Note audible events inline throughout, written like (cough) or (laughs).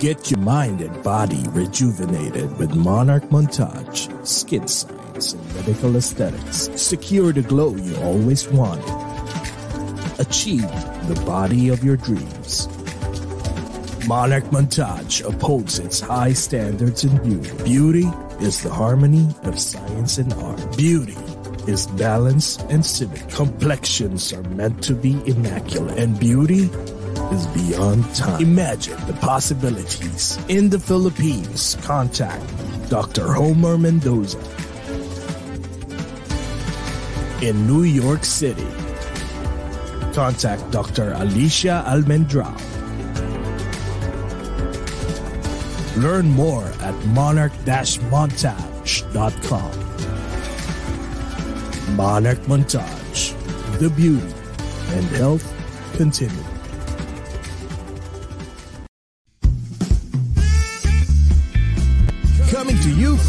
Get your mind and body rejuvenated with Monarch Montage, Skin Science, and Medical Aesthetics. Secure the glow you always wanted. Achieve the body of your dreams. Monarch Montage upholds its high standards in beauty. Beauty is the harmony of science and art. Beauty is balance and civic. Complexions are meant to be immaculate, and beauty is beyond time. Imagine the possibilities. In the Philippines, contact Dr. Homer Mendoza. In New York City, contact Dr. Alicia Almendrao. Learn more at monarch-montage.com. Monarch Montage, the beauty and health continue.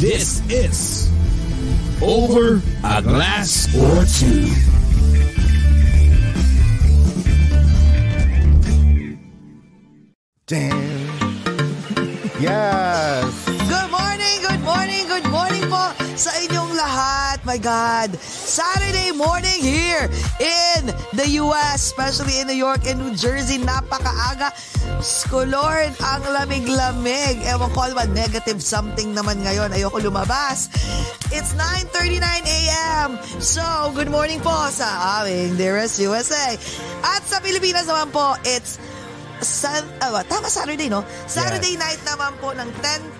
This is Over a Glass or Two. Damn. Yes. Good morning, good morning, good morning po sa inyong lahat. My God, Saturday morning here in the US, especially in New York and New Jersey, napakaaga. Sko Lord, ang lamig-lamig. Ewan ko ba, negative something naman ngayon. Ayoko lumabas. It's 9.39 a.m. So, good morning po sa aming dearest USA. At sa Pilipinas naman po, it's Sun, ah, tama Saturday, no? Saturday Yes. night naman po ng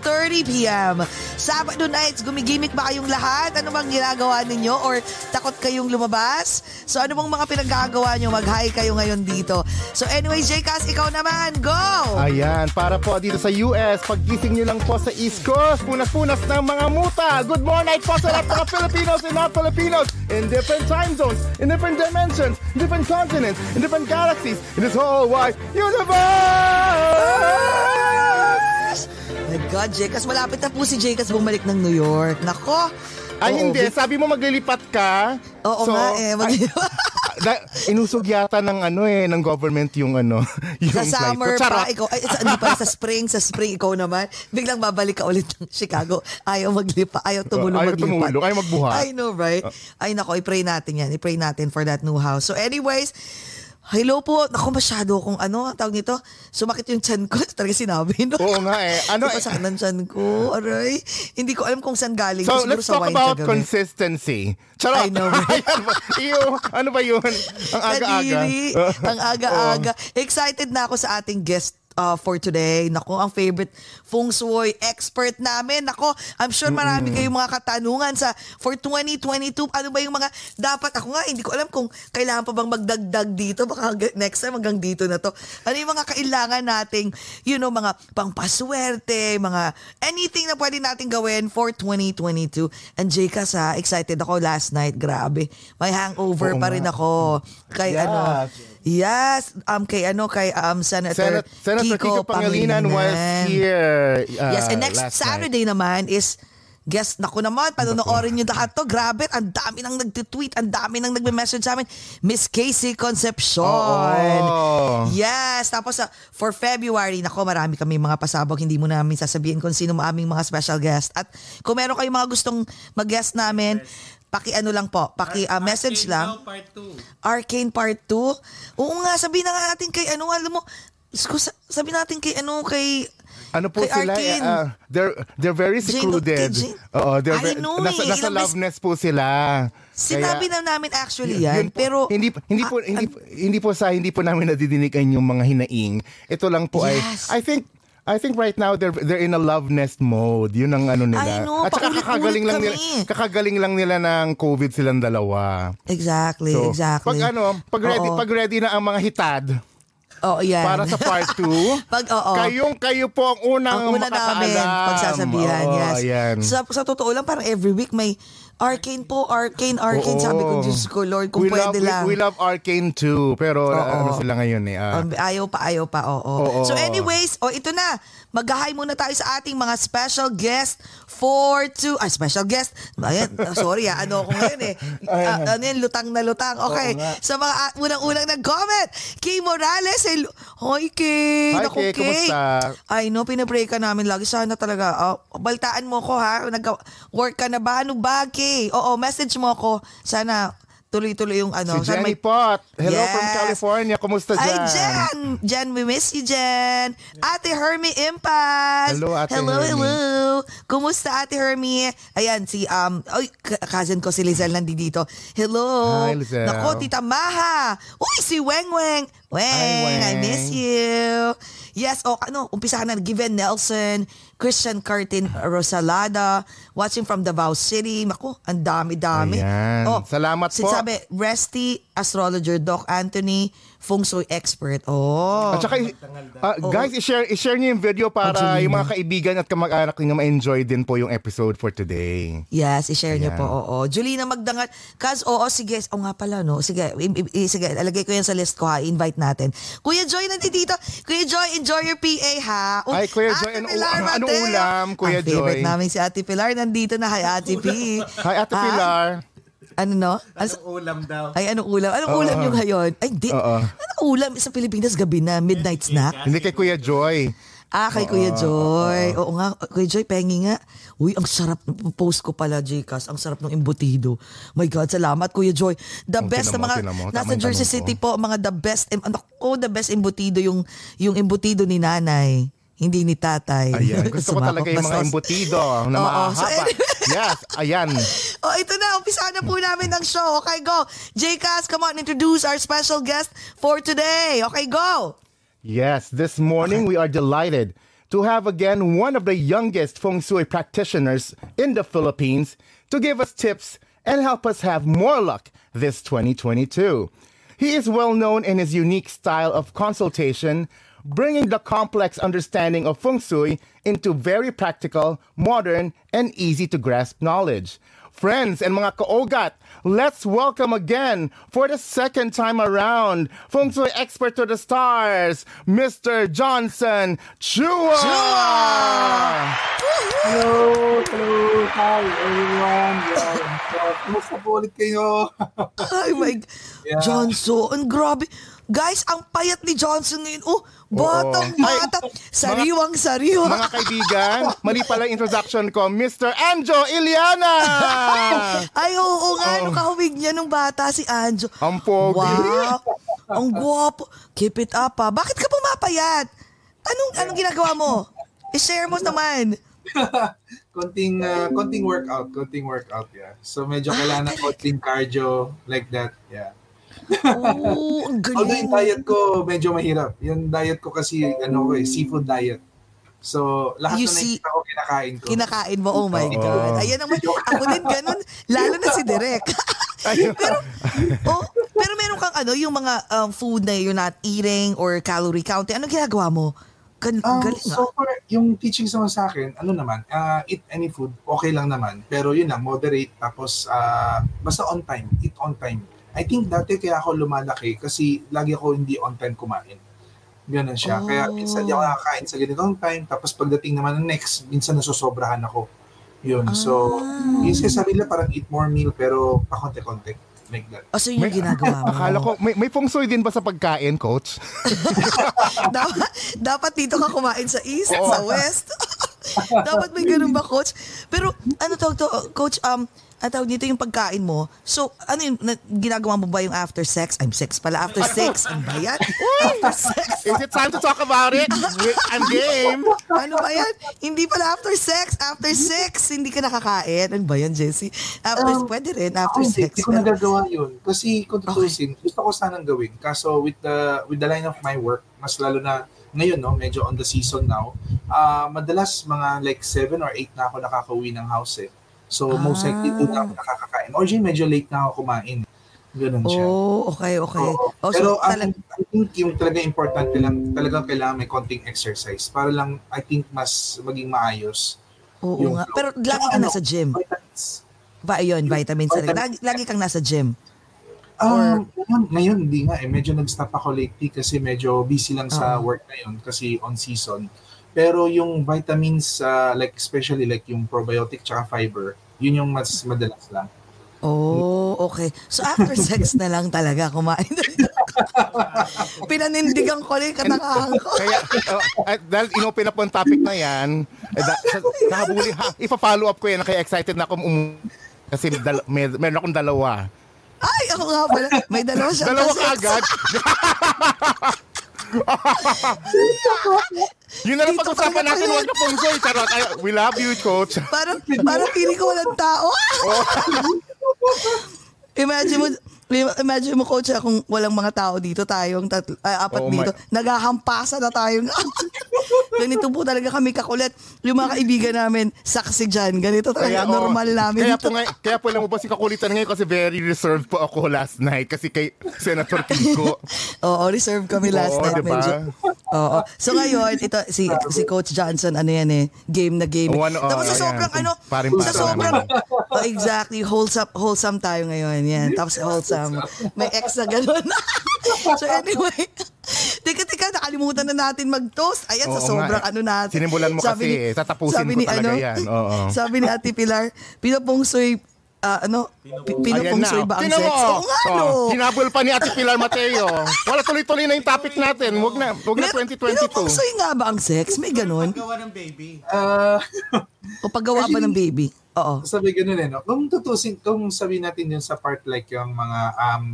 10.30 p.m. Sabado nights, gumigimik ba kayong lahat? Ano bang ginagawa ninyo? Or takot kayong lumabas? So ano bang mga pinagkagawa nyo? Mag-hi kayo ngayon dito. So anyways, Jcas, ikaw naman, go! Ayan, para po dito sa US, paggising nyo lang po sa East Coast, punas-punas ng mga muta. Good morning po sa lahat ng mga (laughs) Filipinos and not Filipinos in different time zones, in different dimensions, in different continents, in different galaxies, in this whole wide universe! My God, Jcas, malapit na po si Jcas bumalik ng New York. Nako! Ay, Oo, hindi. bi- Sabi mo maglilipat ka. Oo So, nga eh. Mag- ay, (laughs) da- inusog yata ng ano eh, ng government yung ano, (laughs) yung sa flight summer Charot. pa, ikaw, ay, sa, hindi pa, sa spring, sa spring, ikaw naman, biglang babalik ka ulit ng Chicago. Ayaw maglipa, ayaw tumulong Ayaw maglipat. tumulong, ayaw magbuhat. I know, right? Ay, nako, i-pray natin yan. I-pray natin for that new house. So anyways, hello po. Naku, masyado kung ano, tawag nito, sumakit yung chan ko. (laughs) Talaga sinabi, no? Oo nga eh. Ano Ano, eh, Sumasakit ng chan ko. Aray. Hindi ko alam kung saan galing. So, Siguro let's sa talk about kagabi. consistency. Charot. I know, (laughs) ba? Iyo, ano ba yun? Ang aga-aga. Kadiri. (laughs) ang aga-aga. Excited na ako sa ating guest uh, for today. Nako, ang favorite feng shui expert namin. Nako, I'm sure marami kayong mga katanungan sa for 2022. Ano ba yung mga dapat ako nga hindi ko alam kung kailangan pa bang magdagdag dito. Baka next time hanggang dito na to. Ano yung mga kailangan nating you know mga pangpaswerte, mga anything na pwede nating gawin for 2022. And Jeka sa excited ako last night. Grabe. May hangover Oo pa rin ako. Kay Yes. ano, Yes, um kay ano kay um Senator, Senator, Senator Kiko, Pangilinan was here uh, yes, and next last Saturday naman is guest nako naman, panonoorin niyo lahat to. Grabe, ang dami nang nagtitweet, ang dami nang nagme-message sa amin. Miss Casey Concepcion. Oo. Yes, tapos sa for February, nako marami kami mga pasabog, hindi mo namin sasabihin kung sino aming mga special guest. At kung meron kayong mga gustong mag-guest namin, paki ano lang po, paki ah, message lang. Arcane Part 2. Oo nga, sabi na nga natin kay ano, alam mo, sabi natin kay ano, kay ano po Kay sila, Arkin. uh, they're they're very Jane secluded. Jane? Oo, they're I ve- know nasa, eh, nasa ilang love nest po sila. Sinabi Kaya- na namin actually Yun yan, po, pero hindi hindi po hindi po- hindi po sa hindi po namin nadidinigan yung mga hinaing. Ito lang po Yes. ay I think I think right now they're they're in a love nest mode. Yun ang ano nila. I know, At saka paulit-ulit kakagaling lang nila kami. kakagaling lang nila ng COVID silang dalawa. exactly, So, exactly. pag ano, pag ready Oo. pag ready na ang mga hitad Oo, yan. para sa part (laughs) 2, Pag, oo. kayong kayo po ang unang ang una namin makakaalam. pagsasabihan, Oo, yes. Ayan. Sa, sa totoo lang, parang every week may arcane po, arcane, arcane. Oo. Sabi ko, Diyos ko, Lord, kung we love, pwede lang. We, we love Arcane too, pero Oo. ano sila ngayon eh. ah, Um, ayaw pa, ayaw pa, oo. Oo. So anyways, oh, ito na. Mag-hi muna tayo sa ating mga special guest for to... Ay, special guest. Ayan, oh, sorry ah, ano ako ngayon eh. (laughs) Ah, ano yan, lutang na lutang. Okay, sa mga ah, unang-unang nag-comment. Kay Morales, hello. Hoy, Kay. Hi, Naku, Kay, kumusta? Ay, no, pinabreak ka namin lagi. Sana talaga. Oh, baltaan mo ko ha. Nag-work ka na ba? Ano ba, Kay? Oo, message mo ako. Sana tuloy-tuloy yung ano. si Jenny may- Pot. Hello Yes. from California. Kumusta Ay, dyan? Jen! Jen, we miss you, Jen. Ate Hermie Impas. Hello, Ate hello, Hermie. Hello, Kumusta, Ate Hermie? Ayan, si, um, ay, k- cousin ko si Lizelle nandito. Hello. Hi, Lizelle. Nako, Tita Maha. Uy, si Weng Weng. Weng, Weng. I miss you. Yes, oh, ano, umpisahan na. Given Nelson, Christian Curtin Rosalada, watching from Davao City. Naku, ang dami-dami. Ayan. Oh, Salamat si- po. Sabi, Resty Astrologer Doc Anthony, Feng Shui Expert. Oh. At saka, ah, guys, i-share, i-share niyo yung video para Angelina. yung mga kaibigan at kamag-anak niyo ma-enjoy din po yung episode for today. Yes, i-share niyo po. Oo. Julina Magdangal. Kaz, oo, sige. O nga pala, no? Sige, i- i- sige, alagay ko yan sa list ko ha. Invite natin. Kuya Joy, nandito. Kuya Joy, enjoy your PA ha. Oh, Ay, Kuya Joy, ano- Pilar ano- Mateo. ulam, Kuya Ang favorite Joy? namin si Ate Pilar. Nandito na. Hi, Ate P. Hi, Ate Ah, Pilar. Ano no? Anong ulam daw? Ay, anong ulam? Anong ulam yung ngayon? Ay, di. Anong ulam sa Pilipinas gabi na? Midnight snack? Hindi kay Kuya Joy. Ah, kay Kuya Joy. Oo nga, Kuya Joy, pengi nga. Uy, ang sarap. Post ko pala, Jcas. Ang sarap ng embutido. My God, salamat, Kuya Joy. The Oh, best na mga, nasa Jersey tanong. City po, mga the best, em- ano ko, the best embutido, yung, yung embutido ni nanay. Hindi ni tatay. Ayan. (laughs) Gusto ko talaga yung mga embutido na Oo, mahahaba. so anyway. (laughs) yes, ayan. Oh, ito na. Umpisa na po namin ang show. Okay, go. Jcas, come on, introduce our special guest for today. Okay, go. Yes, this morning we are delighted to have again one of the youngest feng shui practitioners in the Philippines to give us tips and help us have more luck this 2022. He is well known in his unique style of consultation, bringing the complex understanding of feng shui into very practical, modern, and easy to grasp knowledge. Friends and mga kaogat, let's welcome again for the second time around Feng Shui expert to the stars, Mr. Johnson Chua. Chua! Hello, hello, hi everyone. Yan. So, kumusta po ulit kayo? Ay, my... (laughs) Yeah. Johnson, grabe. Guys, ang payat ni Johnson ngayon. Oh, batang Oo. Bata. Sariwang sariwa. Mga kaibigan, (laughs) mali pala introduction ko, Mr. Anjo Iliana. (laughs) Ay, oo nga. Nung kahawig niya nung bata si Anjo. Ang pogi. Wow. Ang gwapo. Keep it up, ha. Bakit ka pumapayat? Anong, anong ginagawa mo? I-share mo naman. (laughs) konting uh, konting workout, konting workout, yeah. So medyo kailangan ng konting cardio like that, yeah. Oo, ang Although yung galing. diet ko medyo mahirap. Yung diet ko kasi ano ko eh, seafood diet. So lahat You na see- nakikita ko kinakain ko. Kinakain mo, oh my Oo. God. Ayan naman, ako din ganun. Lalo na si Direk. (laughs) pero, oh, pero meron kang ano, yung mga um, food na you're not eating or calorie counting. Ano ginagawa mo? Gan- Um, galing ah. so far, yung teachings naman sa akin, ano naman, uh, eat any food, okay lang naman. Pero yun lang, moderate, tapos uh, basta on time, eat on time. I think dati kaya ako lumalaki kasi lagi ako hindi on time kumain. Ganun siya. Kaya Oh. minsan di ako nakakain sa ganitong time, tapos pagdating naman ng next, minsan nasosobrahan ako. Yun. So, Ah. yung sinasabi nila parang eat more meal, pero pakonti-konti. Like that. Oh, so yun yung ginagawa (laughs) mo. Akala ko, may, may feng shui din ba sa pagkain, coach? (laughs) dapat, dapat dito ka kumain sa east, sa west. (laughs) dapat may ganun ba, coach? Pero ano tawag to, coach, um, at tawag dito yung pagkain mo. So, ano yung na- ginagawa mo ba yung after sex? I'm sex pala. After sex. Ano ba yan? after sex. Is it time to talk about it? I'm game. Ano ba yan? Hindi pala after sex. After sex, hindi ka nakakain. Ano ba yan, Jessie? After, Um, pwede rin. After Ako hindi, sex. hindi ko nagagawa yun. Kasi kung tutusin, gusto ko sanang gawin. Kaso with the with the line of my work, mas lalo na ngayon, no, medyo on the season now, ah madalas mga like 7 or 8 na ako nakakauwi ng house eh. So most likely doon na ako nakakakain. Or medyo late na ako kumain. Ganun siya. Oh, okay, okay. Oo. Oh, Pero so, I, talag- I think yung talaga importante lang, talagang kailangan may konting exercise para lang, I think, mas maging maayos. oo yung nga. flow. Pero lagi Tsaka ka ano, nasa gym. Vitamins. Ba, yun, vitamins. Vitamins. Lagi, lagi kang nasa gym. Um, ngayon, ngayon, hindi nga eh. Medyo nag-stop ako lately kasi medyo busy lang sa Oo. work ngayon kasi on season. Pero yung vitamins, uh, like especially like yung probiotic tsaka fiber, yun yung mas madalas lang. Oh, okay. So after (laughs) sex na lang talaga kumain. (laughs) Pinanindigan ko lang yung katakahan ko. Kaya, uh, at dahil inopen up ang topic na yan, eh, da, sa, nakabuli, ha, ipa-follow up ko yan, kaya excited na ako um, kasi dal, may, meron akong dalawa. Ay, ako nga pala. May dalawa siya. Dalawa ka agad? (laughs) (laughs) Yun na lang Dito pag-usapan natin, huwag na pong soy. Charot. Ay, we love you, coach. Parang, parang pili ko walang tao. (laughs) imagine mo, imagine mo, coach, kung walang mga tao dito, tayong tatlo, ay, apat Oo, dito, naghahampasa na tayong (laughs) Ganito po talaga kami kakulit. Yung mga kaibigan namin, saksi dyan. Ganito talaga, oo. normal namin. Kaya po, ngay, kaya po alam mo ba si kakulitan ngayon kasi very reserved po ako last night kasi kay Senator Kiko. (laughs) Oo, reserve kami last Oo, night. diba? Medyo. Oo. So ngayon, ito si (laughs) si Coach Johnson, ano yan eh, game na game. Oh, ano, oh, Tapos sa sobrang ano, Paring-para sa sobrang, oh, exactly, wholesome, wholesome tayo ngayon. Yan. Tapos wholesome. May ex na ganun. (laughs) so anyway, tika tika, nakalimutan na natin mag-toast. Ayan, sa Oo sobrang nga eh. ano natin. Sinimulan mo kasi eh. Tatapusin ko talaga yan. Oo. Sabi ni Ate Pilar, pinapungsoy, ah, ano, pi- pinapungsoy ba ang Tingnan sex? Oo nga, oh, no. Hinabol pa ni Ate Pilar Mateo. Wala tuloy-tuloy na yung topic natin. Huwag na, huwag na Meron- 2022. Pinapungsoy nga ba ang sex? May ganun? Ah, (laughs) O paggawa ba ng baby? Oo. sabi ganun eh, no? Kung tutusin, kung sabihin natin yun sa part like yung mga, um,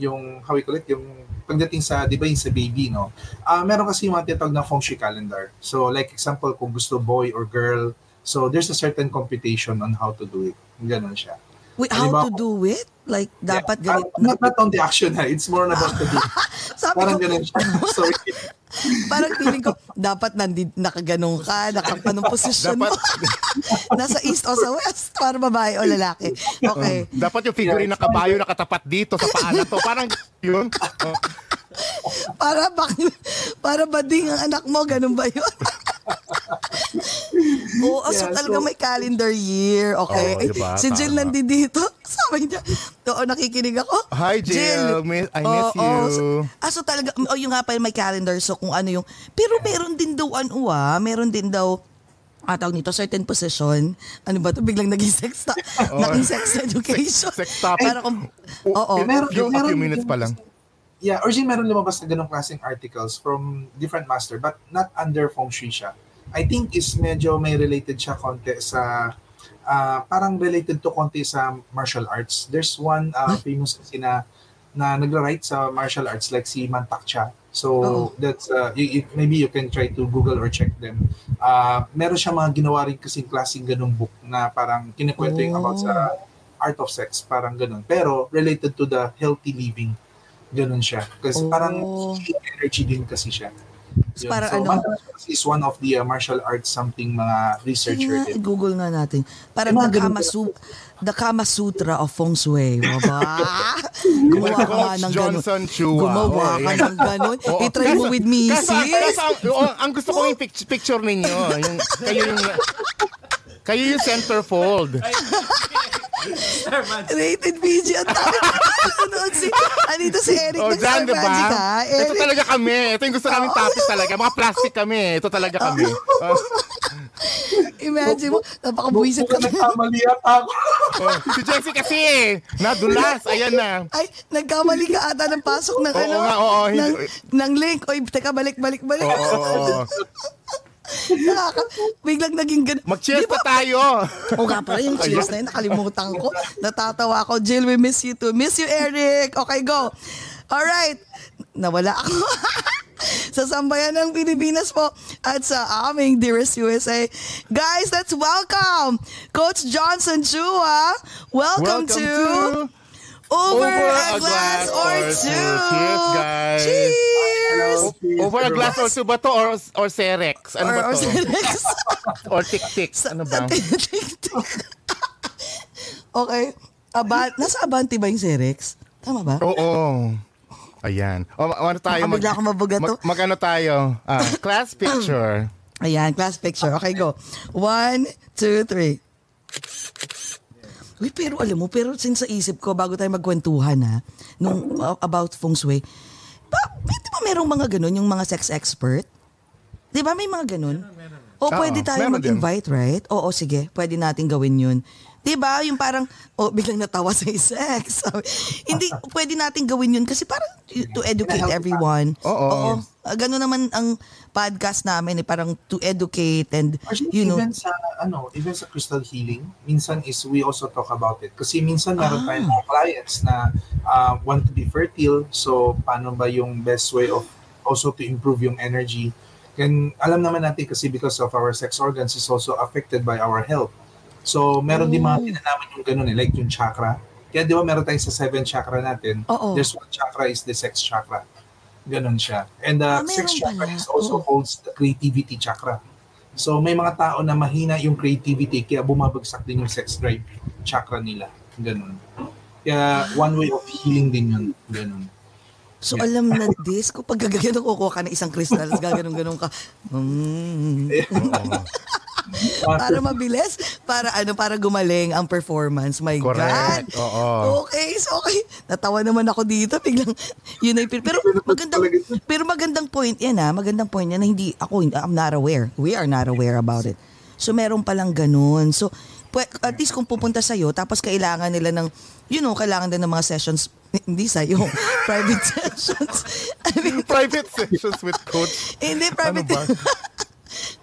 yung, how we call it, yung pagdating sa, di ba yung sa baby, no? Ah, meron kasi yung mga tinatawag na feng shui calendar. So, like example, kung gusto boy or girl, so there's a certain computation on how to do it. Ganon siya. Wait, how Halimbawa- to do it? Like, dapat Yeah, ganit. ah, not, not on the action (laughs) ha. It's more about the do. (laughs) Sabi Parang ko, ganun siya. (laughs) Sorry. Parang feeling ko, dapat nandi, nakaganong ka, nakapanong posisyon mo. (laughs) (laughs) Nasa east o sa west, para babae o lalaki. Okay. Dapat yung figurine na kabayo nakatapat dito sa paa na to. Parang yun. Oh. (laughs) Para ba, para bading ang anak mo, ganun ba yun? (laughs) Oo, so Yeah, talaga so- may calendar year, okay? Oo, Eh, diba? Si Jill Tama. nandito. (laughs) Sabi niya, oo, nakikinig ako. Hi, Jill. Miss- I miss Oo, you. so, ah, so talaga, o yung nga pa may calendar, so kung ano yung, pero meron din daw, ano ah, meron din daw, ah, tawag nito, certain position. Ano ba to Biglang naging sex, ta- naging sex education. Sex topic. Para kung, oo. Eh, meron- Few, few minutes pa lang. Yeah, originally meron lumabas na ganong klaseng articles from different master but not under feng shui siya. I think is medyo may related siya konti sa ah, parang related to konti sa martial arts. There's one ah, famous kasi na na nagra-write sa martial arts like si Mantak Cha. So Oo. that's uh, you, you- maybe you can try to Google or check them. Ah, meron siya mga ginawa rin kasing klaseng ganung book na parang kinikwento yung about sa art of sex, parang ganun. Pero related to the healthy living. Ganun siya. Kasi Oh. parang energy din kasi siya. So, Yun. parang so, ano? Is one of the uh, martial arts something mga researcher Kaya, din. Google nga natin. Parang the ganun Kama? Su- the Kama Sutra of Feng Shui. Baba. (laughs) Gumawa ka nga ng ganun. Johnson Chua. Gumawa Oo, ka ng ganun. Oo. I-try mo with kaso ang, oh, ang gusto ko yung pic- picture ninyo. Yung, kayo yung kayo yung centerfold. Rated PG ang. Nanonood si, anito si Eric Oh, ng Star di ba? Magic ha? Ito Eric, talaga kami. Ito yung gusto namin topic talaga. Mga plastic kami. Ito talaga kami. Oh, imagine mo, napakabuisit ka. Nagkamali ata ako. oh. Si Jessie kasi eh. Nadulas. Ayan na. Ay, nagkamali ka ata ng pasok ng Oo ano, nga, oo, ng, ng link. Oy, teka, balik, balik, balik. Oo, oo, (laughs) biglang naging ganun. Mag-cheers Di ba- pa tayo. O nga pala, yung cheers na yun, nakalimutan ko. Natatawa ako. Jill, we miss you too. Miss you, Eric. Okay, go. Alright. Nawala ako. (laughs) sa sambayan ng Pilipinas po at sa aming Dearest USA. Guys, let's welcome Coach Johnson Chua. Welcome, Welcome to, to Over, Over a, Glass, or, Two. Cheers, guys. Cheers! Over a glass or two ba to or, or Cerex? Ano Or, ba or to? Senex. (laughs) Or tik-tik? Ano ba? (laughs) okay. Aba, nasa Abante ba yung Serex? Tama ba? Oo. Ayan. O, ano tayo? Bigla ako mabuga to. Mag, mag- ano tayo? Ah, (laughs) class picture. Ayan, class picture. Okay, go. One, two, three. Uy, pero alam mo, pero since sa isip ko, bago tayo magkwentuhan ha, nung uh, about feng shui, ba, di ba merong mga ganun, yung mga sex expert? Di ba may mga ganun? O pwede Oo, tayo meron din. mag-invite, right? Oo, sige, pwede natin gawin yun. Di ba? Yung parang, oh, biglang natawa sa sex. (laughs) Hindi, pwede natin gawin yun kasi parang to educate everyone. Oo. Ah, ganun naman ang podcast namin, eh, parang to educate and, Actually, you know, even sa ano, even sa crystal healing, minsan is we also talk about it. Kasi minsan meron tayong mga clients na uh, want to be fertile. So, paano ba yung best way of also to improve yung energy? And alam naman natin kasi because of our sex organs is also affected by our health. So, meron din mga tinalaman yung ganun eh, like yung chakra. Kaya di ba meron tayo sa seven chakra natin, Oo. there's one chakra is the sex chakra. Ganun siya. And the Ah, sex meron chakra pala. is also Oo. holds the creativity chakra. So may mga tao na mahina yung creativity kaya bumabagsak din yung sex drive chakra nila. Ganun. Kaya one way of healing din yun. Ganun. So alam na this, kung pag gagano kukuha ka ng isang crystal, gaganon-ganon ka. (laughs) Mm. Para mabilis, para ano, para gumaling ang performance. My Correct. God. Oo. Okay, so okay. Natawa naman ako dito, biglang (laughs) yun ay pero magandang pero magandang point 'yan ha, magandang point 'yan na hindi ako I'm not aware. We are not aware about it. So meron palang ganun. So at least kung pupunta sa'yo, tapos kailangan nila ng, you know, kailangan din ng mga sessions, (laughs) hindi sa'yo, (laughs) private sessions. I mean, Private sessions with coach. hindi, private. Ano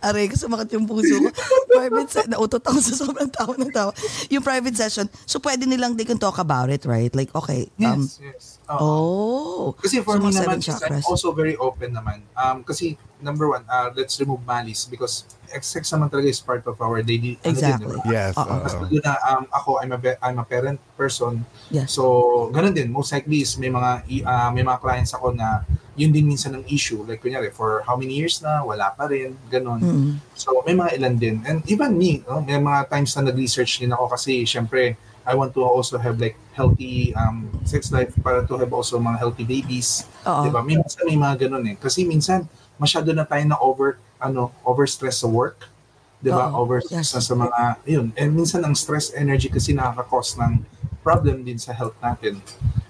Aray, sumakit yung puso ko. private session, nautot ako sa sobrang tawa ng tawa. Yung private session, so pwede nilang they can talk about it, right? Like, okay, um, Yes, yes. Oo. oh. Kasi for So, me naman, I'm also very open naman. Um, kasi number one, uh, let's remove malice because sex naman talaga is part of our daily ano din, Exactly. diba? Yes. Mas na um, ako, I'm a, I'm a parent person. Yes. So, ganun din. Most likely is may mga ah, may mga clients ako na yun din minsan ng issue. Like, kunyari, for how many years na, wala pa rin, ganun. Mm. So, may mga ilan din. And even me, no, may mga times na nag-research din ako kasi, syempre, I want to also have like healthy um, sex life para to have also mga healthy babies. Oo. Diba? Minsan may mga ganun eh. Kasi minsan, masyado na tayo na over, ano, overstress sa work. Diba? Oo. Overstress Yes. na sa mga, yun. And minsan ang stress energy kasi nakaka-cause ng problem din sa health natin.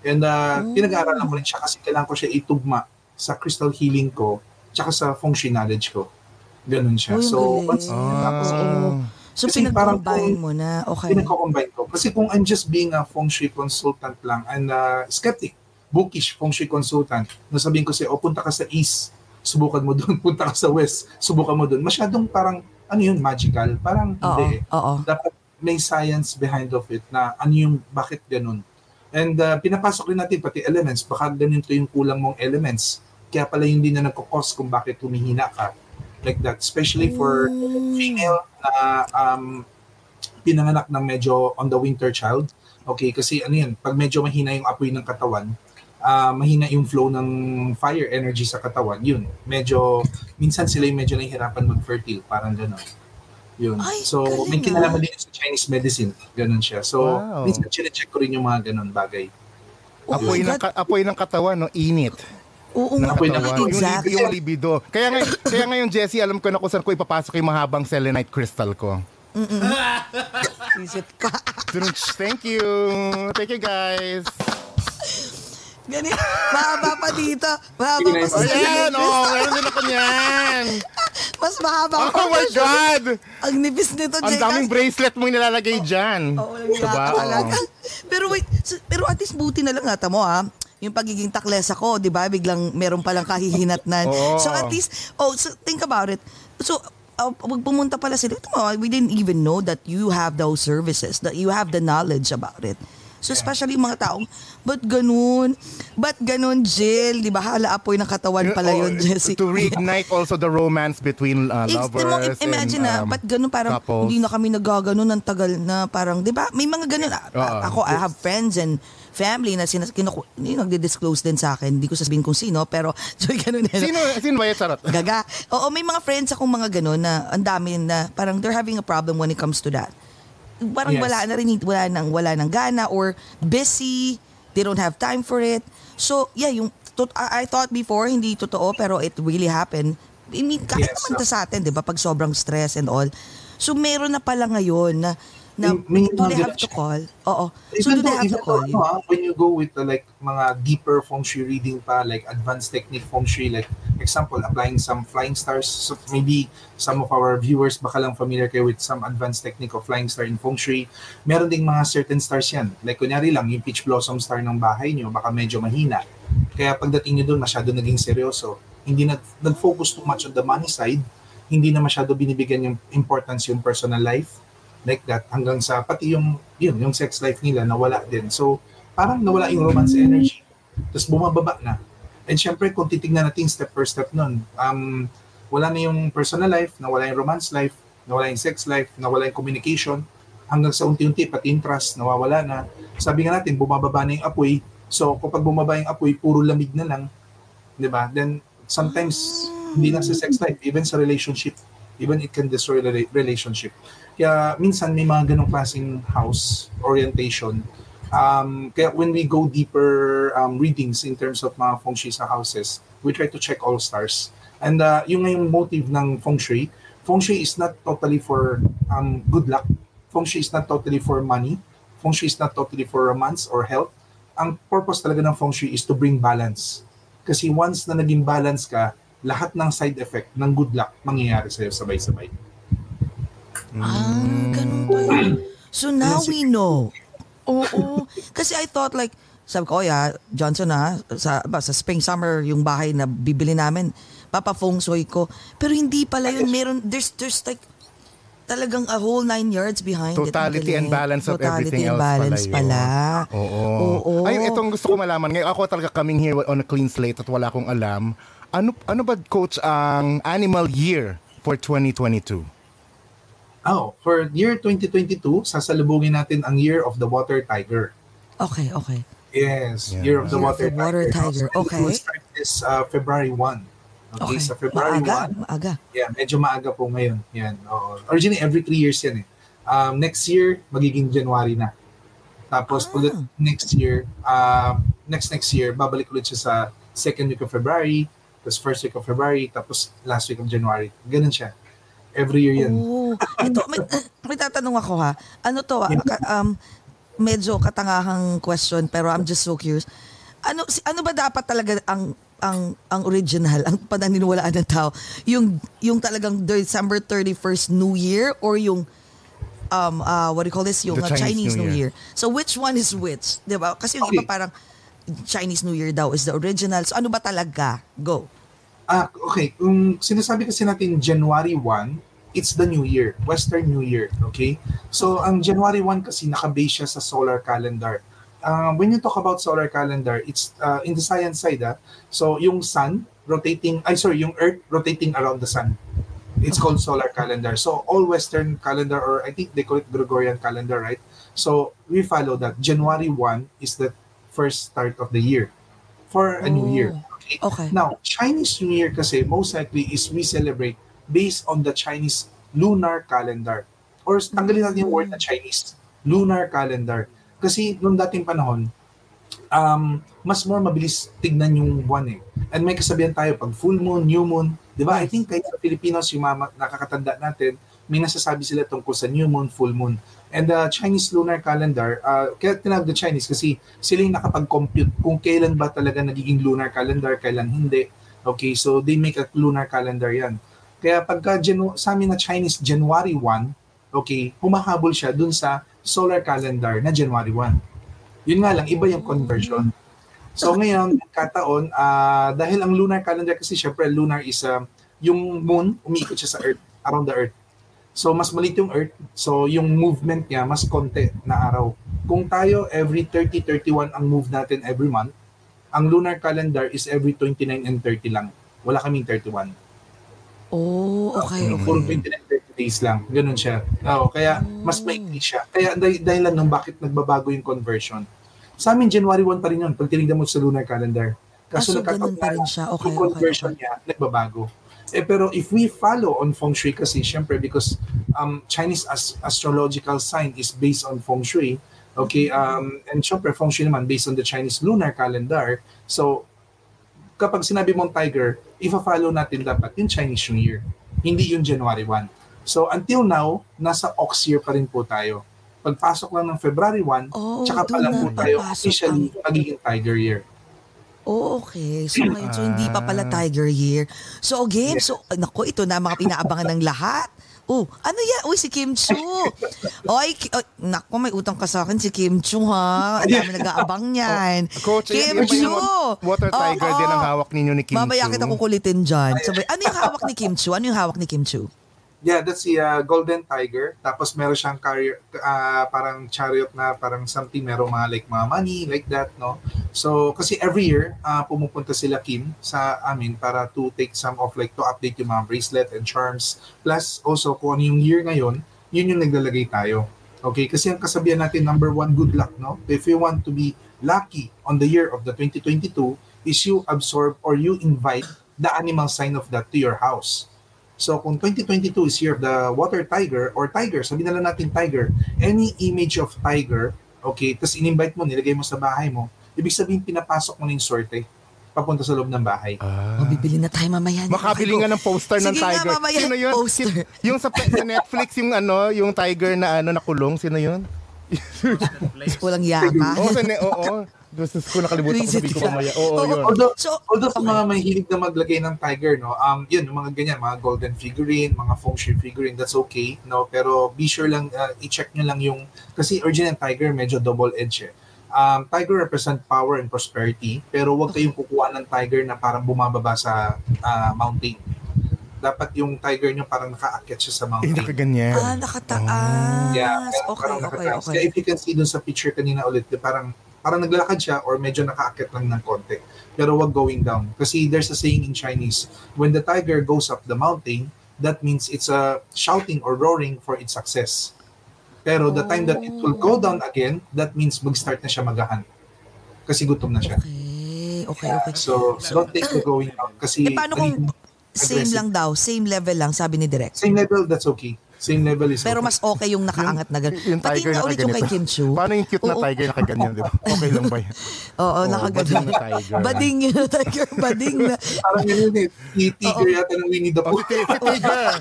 And uh, Mm. pinag-aaralan ko rin siya kasi kailangan ko siya itugma sa crystal healing ko tsaka sa feng shui knowledge ko. Ganun siya. Uy, so, galing. once, tapos, Ah. So, Kasi parang pinag-combine kung- mo na. Okay. pinagko-combine ko. Kasi kung I'm just being a feng shui consultant lang and uh, skeptic, bookish feng shui consultant, nasabihin ko sa'yo, o punta ka sa east, subukan mo doon, (laughs) punta ka sa west, subukan mo doon. Masyadong parang, ano yun, magical. Parang Oo, hindi eh. oo. Dapat may science behind of it na ano yung, bakit ganun. And uh, pinapasok rin natin pati elements, baka ganito yung kulang mong elements. Kaya pala yun din na nagkakos kung bakit humihina ka. Like that. Especially for female na um, pinanganak ng medyo on the winter child. Okay, kasi ano yun, pag medyo mahina yung apoy ng katawan, ah, mahina yung flow ng fire energy sa katawan, yun, medyo, minsan sila yung medyo nahihirapan mag-fertile, parang gano'n. Yun. Ay, so, may galing, kinalaman ah. din sa Chinese medicine. Ganun siya. So, Wow. minsan chinecheck ko rin yung mga ganun bagay. Oh Apoy ng, ka- apoy ng katawan, no? Init. Oo nga. Yung, Exactly. yung libido. Kaya, ngay- (laughs) kaya ngayon, Jessie, alam ko na kung saan ko ipapasok yung mahabang selenite crystal ko. (laughs) Isip ka. Tunch, Thank you. Thank you, guys. Ganyan. Mahaba pa dito. Mahaba pa sa Ayan, oh, meron din ako niyan. Mas mahaba pa. Oh my God! Ang nipis nito, Ang daming bracelet mo yung nilalagay dyan. Oo, oh, Diba? talaga. Oo. Pero wait, pero at least buti na lang nata mo ha. Yung pagiging taklesa ko, di ba? Biglang meron palang kahihinatnan. (laughs) Oo. So at least, oh, so think about it. So, uh, pag pumunta pala sila, ito mo, we didn't even know that you have those services, that you have the knowledge about it. So especially yung mga taong, ba't ganun? Ba't ganun, Jill? Di ba? Hala apoy ng katawan pala Oh, yun, Jessie. To reignite (laughs) also the romance between uh, lovers mo, im- imagine and, na, um, ba't ganun parang couples. hindi na kami nagaganon ng tagal na parang, di ba? May mga ganun. Oo. Ako, I have friends and family na sinas, kinuku, hindi nagdi-disclose din sa akin. Hindi ko sasabihin kung sino, pero (laughs) so, ganun. no? Sino, sino ba yung charot? (laughs) Gaga. Oo, may mga friends akong mga ganun na ang dami na parang they're having a problem when it comes to that. Parang Yes. wala na rin, wala nang, wala nang gana or busy, they don't have time for it. So, yeah, yung, to, I, I thought before, hindi totoo, pero it really happened. I mean, kahit Yes, naman so- to sa atin, di ba, pag sobrang stress and all. So, meron na pala ngayon na, na May- may do they have to call? Oo. So, Even do they have to call you? ano, when you go with the, like mga deeper feng shui reading pa, like advanced technique feng shui, like example, applying some flying stars. So maybe some of our viewers baka lang familiar kayo with some advanced technique of flying star in feng shui. Meron ding mga certain stars yan. Like kunyari lang, yung peach blossom star ng bahay nyo, baka medyo mahina. Kaya pagdating nyo doon, masyado naging seryoso. Hindi nag, nag-focus too much on the money side. Hindi na masyado binibigyan yung importance yung personal life like that hanggang sa pati yung yun yung sex life nila nawala din. So parang nawala yung romance energy. Tapos bumababa na. And syempre kung titignan natin step per step nun um, wala na yung personal life nawala yung romance life nawala yung sex life nawala yung communication hanggang sa unti-unti pati yung trust nawawala na. Sabi nga natin bumababa na yung apoy. So kapag bumaba yung apoy puro lamig na lang. Di ba? Then sometimes hindi lang sa sex life even sa relationship even it can destroy the re- relationship kaya minsan may mga ganong klaseng house orientation. Um, kaya when we go deeper um, readings in terms of mga feng shui sa houses, we try to check all stars. And uh, yung ngayong motive ng feng shui, feng shui is not totally for um, good luck. Feng shui is not totally for money. Feng shui is not totally for romance or health. Ang purpose talaga ng feng shui is to bring balance. Kasi once na naging balance ka, lahat ng side effect ng good luck mangyayari sa'yo sabay-sabay. Ah, ganun pa yun. So now we know. Oo. Kasi I thought like, sabi ko, oh yeah, Johnson ha, sa, ba, sa spring summer yung bahay na bibili namin, papa feng shui ko. Pero hindi pala yun. Meron, there's, there's like, talagang a whole nine yards behind it. Totality and Magaling. balance of Totality everything and else balance pala pala. Oo. Oo. Ay, itong gusto ko malaman. Ngayon ako talaga coming here on a clean slate at wala akong alam. Ano ano ba coach ang animal year for 2022? Oh, for year 2022, sasalubungin natin ang Year of the Water Tiger. Okay, okay. Yes, Yeah. Year of the Year of Water, the Water Tiger, And okay. It will start this uh, February 1. Okay, Okay. sa February Maaga, 1. maaga. Yeah, medyo maaga po ngayon. Yan. oo. Originally, every 3 years yan eh. Um, next year, magiging January na. Tapos, Ah. ulit next year, uh, next next year, babalik ulit siya sa second week of February, tapos first week of February, tapos last week of January. Ganun siya. Every year yan. Oo. Ito, may, may tatanong ako ha. Ano to? ah, ka- um, medyo katangahang question pero I'm just so curious. Ano si, ano ba dapat talaga ang ang ang original, ang pananiniwalaan ng tao? Yung yung talagang December 31st New Year or yung um uh, what do you call this? Yung The uh, Chinese Chinese, New New Year. Year. So which one is which? 'Di ba? Kasi yung iba Okay. parang Chinese New Year daw is the original. So ano ba talaga? Go. Ah, okay. Kung sinasabi kasi natin January 1, it's the new year, Western New Year, okay? So, ang January 1 kasi nakabase siya sa solar calendar. Uh, when you talk about solar calendar, it's uh, in the science side, ah. So, yung sun rotating, ay sorry, yung earth rotating around the sun. It's called solar calendar. So, all Western calendar, or I think they call it Gregorian calendar, right? So, we follow that. January 1 is the first start of the year for a new year. Okay? Okay. Now, Chinese New Year kasi most likely is we celebrate based on the Chinese lunar calendar. Or tanggalin natin yung word na Chinese. Lunar calendar. Kasi noong dating panahon, um, mas more mabilis tignan yung buwan eh. And may kasabihan tayo, pag full moon, new moon, di ba? I think kahit sa Filipinos, yung mga nakakatanda natin, may nasasabi sila tungkol sa new moon, full moon. And the Chinese lunar calendar, uh, kaya tinawag the Chinese kasi sila yung nakapag-compute kung kailan ba talaga nagiging lunar calendar, kailan hindi. Okay, so they make a lunar calendar yan. Kaya pagka Janu- sa amin na Chinese January 1, okay, humahabol siya dun sa solar calendar na January 1. Yun nga lang, iba yung conversion. So ngayon, nagkataon, ah, dahil ang lunar calendar kasi syempre lunar is ah, yung moon, umiikot siya sa Earth around the Earth. So mas maliit yung Earth, so yung movement niya mas konti na araw. Kung tayo every 30, 31 ang move natin every month, ang lunar calendar is every 29 and 30 lang. Wala kaming 31. Oh, okay, Puro okay. 29, 30 days lang. Ganun siya. Oo, kaya mas maikli siya. Kaya dahil, dahil lang nung bakit nagbabago yung conversion. Sa amin, January 1 pa rin yun. Pag tinignan mo sa lunar calendar. Ah, so ganun pa rin siya. Okay, yung okay, conversion okay. niya, nagbabago. Eh, pero if we follow on feng shui kasi, syempre, because um, Chinese as- astrological sign is based on feng shui, okay, um, and syempre, feng shui naman based on the Chinese lunar calendar. So, kapag sinabi mong tiger, ifa-follow natin dapat yung Chinese New Year, hindi yung January 1. So, until now, nasa ox year pa rin po tayo. Pagpasok lang ng February 1, Oh, tsaka pa lang po tayo officially ang- magiging tiger year. Oh, okay. So ngayon, so hindi pa pala Tiger Year. So again, so nako, ito na mga pinaabangan ng lahat. Oh, ano yan? Uy, si Kim Chu. Oy, ki- oh, nako, may utang ka sa akin si Kim Chu ha. Ang dami nag-aabang (laughs) niyan. Coach, Kim yan Chu. water tiger din ang hawak ninyo ni Kim Mamaya Chu? kita kukulitin dyan. Sabay, ano yung hawak ni Kim Chu? Ano yung hawak ni Kim Chu? Yeah, that's the uh, golden tiger. Tapos meron siyang carrier, uh, parang chariot na parang something, meron mga like mga money, like that, no? So, kasi every year, uh, pumupunta sila Kim sa amin para to take some of like to update yung mga bracelet and charms. Plus, also, kung ano yung year ngayon, yun yung naglalagay tayo. Okay? Kasi ang kasabihan natin, number one, good luck, no? If you want to be lucky on the year of the 2022, is you absorb or you invite the animal sign of that to your house. So kung 2022 is year of the water tiger or tiger, sabihin na lang natin tiger, any image of tiger, okay, tapos in-invite mo, nilagay mo sa bahay mo, ibig sabihin pinapasok mo na yung sorte papunta sa loob ng bahay. Ah. O, bibili na tayo mamaya. Makabili nga ng poster ng Sige nga, tiger. mamaya, Sino yun? poster. Yung sa, sa Netflix, yung ano, yung tiger na ano nakulong, sino yun? Walang yaka. Oo, sa ne- oo. (laughs) Gusto ko nakalimutan ko Visit sabi ko mamaya. Oo, Oo. yun. Although, So, although sa okay. mga mahilig na maglagay ng tiger, no, um, yun, yung mga ganyan, mga golden figurine, mga feng shui figurine, that's okay, no, pero be sure lang, uh, i-check nyo lang yung, kasi original tiger, medyo double-edged eh. Um, tiger represent power and prosperity, pero huwag kayong kukuha ng tiger na parang bumababa sa ah, mountain. Dapat yung tiger nyo parang nakaakyat siya sa Eh, mountain. nakaganyan. Ah, nakataas. Yeah, okay, parang okay, nakataas. okay. Kaya if you can see dun sa picture kanina ulit, di parang parang naglalakad siya or medyo nakaakyat lang ng konti. Pero wag going down. Kasi there's a saying in Chinese, when the tiger goes up the mountain, that means it's a shouting or roaring for its success. Pero the time that it will go down again, that means mag-start na siya magahan. Kasi gutom na siya. Okay, okay, okay. So, don't take the going down. Kasi Eh, paano kung same lang daw, same level lang, sabi ni Direk. Same level, that's okay. Same level is Pero okay. mas okay yung nakaangat na gano'n. Yung tiger na na ulit yung kay. Kim Chu. Paano yung cute na tiger nakaganyan, di ba? (laughs) Okay lang ba yan? Oo, nakagano'n. bading na tiger. Bading yun, (laughs) tiger, bading na. Parang yun eh. Si Tiger yata ng Winnie the Oh, Pooh. tiger.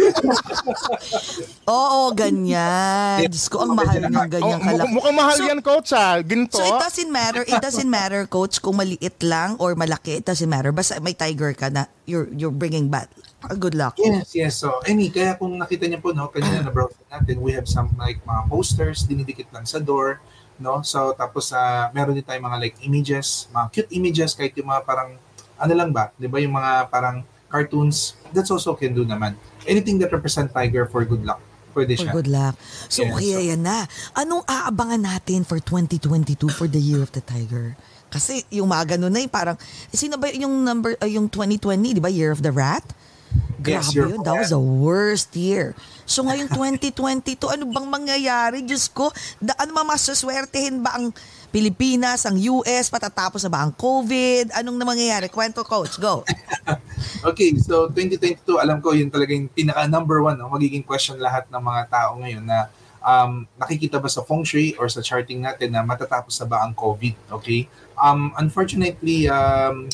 (laughs) Oo, ganyan. Diyos ko, ang mahal ng ganyan kalaki. mukhang mahal So- yan, coach, ah. Ginto. So it doesn't matter, it doesn't matter coach kung maliit lang or malaki, it doesn't matter. Basta may tiger ka na you're you're bringing bad. Ah, Good luck. Yes, yes. So, any, kaya kung nakita niyo po, no, kanina na browse natin, we have some like mga posters, dinidikit lang sa door, no? So, tapos uh, meron din tayong mga like images, mga cute images, kahit yung mga parang, ano lang ba, di ba yung mga parang cartoons, that's also can do naman. Anything that represent tiger for good luck, pwede For siya. good luck. So Yes. kaya yan na. Anong aabangan natin for 2022 for the Year of the Tiger? Kasi yung mga ganun na yung parang, eh, sino ba yung number, uh, yung 2020, di ba, Year of the Rat? Yes, Grabe of yun. That was the worst year. So ngayon (laughs) 2022, ano bang mangyayari? Diyos ko, da, ano ba masaswertehin ba ang Pilipinas, ang US, patatapos na ba ang COVID? Anong na mangyayari? Kwento, coach. Go. (laughs) Okay, so 2022, alam ko yun talaga yung pinaka number one, no? magiging question lahat ng mga tao ngayon na um, nakikita ba sa feng shui or sa charting natin na matatapos na ba ang COVID, okay? Um, unfortunately, um,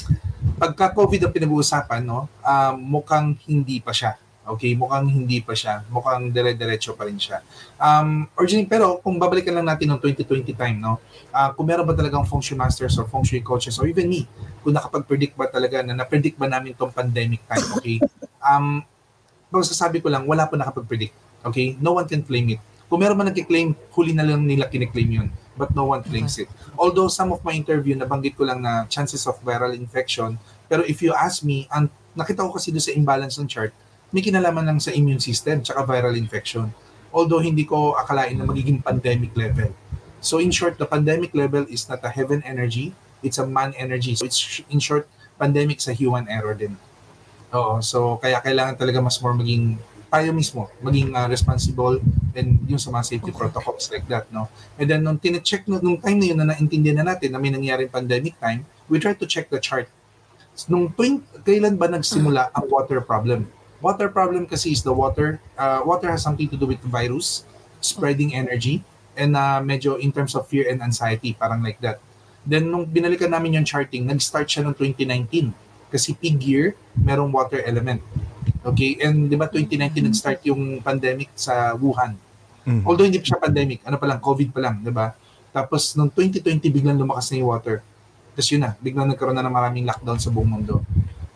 pagka COVID ang pinag-uusapan, no, um, mukhang hindi pa siya. Okay, mukhang hindi pa siya. Mukhang dire-diretso pa rin siya. Um, originally, pero kung babalikan lang natin ng 2020 time, no, ah, kung meron ba talagang feng shui masters or feng shui coaches or even me, kung nakapag-predict ba talaga na na-predict ba namin tong pandemic time, okay? Um, masasabi ko lang, wala pa nakapag-predict. Okay? No one can claim it. Kung meron man nagkiklaim, huli na lang nila kiniklaim yun. But no one claims it. Although some of my interview, nabanggit ko lang na chances of viral infection. Pero if you ask me, ang nakita ko kasi doon sa imbalance ng chart, may kinalaman lang sa immune system tsaka viral infection. Although hindi ko akalain na magiging pandemic level. So in short, the pandemic level is not a heaven energy, it's a man energy. So it's in short, pandemic sa human error din. Oo, so kaya kailangan talaga mas more maging tayo mismo, maging uh, responsible and yung sa mga safety protocols like that, no? And then nung tine-check, nung, nung time na yun na naintindihan na natin na may nangyaring pandemic time, we try to check the chart. Nung tuwing, kailan ba nagsimula ang water problem? Water problem kasi is the water, uh, water has something to do with virus, spreading energy, and uh, medyo in terms of fear and anxiety, parang like that. Then nung binalikan namin yung charting, nag-start siya noong 2019. Kasi pig year, merong water element. Okay, and di ba 2019 nag-start yung pandemic sa Wuhan. Mhm. Although hindi pa siya pandemic, ano pa lang, COVID pa lang, di ba? Tapos noong 2020 biglang lumakas na yung water. Tapos yun na, biglang nagkaroon na ng maraming lockdown sa buong mundo.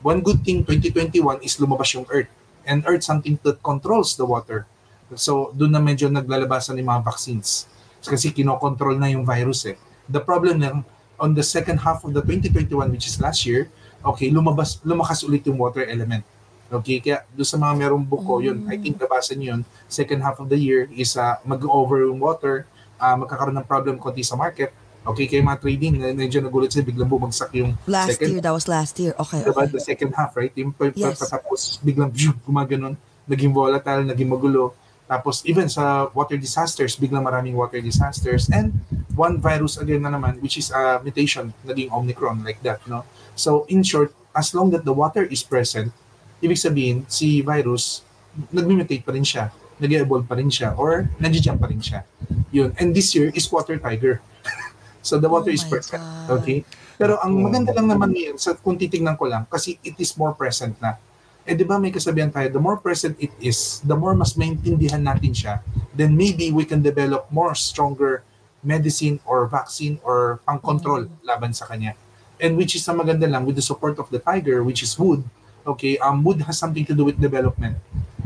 One good thing 2021 is lumabas yung Earth. And Earth something that controls the water. So doon na medyo naglalabasan yung mga vaccines. Kasi kinokontrol na yung virus eh. The problem lang, on the second half of the 2021, which is last year, okay, lumabas, lumakas ulit yung water element. Okay, kaya doon sa mga merong buko, yun, I think nabasa niyo yun, second half of the year is uh, mag-over yung water, uh, magkakaroon ng problem konti sa market. Okay, kaya mga trading, na- medyo nagulat sila, biglang bumagsak yung Last second year, that was last year. Okay, diba, okay. the second half, right? Yung Yes. patapos, biglang (laughs) gumaganon, naging volatile, naging magulo. Tapos even sa water disasters, biglang maraming water disasters. And one virus again na naman, which is a mutation, naging Omicron, like that, no? So in short, as long that the water is present, ibig sabihin, si virus, nag-mutate pa rin siya, nag-evolve pa rin siya, or nandiyan pa rin siya. Yun. And this year is water tiger. (laughs) so the water Oh is present. God. Okay? Pero ang maganda lang naman ngayon, sa, kung titignan ko lang, kasi it is more present na. Eh di ba may kasabihan tayo, the more present it is, the more mas maintindihan natin siya, then maybe we can develop more stronger medicine or vaccine or pang-control laban sa kanya. And which is ang maganda lang with the support of the tiger, which is wood. Okay, um, wood has something to do with development,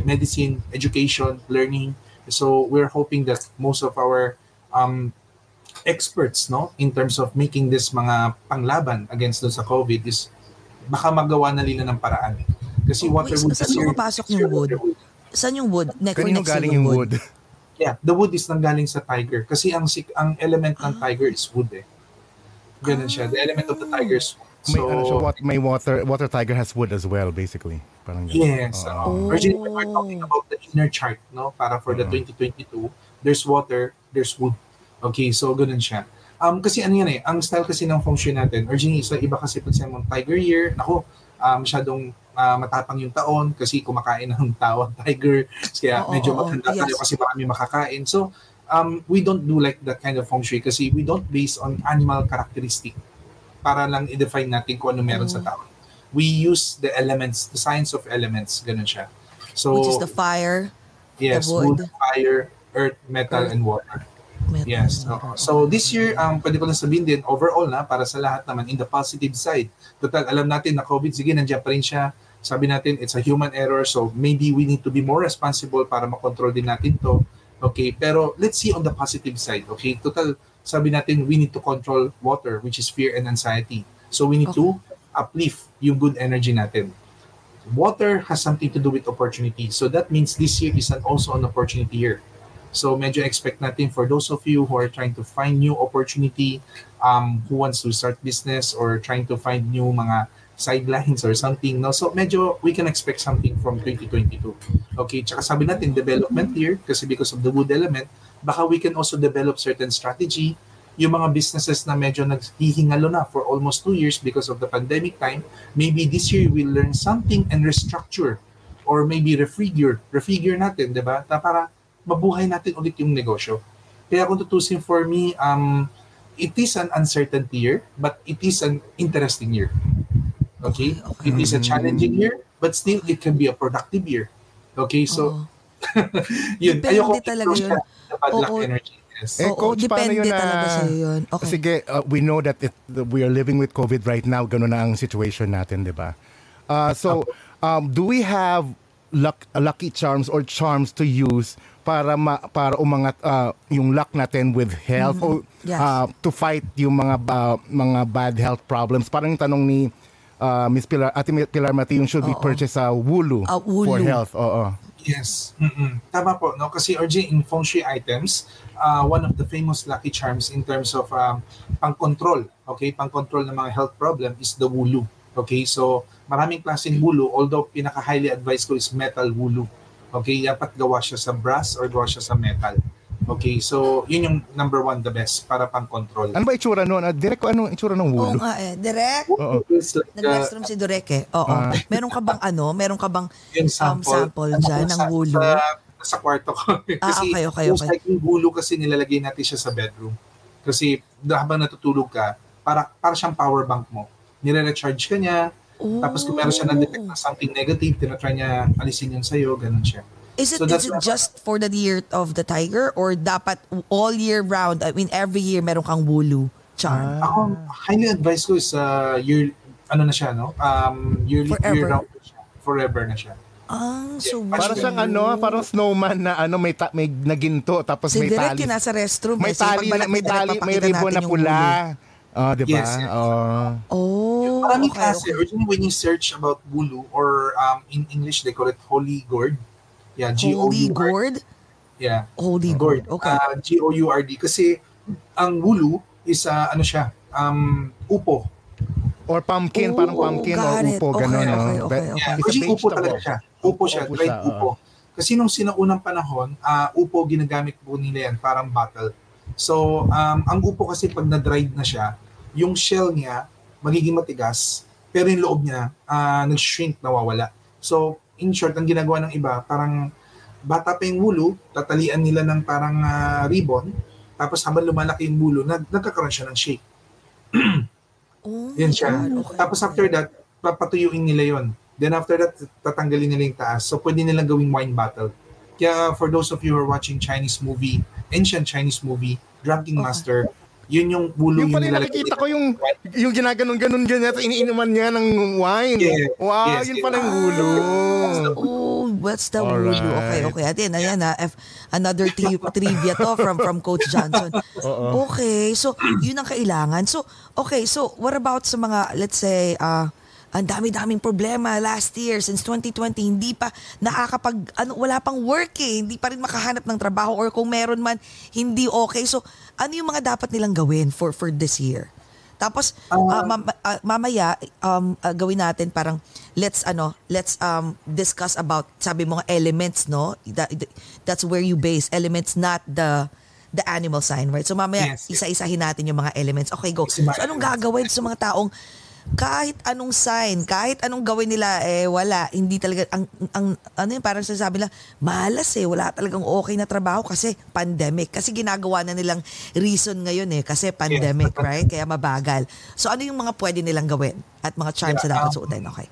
medicine, education, learning. So we're hoping that most of our um, experts no in terms of making this mga panglaban against dun sa COVID is baka magawa na nila ng paraan. Kasi Oh, water wood saan year, yung wood? wood. Saan yung wood? Ne- for Kanino next galing yung wood? Yeah, the wood is nanggaling sa tiger kasi ang sik- ang element ng tiger is wood eh. Ganun siya. The element of the tiger is wood. May, So, ano siya, what, may water, water tiger has wood as well, basically. Parang ganun. Yes. Uh, originally, we were talking about the inner chart, no? Para for the 2022, there's water, there's wood. Okay, so ganun siya. Um, kasi ano yan eh, ang style kasi ng feng shui natin, originally sa iba kasi pag mo tiger year, nako, uh, masyadong uh, matapang yung taon kasi kumakain ng tawag tiger, kaya Oo, medyo oo, maganda tayo yes. kasi marami makakain. So, um, we don't do like that kind of feng shui kasi we don't base on animal characteristic para lang i-define natin kung ano meron sa Mm. tao. We use the elements, the science of elements, ganun siya. So, Which is the fire, yes, wood. wood, fire, earth, metal, Earth. and water. metal, Yes. oo. So this year, um, pwede ko lang sabihin din, overall na, para sa lahat naman, in the positive side. Total, alam natin na COVID, sige, nandiyan pa rin siya. Sabi natin, it's a human error, so maybe we need to be more responsible para makontrol din natin to. Okay, pero let's see on the positive side. Okay, total, sabi natin, we need to control water, which is fear and anxiety. So we need to uplift yung good energy natin. Water has something to do with opportunity. So that means this year is an, also an opportunity year. So medyo expect natin for those of you who are trying to find new opportunity, um, who wants to start business or trying to find new mga sidelines or something. No? So medyo we can expect something from 2022. Okay, tsaka sabi natin development year kasi because of the wood element, baka we can also develop certain strategy. Yung mga businesses na medyo naghihingalo na for almost two years because of the pandemic time, maybe this year we'll learn something and restructure or maybe refigure, refigure natin, di ba? Ta para mabuhay natin ulit yung negosyo. Kaya kung tutusin for me, um, it is an uncertainty year, but it is an interesting year. Okay? It is a challenging year, but still it can be a productive year. Okay, so Oo. (laughs) yun. Depende Ayoko talaga yun. bad luck Oo. energy. Yes. Eh, Oo, coach, paano depende yun na... talaga sa'yo yun. Okay. Sige, uh, we know that it, we are living with COVID right now. Ganun na ang situation natin, di ba? Uh, so, um, do we have luck, lucky charms or charms to use para ma, para umangat uh, yung luck natin with health or Yes. uh, to fight yung mga uh, mga bad health problems? Parang yung tanong ni uh, Miss Pilar, Ate Pilar Matiyong should be Oo. purchased sa Wulu, Ah, Wulu. for health. Oo. Yes. Mm-mm. Tama po, no? Kasi RJ, in feng shui items, uh, one of the famous lucky charms in terms of um, pang-control, okay, pang-control ng mga health problem is the wulu. Okay, so maraming klaseng wulu, although pinaka-highly advised ko is metal wulu. Okay, dapat gawa siya sa brass or gawa siya sa metal. Okay, so yun yung number one, the best, para pang-control. Ano ba itsura noon? Uh, direct ko anong itsura ng Oo nga eh. Direct, Oo. It's like, uh, nag-restroom si Durek eh. Oo. Ah. Meron ka bang ano? Meron ka bang yung um, sample, sample ano dyan ng sa- wulu? Sa, sa kwarto ko. (laughs) kasi okay, okay, most okay. like yung wulu kasi nilalagay natin siya sa bedroom. Kasi habang natutulog ka, para, para siyang power bank mo. Nire-recharge ka niya, tapos kung meron siya na-detect na something negative, tinatry niya alisin yun sa'yo, ganun siya. Is it So is it just for the year of the tiger or dapat all year round? I mean every year meron kang wulu charm. Ako, highly advice ko is uh, year, ano na siya, no? Um, yearly, Forever. year round na siya. Forever na siya. Ang so Yeah, Para siyang ano, parang snowman na ano may ta- may naginto tapos si may tali. yung nasa restroom. May eh. Tali, ni may tali, may ribbon na pula. Oh, di ba? Yes, yes. Oh. Oh, Maraming okay, klase. okay. Originally, when you search about wulu, or um, in English, they call it holy gourd. Yeah, Holy G-O-U-R-D. gourd? Yeah. Holy gourd. Okay. Uh, G-O-U-R-D. Kasi ang wulu is uh, ano siya, um, upo. Or pumpkin, Oh, parang pumpkin or it. upo, Okay, gano'n. no? okay, okay, okay. Yeah, It's a Kasi upo vegetable. talaga siya. Upo siya, Upo dried siya, upo. Kasi nung sinaunang panahon, uh, upo ginagamit po nila yan, parang bottle. So, um, ang upo kasi pag na-dried na siya, yung shell niya magiging matigas, pero yung loob niya uh, nag-shrink, nawawala. So, in short, ang ginagawa ng iba, parang bata pa yung wulo, tatalian nila ng parang ah, ribbon, tapos habang lumalaki yung wulo, nag nagkakaroon siya ng shape. (clears throat) Oh, Yan siya. God, okay, Tapos after that, papatuyuin nila yon. Then after that, tatanggalin nila yung taas. So pwede nilang gawing wine bottle. Kaya for those of you who are watching Chinese movie, ancient Chinese movie, Drunken Okay. Master, yun yung bulo Yung yung pala yung nilalagay nakikita ko yung yung ginaganon-ganon ganyan at iniinuman niya ng wine. Yes, Wow, yes, yun yes. pala yung ulo. Oh, what's the Alright. wulu? Okay, okay. Atin, ayan na. F, another tri- (laughs) trivia to from from Coach Johnson. Okay, so yun ang kailangan. So, okay, so what about sa mga, let's say, ah, ang dami-daming problema last year since 2020 hindi pa nakakapag ano wala pang work eh hindi pa rin makahanap ng trabaho or kung meron man hindi okay so ano yung mga dapat nilang gawin for for this year? Tapos ah, mam- ah, mamaya um ah, gawin natin parang let's ano let's um discuss about sabi mo nga elements no? That, that's where you base elements not the the animal sign right? So mamaya Yes, yes. isa-isahin natin yung mga elements. Okay go. So anong gagawin sa mga taong kahit anong sign, kahit anong gawin nila, eh wala, hindi talaga, ang, ang ano yun, parang sasabi lang, malas eh, wala talagang okay na trabaho kasi pandemic. Kasi ginagawa na nilang reason ngayon eh, kasi pandemic, right? Kaya mabagal. So ano yung mga pwede nilang gawin at mga charms Yeah, na dapat um, suotin? Okay.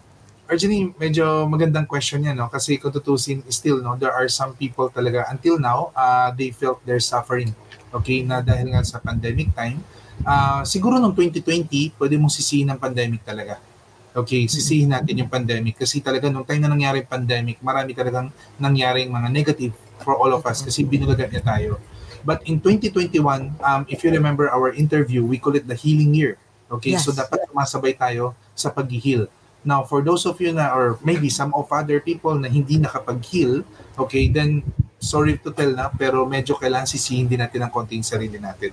Arjuni, medyo magandang question yan, no? Kasi kung tutusin, still, no, there are some people talaga, until now, uh, they felt their suffering. Okay, na dahil nga sa pandemic time, Ah, siguro noong 2020, pwede mong sisihin ang pandemic talaga. Okay, sisihin natin yung pandemic kasi talaga nung time na nangyari yung pandemic, marami talagang nangyaring mga negative for all of us kasi binulagan niya tayo. But in 2021, um, if you remember our interview, we call it the healing year. Okay, Yes. so dapat sumasabay tayo sa pag-heal. Now, for those of you na, or maybe some of other people na hindi nakapag-heal, okay, then sorry to tell na, pero medyo kailangan sisihin din natin ang konti yung sarili natin.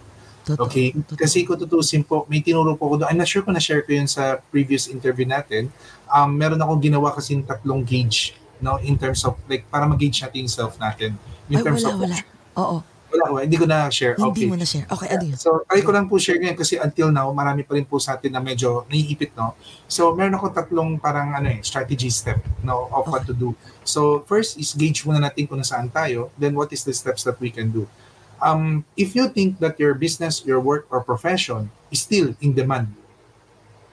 Totoo, Okay? totoo. Kasi kung tutusin po, may tinuro po ko doon. I'm not sure kung na-share ko yun sa previous interview natin. Um, meron akong ginawa kasi tatlong gauge no in terms of like para mag-gauge natin yung self natin in Ay, terms wala, of wala. Oo, wala wala, hindi ko na share hindi okay mo na share. Okay, ano yun? So, try ko lang po share ngayon kasi until now, marami pa rin po sa atin na medyo naiipit, no? So, meron ako tatlong parang ano eh, strategy step, no, of what to do. So, first is gauge muna natin kung nasaan tayo, then what is the steps that we can do. Um, if you think that your business, your work, or profession is still in demand,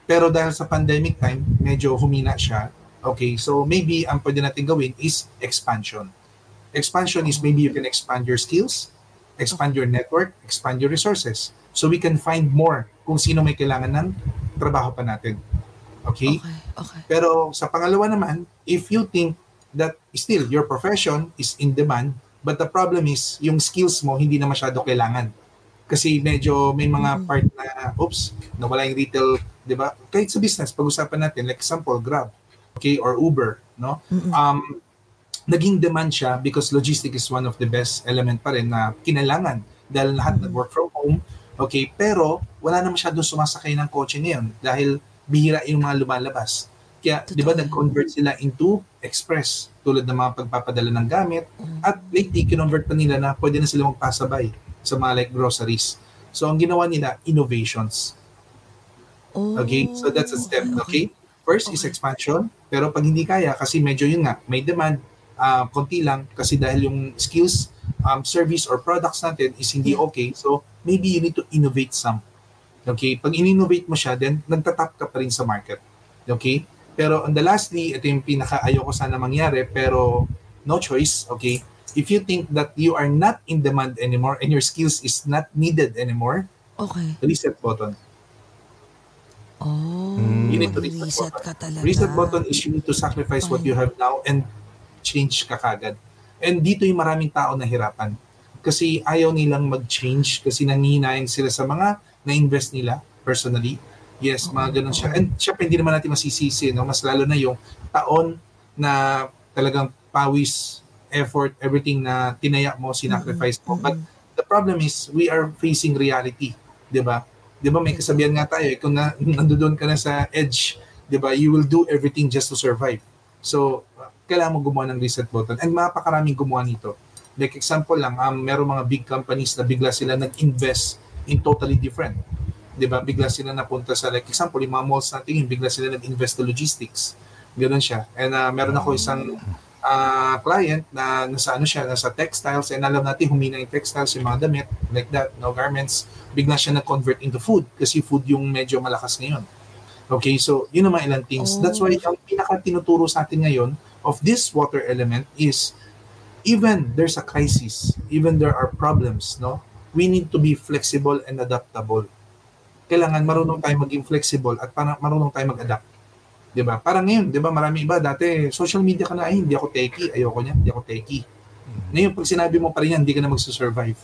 pero dahil sa pandemic time, medyo humina siya, okay, so maybe ang pwede natin gawin is expansion. Expansion is maybe you can expand your skills, expand your network, expand your resources. So we can find more kung sino may kailangan ng trabaho pa natin. Okay? Okay, okay. Pero sa pangalawa naman, if you think that still your profession is in demand, but the problem is yung skills mo hindi na masyado kailangan. Kasi medyo may mga part na, oops, nawala yung retail 'di ba? Kahit sa business, pag-usapan natin like example Grab, okay, or Uber, no? Um naging demand siya because logistics is one of the best element pa rin na kinailangan dahil lahat nag-work from home. Okay, pero wala na masyadong sumasakay ng kotse ngayon dahil bihira yung mga lumalabas. Kaya, di ba, nag-convert sila into express tulad ng mga pagpapadala ng gamit at lately, kinonvert pa nila na pwede na sila magpasabay sa mga like groceries. So, ang ginawa nila, innovations. Oh, Okay? So, that's a step. Okay? First is expansion. Pero pag hindi kaya, kasi medyo yun nga, may demand, ah, konti lang, kasi dahil yung skills, um, service, or products natin is hindi okay. So, maybe you need to innovate some. Okay? Pag in-innovate mo siya, then nagtatap ka pa rin sa market. Okay? Pero on the lastly, ito yung pinaka ayoko sana mangyari, pero no choice, okay? If you think that you are not in demand anymore and your skills is not needed anymore, Okay. reset button. Oh, You need to reset reset button. ka talaga. Reset button is you need to sacrifice what Okay. you have now and change ka kagad. And dito yung maraming tao na hirapan. Kasi ayaw nilang mag-change kasi nangihinayin sila sa mga na-invest nila personally. Yes, mga ganun siya. And syempre, hindi naman natin masisisi, no? mas lalo na yung taon na talagang pawis, effort, everything na tinaya mo, sinacrifice mo. But the problem is, we are facing reality. 'di ba? 'Di ba may kasabihan nga tayo, eh, kung na, (laughs) nandoon ka na sa edge, 'di ba? You will do everything just to survive. So, kailangan mo gumawa ng reset button. And mapakaraming gumawa nito. Like example lang, um, meron mga big companies na bigla sila nag-invest in totally different. 'Di ba? Bigla sila napunta sa like example, yung mga malls natin, yung bigla sila nag-invest sa logistics. Ganun siya. And uh, meron ako isang uh, client na nasa ano siya, nasa textiles and alam natin humina yung textiles, yung mga damit, like that, no garments, bigla siya na-convert into food kasi food yung medyo malakas ngayon. Okay, so yun naman ilang things. Oh. That's why ang pinaka tinuturo sa atin ngayon of this water element is even there's a crisis, even there are problems, no? We need to be flexible and adaptable. Kailangan marunong tayo maging flexible at para marunong tayo mag-adapt. 'Di ba? Parang ngayon, 'di ba, marami iba dati social media ka na ay hindi ako techie, ayoko niya, hindi ako techie. Ngayon, pag sinabi mo pa rin yan, hindi ka na magsusurvive.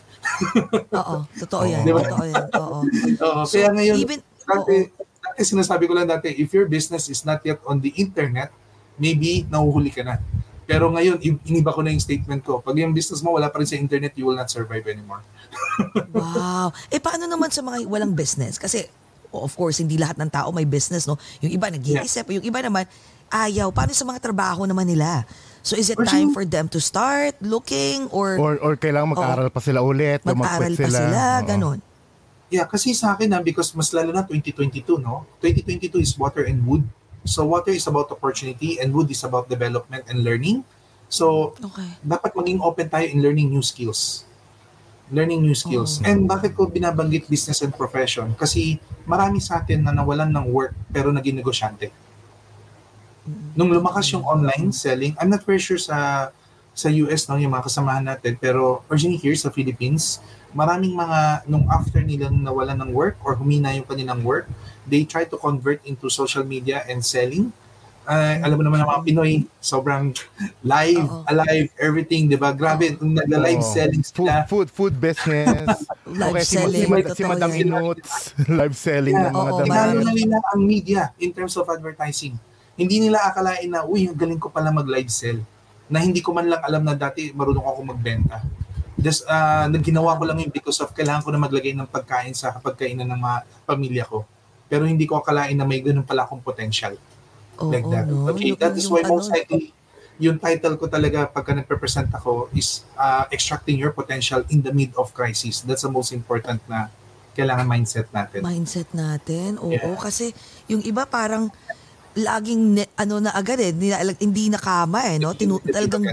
(laughs) Oo, totoo yan. Di ba? Totoo yan. Oo. (laughs) Oo, So, kaya ngayon, even, dati, oo. dati sinasabi ko lang dati, if your business is not yet on the internet, maybe nahuhuli ka na. Pero ngayon, iniba ko na yung statement ko. Pag yung business mo wala pa rin sa internet, you will not survive anymore. (laughs) Wow. Eh, paano naman sa mga walang business? Kasi, of course, hindi lahat ng tao may business, no? Yung iba nag-iisip, yung iba naman, ayaw. Paano sa mga trabaho naman nila? So, is it Or time for them to start looking or, Or, or kailangan mag-aral pa sila ulit, mag-aral pa sila? Oo. Ganon. Yeah, kasi sa akin na because mas lalo na 2022, no? 2022 is water and wood. So water is about opportunity and wood is about development and learning. So Okay. dapat maging open tayo in learning new skills. Learning new skills. And bakit ko binabanggit business and profession? Kasi marami sa atin na nawalan ng work pero naging negosyante. Nung lumakas yung online selling, I'm not very sure sa sa US no, yung mga kasamahan natin, pero originally here sa Philippines, maraming mga nung after nilang nawalan ng work or humina yung kanilang work, they try to convert into social media and selling. Uh, alam mo naman ang mga Pinoy, sobrang live, Oo. alive, everything, di ba? Grabe, nung nagla-live selling Food, sila. food, food business. (laughs) Live Okay, selling, si, si, si Madam. Inuts, (laughs) live selling Yeah, ng mga damit. Tinalo na nila ang media in terms of advertising. Hindi nila akalain na, uy, ang galing ko pala mag-live sell. Na hindi ko man lang alam na dati marunong ako magbenta. Just, uh, nagginawa ko lang yun because of kailangan ko na maglagay ng pagkain sa pagkainan ng mga pamilya ko. Pero hindi ko akalain na may ganun pala akong potential. Oo, like that. no? Okay, that is why most ano, likely, yung title ko talaga pagka nagpe-present ako is uh, extracting your potential in the mid of crisis. That's the most important na kailangan mindset natin. mindset natin. Oo, Yeah. kasi yung iba parang laging ne- ano na agad eh, hindi, na- hindi nakama eh, no? Tinu, talagang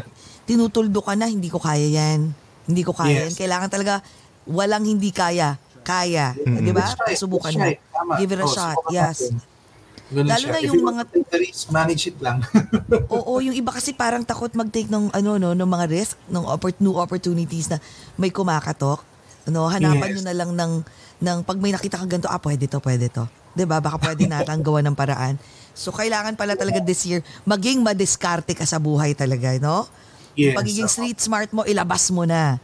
tinutuldo ka na, hindi ko kaya yan. Hindi ko kaya yan. Yes. Kailangan talaga walang hindi kaya. Kaya. Di ba? Right, Subukan mo. right. Tama. Give it a Oh, shot. Yes. natin. Ganun Lalo siya. na yung mga- risk, manage it lang. (laughs) Oo, yung iba kasi parang takot mag-take ng ano no, ng mga risk, ng oppor- new opportunities na may kumakatok. Ano, hanapan Yes. nyo na lang ng ng pag may nakita kang ganito, ah pwede to, pwede to. 'Di ba? Baka pwede natin gawa ng paraan. So kailangan pala talaga this year maging madiskarte ka sa buhay talaga, no? yes. Pagiging oo. street smart mo, ilabas mo na.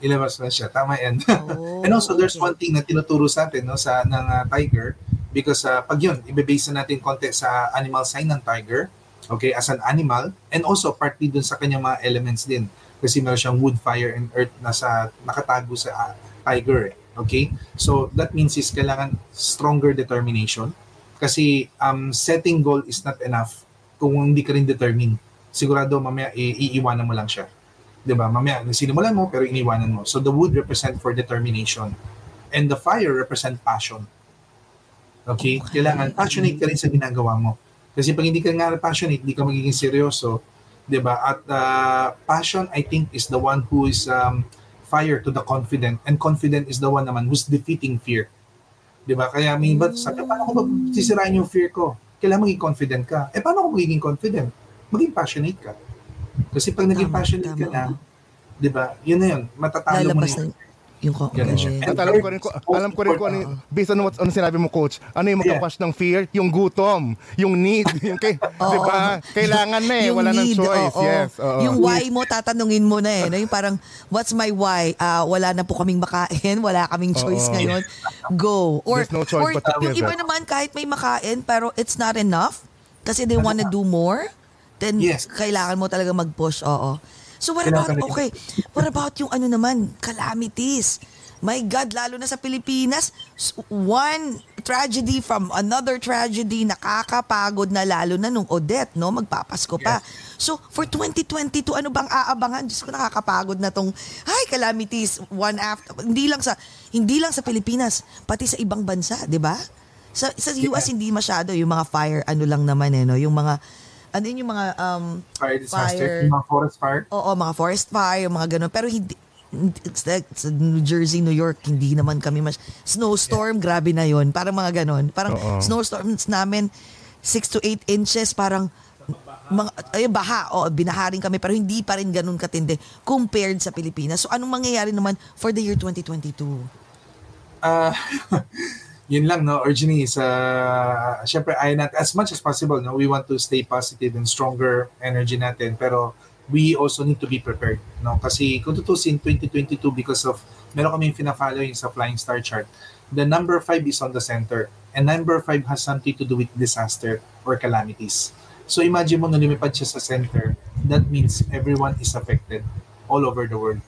Ilabas na siya. Tama yan. Oh, (laughs) And also, there's okay. one thing na tinuturo sa atin no, sa ng ah, Tiger Because uh, pag yun, ibe-base na natin konti sa animal sign ng tiger, okay, as an animal, and also partly dun sa kanyang mga elements din. Kasi meron siyang wood, fire, and earth na sa, nakatago sa uh, tiger. Eh. Okay? So, that means is kailangan stronger determination. Kasi um, setting goal is not enough kung hindi ka rin determined. Sigurado mamaya i- iiwanan mo lang siya. 'Di ba? Mamaya sinimulan mo pero iniwanan mo. So the wood represent for determination and the fire represent passion. Okay? Kailangan passionate ka rin sa ginagawa mo. Kasi pag hindi ka nga passionate, hindi ka magiging seryoso, 'di ba? At uh, passion I think is the one who is um, fire to the confident and confident is the one naman who's defeating fear. 'Di ba? Kaya may iba sabi, paano ko ba sisirain yung fear ko? Kailangan maging confident ka. Eh paano ako magiging confident? Maging passionate ka. Kasi pag naging Tama, passionate ka tama, na, oo. 'di ba? Yun na yun, matatalo mo na yun. na yung ko. Ganun. At alam ko rin ko, alam ko rin ko ano, Oo. based on what ano sinabi mo coach, ano yung magkapas ng fear, yung gutom, yung need, (laughs) yung kay, 'di ba? Kailangan na eh, Yung wala nang need, choice. oo. Yes. oo. Yung why mo, tatanungin mo na eh. No? Yung parang, what's my why? Ah, wala na po kaming makain, (laughs) wala kaming choice Oo. ngayon. Go. Or, There's no choice or but yung iba it. naman, kahit may makain, pero it's not enough, kasi they wanna do more, then Yes. kailangan mo talaga mag-push. Oo. So what about, okay, what about yung ano naman, calamities? My God, lalo na sa Pilipinas, one tragedy from another tragedy, nakakapagod na lalo na nung Odette, no? Magpapasko pa. So, for 2022, ano bang aabangan? Diyos ko, nakakapagod na tong, ay, calamities, one after, hindi lang sa, hindi lang sa Pilipinas, pati sa ibang bansa, di ba? Sa, sa US, hindi masyado, yung mga fire, ano lang naman eh, no? Yung mga, ano yun yung mga, um, Fire disaster, Fire. yung mga forest fire. Oo, mga forest fire, yung mga ganun. Pero hindi, it's like, sa New Jersey, New York, hindi naman kami mas... Snowstorm, grabe na yon Parang mga ganun. Parang Oo. snowstorms namin, 6 to 8 inches, parang mga, ay, baha. O, binaharin kami, pero hindi pa rin ganun katindi compared sa Pilipinas. So, anong mangyayari naman for the year 2022? Ah, (laughs) yun lang no? Originally is uh, syempre ay nat as much as possible no? We want to stay positive and stronger energy natin. Pero we also need to be prepared no? Kasi kung tutusin 2022 because of meron kaming fina-follow yung sa flying star chart. The number 5 is on the center. And number 5 has something to do with disaster or calamities. So imagine mo na lumipad siya sa center. That means everyone is affected all over the world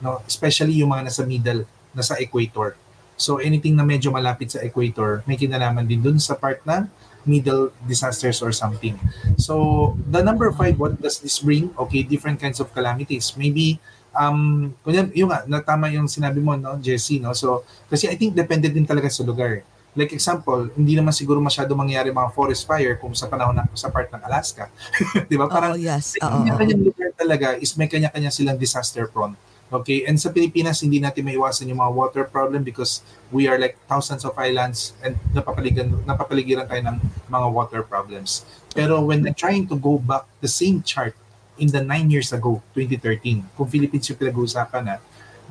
no? Especially yung mga nasa middle nasa equator So anything na medyo malapit sa equator, may kinalaman din dun sa part na middle disasters or something. So the number five, what does this bring? Okay, different kinds of calamities. Maybe um kunya yung nga natama yung sinabi mo no Jesse no so kasi I think depende din talaga sa lugar like example hindi naman siguro masyado mangyari mga forest fire kung sa panahon na, sa part ng Alaska (laughs) 'di ba parang Oo, yes. oo. kanya-kanyang lugar talaga is may kanya-kanya silang disaster prone. Okay? And sa Pilipinas, hindi natin maiwasan yung mga water problem because we are like thousands of islands and napapaligiran, napapaligiran tayo ng mga water problems. Pero when they're trying to go back the same chart in the nine years ago, 2013, kung Philippines yung pinag-uusapan na,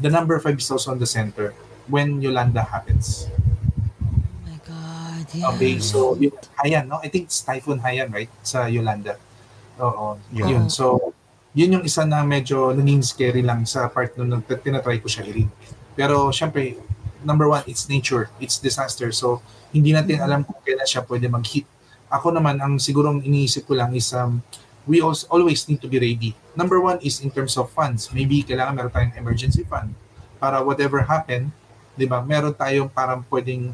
the number five is also on the center when Yolanda happens. Oh my God, yes. Okay, so yung Haiyan, no? I think it's Typhoon Haiyan, right? Sa Yolanda. Oo. Yeah. Yun. So, yun yung isa na medyo naging scary lang sa part nung tinatry ko siya i-read. Pero, syempre, number one, it's nature. It's disaster. So, hindi natin alam kung kailan siya pwede mag-hit. Ako naman, ang sigurong iniisip ko lang is um, we also always need to be ready. Number one is in terms of funds. Maybe kailangan meron tayong emergency fund para whatever happen, di ba, meron tayong parang pwedeng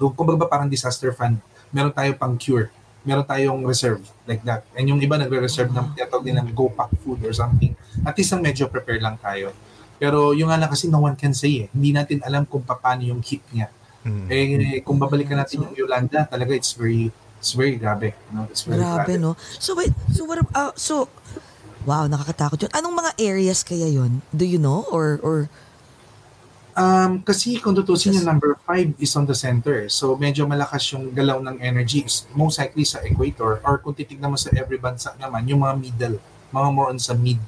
kung ba parang disaster fund, meron tayo pang cure. Meron tayong reserve like that. And yung iba nagre-reserve ng tinatawag din ng go pack food or something. At least ang medyo prepare lang tayo. Pero yung nga lang kasi no one can say eh. Hindi natin alam kung paano yung hit niya. Mm. Eh kung babalikan natin yung Yolanda, talaga it's very it's very grabe. No? It's very Grabe, no? So, wait, so what, ah, so, wow, nakakatakot yun. Anong mga areas kaya yun? Do you know? Or, or, Um, kasi kung tutusin yung number 5 is on the center. So medyo malakas yung galaw ng energy. Most likely sa equator or kung titignan mo sa every bansa naman, yung mga middle, mga more on sa mid.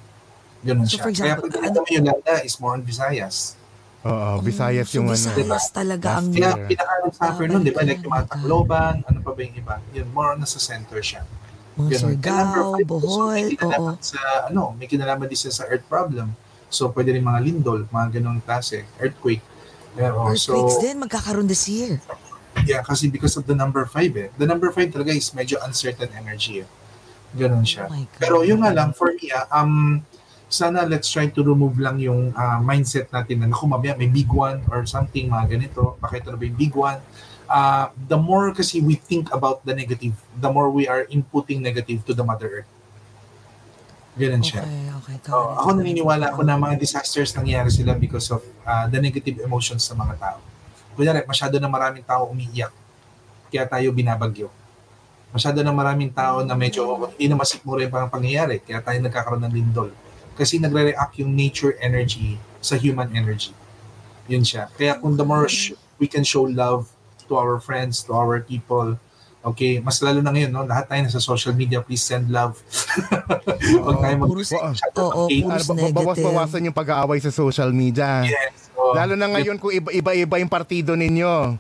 Ganun So, siya. for Kaya example, pag tinignan mo yung Landa is more on Visayas. Oo, Visayas so yung ano. Visayas talaga ang... Kaya pinaka-suffer Ah, nun, di ba? Like yung mga. Tacloban, ano pa ba yung iba? Yun, more on nasa center siya. Mga Surigao, Bohol, may oo. kinalaman Sa, ano, may kinalaman din siya sa earth problem. So, pwede rin mga lindol, mga ganong klase, earthquake. Pero, Earthquakes so, din, magkakaroon this year. Yeah, kasi because of the number 5 eh. The number 5 talaga is medyo uncertain energy eh. Ganun siya. Oh. Pero yun nga lang, for me, ah, um, sana let's try to remove lang yung ah, mindset natin na naku mamaya may big one or something, mga ganito. Bakit ano ba yung big one? Ah, the more kasi we think about the negative, the more we are inputting negative to the Mother Earth. Ganun siya. Okay, okay. got Oo, it. ako naniniwala ako na mga disasters nangyayari sila because of ah, the negative emotions sa mga tao. Kunyari, masyado na maraming tao umiiyak. Kaya tayo binabagyo. Masyado na maraming tao na medyo hindi na masikmura yung pang- pangyayari. Kaya tayo nagkakaroon ng lindol. Kasi nagre-react yung nature energy sa human energy. Yun siya. Kaya kung the more sh- we can show love to our friends, to our people, okay, mas lalo na ngayon, no? lahat tayo nasa social media, please send love. (laughs) Huwag tayo mag- Puro- Oo, ng hate. puro- Ano, bawas-bawasan yung pag-aaway sa social media. Yes. So, Lalo na ngayon kung iba- iba-iba yung partido ninyo.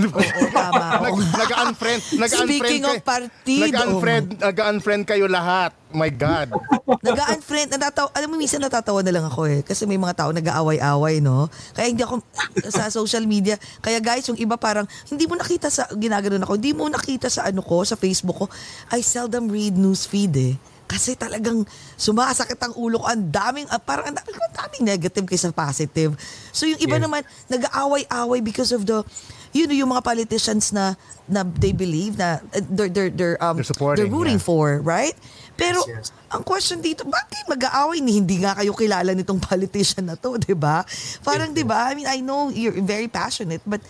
Oo, tama. (laughs) Nag, Oo. nag-unfriend, nag-unfriend Speaking of partido. Nag-unfriend, nag-unfriend kayo lahat. My God. (laughs) Nag-unfriend, natatawa, alam mo, minsan natatawa na lang ako eh. Kasi may mga tao nag-aaway-away, no? Kaya hindi ako (laughs) sa social media. Kaya guys, yung iba parang, hindi mo nakita sa, ginaganon ako, hindi mo nakita sa ano ko, sa Facebook ko. I seldom read news feed eh. Kasi talagang sumasakit ang ulo ko. Ang daming, ah, parang ang daming, ang daming negative kaysa positive. So yung iba Yes. naman, nag-aaway-away because of the, you know, yung mga politicians na, na they believe na uh, they're, they're, they're, um, They're they're rooting yeah. for, right? Pero Yes, yes. ang question dito, bakit mag-aaway ni hindi nga kayo kilala nitong (laughs) politician na to, 'di ba? Parang 'di ba? I mean, I know you're very passionate, but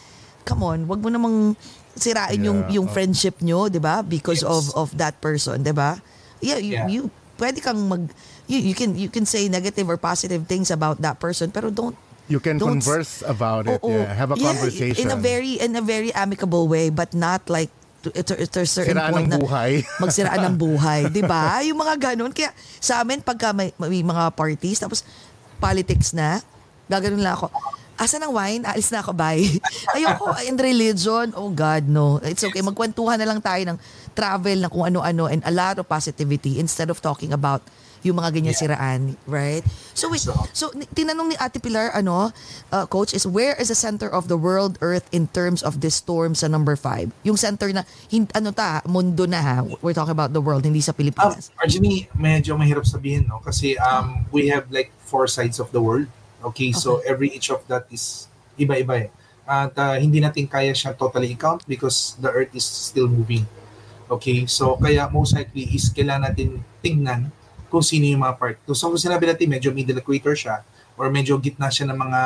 come on, wag mo namang sirain yung Yeah, yung oh. friendship nyo, 'di ba? Because Yes. of of that person, 'di ba? Yeah, you, Yeah. you pwede kang mag you, you can you can say negative or positive things about that person, pero don't You can Don't- converse about it. Oo. yeah. Have a Yeah, conversation. in a very in a very amicable way, but not like to, to, to a certain Siraan point ng na buhay. (laughs) magsiraan ng buhay, 'di ba? Yung mga ganun. Kaya sa amin pagka may, may mga parties tapos politics na, gaganon lang ako. Asa ng wine? Alis na ako, bye. (laughs) Ayoko, in religion, oh God, no. It's okay, magkwentuhan na lang tayo ng travel, na kung ano-ano, and a lot of positivity instead of talking about yung mga ganyan siraan, right? So wait, So- tinanong ni Ate Pilar, ano, uh, coach, is where is the center of the world, earth in terms of this storm sa number five? Yung center na, hin, ano ta, mundo na ha, we're talking about the world, hindi sa Um, Pilipinas. Arjuni, medyo mahirap sabihin, no? Kasi um, we have like four sides of the world. Okay, so every each of that is iba-iba eh. At uh, hindi natin kaya siya totally count because the earth is still moving. Okay, so kaya most likely is kailangan natin tingnan kung sino yung mga part. So kung sinabi natin medyo middle equator siya or medyo gitna siya ng mga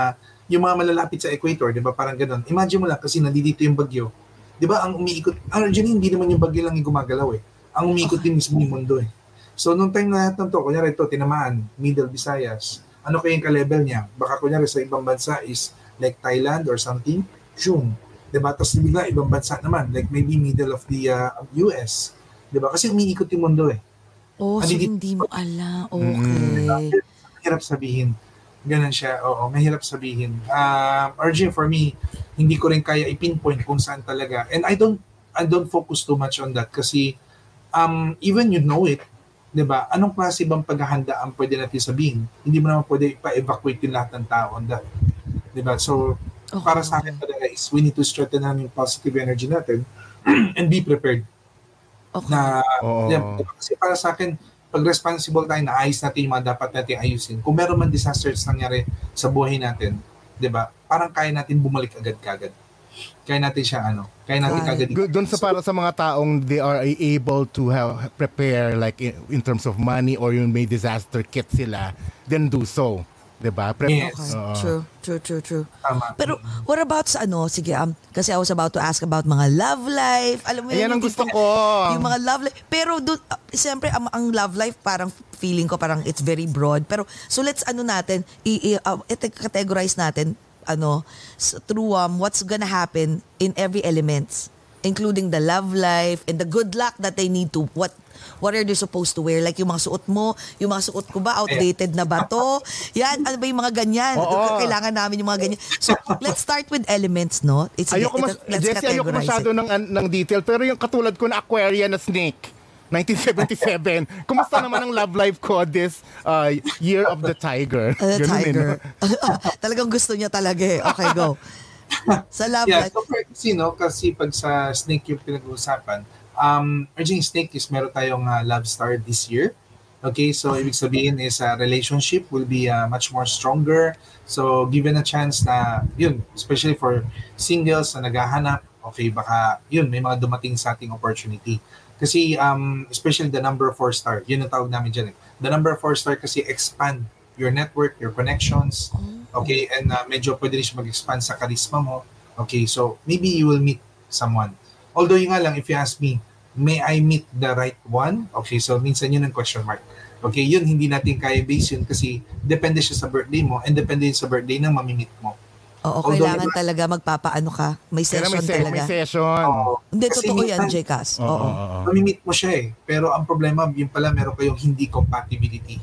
yung mga malalapit sa equator, 'di ba? Parang ganoon. Imagine mo lang kasi nandito yung bagyo. 'Di ba? Ang umiikot, Arjuni, hindi naman yung bagyo lang yung gumagalaw eh. Ang umiikot din mismo yung mundo eh. So, nung time na lahat ng to, kunyari ito, tinamaan, Middle Visayas, ano kaya yung ka-level niya? Baka kunyari sa ibang bansa is like Thailand or something, Zoom. Diba? Tapos bigla ibang bansa naman, like maybe middle of the uh, US. Diba? Kasi umiikot yung mundo eh. Oh, so hindi- hindi mo alam. Okay. Mahirap sabihin. Ganun siya. Oo, mahirap sabihin. Um, RJ, for me, hindi ko rin kaya i-pinpoint kung saan talaga. And I don't I don't focus too much on that kasi um, even you know it, 'di ba? Anong klase bang paghahanda ang pwede natin sabihin? Hindi mo naman pwede pa-evacuate yung lahat ng tao on that. 'Di ba? So, Okay, para sa akin talaga is we need to strengthen namin yung positive energy natin (clears throat) and be prepared Okay. na Oo. Yeah, kasi para sa akin, pag responsible tayo, naayos natin yung mga dapat natin ayusin. Kung meron man disasters nangyari sa buhay natin, di ba? Parang kaya natin bumalik agad kagad. Kaya natin siya ano, kaya natin Right. kagad. Gu- Doon sa para sa mga taong they are able to have prepare like in, in terms of money or yung may disaster kit sila, then do so. 'Di ba? Pre- Yes. Okay. Oo. True, true, true, true. Tama. Pero what about sa ano? Sige, um, kasi I was about to ask about mga love life. Alam mo yun, Ayan ang yung gusto ko. Yung mga love life. Pero doon, uh, siyempre, ang, ang love life parang feeling ko parang it's very broad. Pero so let's ano natin, i, i, uh, ite- categorize natin ano through um, what's gonna happen in every elements including the love life and the good luck that they need to what what are they supposed to wear like yung mga suot mo yung mga suot ko ba outdated na ba to yan ano ba yung mga ganyan Oo. kailangan namin yung mga ganyan so let's start with elements no it's Ayoko mas let's Jessie, ayoko masyado it. ng ng detail pero yung katulad ko na Aquarian na snake 1977. Kumusta naman ang love life ko this uh, year of the tiger? (laughs) Uh, Ganun eh, tiger. no? (laughs) Talagang gusto niya talaga eh. Okay, go. (laughs) Sa love Yeah, life. so for, kasi, no, kasi pag sa snake yung pinag-uusapan, um, urging snake is meron tayong uh, love star this year. Okay, so ibig sabihin is a relationship will be uh, much more stronger. So given a chance na, yun, especially for singles na naghahanap, okay, baka, yun, may mga dumating sa ating opportunity. Kasi, um, especially the number 4 star, yun ang tawag namin dyan. eh. The number 4 star kasi expand your network, your connections, okay, and uh, medyo pwede rin siya mag-expand sa charisma mo. Okay, so maybe you will meet someone. Although yung nga lang, if you ask me, may I meet the right one? Okay, so minsan yun ang question mark. Okay, yun hindi natin kaya base yun kasi depende siya sa birthday mo and depende yun sa birthday ng mamimit mo. Oo, Although, kailangan diba- talaga magpapaano ka. May session may, se- talaga. may session. Hindi, Kasi totoo yan, Jcas. Oo, Oo. oo, oo. mamimit mo siya eh. Pero ang problema, yun pala meron kayong hindi compatibility.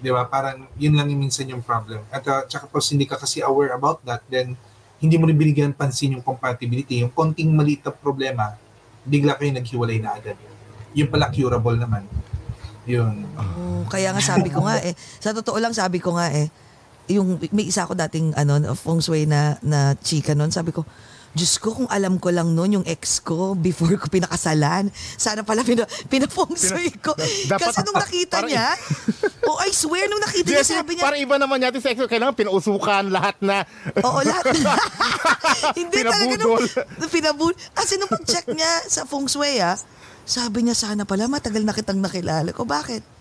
Di ba? Parang yun lang yung minsan yung problem. At uh, tsaka po hindi ka kasi aware about that, then hindi mo rin binigyan pansin yung compatibility. Yung konting maliit na problema, bigla kayo naghiwalay na agad. Yung pala curable naman. Yun. Oo, kaya nga sabi ko nga eh, sa totoo lang sabi ko nga eh, yung may isa ko dating ano feng shui na na chika noon, sabi ko, Diyos ko, kung alam ko lang noon yung ex ko before ko pinakasalan, sana pala pina, pinafeng shui ko. (laughs) Dapat- Kasi nung nakita parang- niya, (laughs) oh I swear, nung nakita niya, sabi niya, parang iba naman natin sa exo. Kailangan pinausukan lahat na. Oo, lahat. (laughs) Hindi talaga Pinabudol. nung, pinabul. Kasi nung pag-check niya sa feng shui, ah, sabi niya sana pala matagal na kitang nakilala ko. Bakit?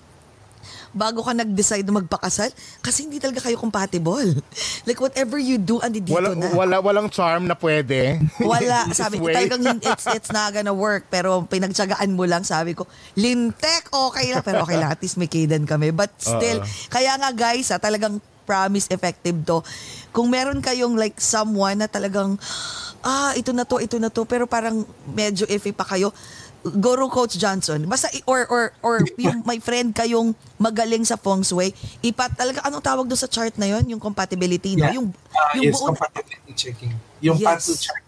Bago ka nag-decide na magpakasal, kasi hindi talaga kayo compatible. (laughs) Like whatever you do, andi dito Wala, na. wala, walang charm na pwede. (laughs) Wala. Sabi ko, talagang (laughs) it's, it's not gonna work. Pero pinagtsagaan mo lang, sabi ko, lintek, okay lang. Pero okay lang, at least may kaden kami. But still, kaya nga guys, ah, talagang promise effective to. Kung meron kayong like someone na talagang, ah, ito na to, ito na to, pero parang medyo iffy pa kayo, Guru Coach Johnson. Basta, i- or, or, or yung my friend kayong magaling sa feng shui, ipat talaga, anong tawag doon sa chart na yon Yung compatibility, no? Yeah. Yung, Ah, yung yes, buong, compatibility checking. Yung Yes. Patsu chart.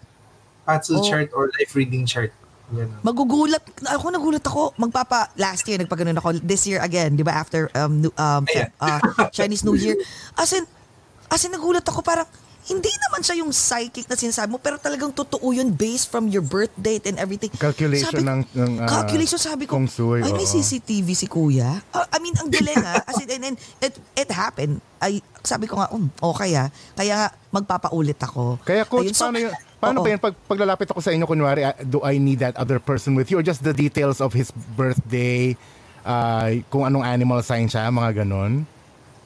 Patsu Oh. chart or life reading chart. Ganun. Magugulat. Ako nagulat ako. Magpapa, last year, nagpaganon ako. This year again, di ba? After um, um, uh, Chinese New Year. As in, as in, nagulat ako parang, hindi naman siya yung psychic na sinasabi mo, pero talagang totoo yun based from your birth date and everything. Calculation Sabi- ng- ng, ah, calculation, sabi ko, shui, ay, may. CCTV si kuya. Ah, I mean, ang galing ha. As in, and, and it, it happened. Ay, sabi ko nga, um, okay ha. Kaya magpapaulit ako. Kaya coach, Ayun, so- paano, yun, (laughs) paano Oo. ba yun? Pag, paglalapit ako sa inyo, kunwari, ah, do I need that other person with you? Or just the details of his birthday, ah, kung anong animal sign siya, mga ganon?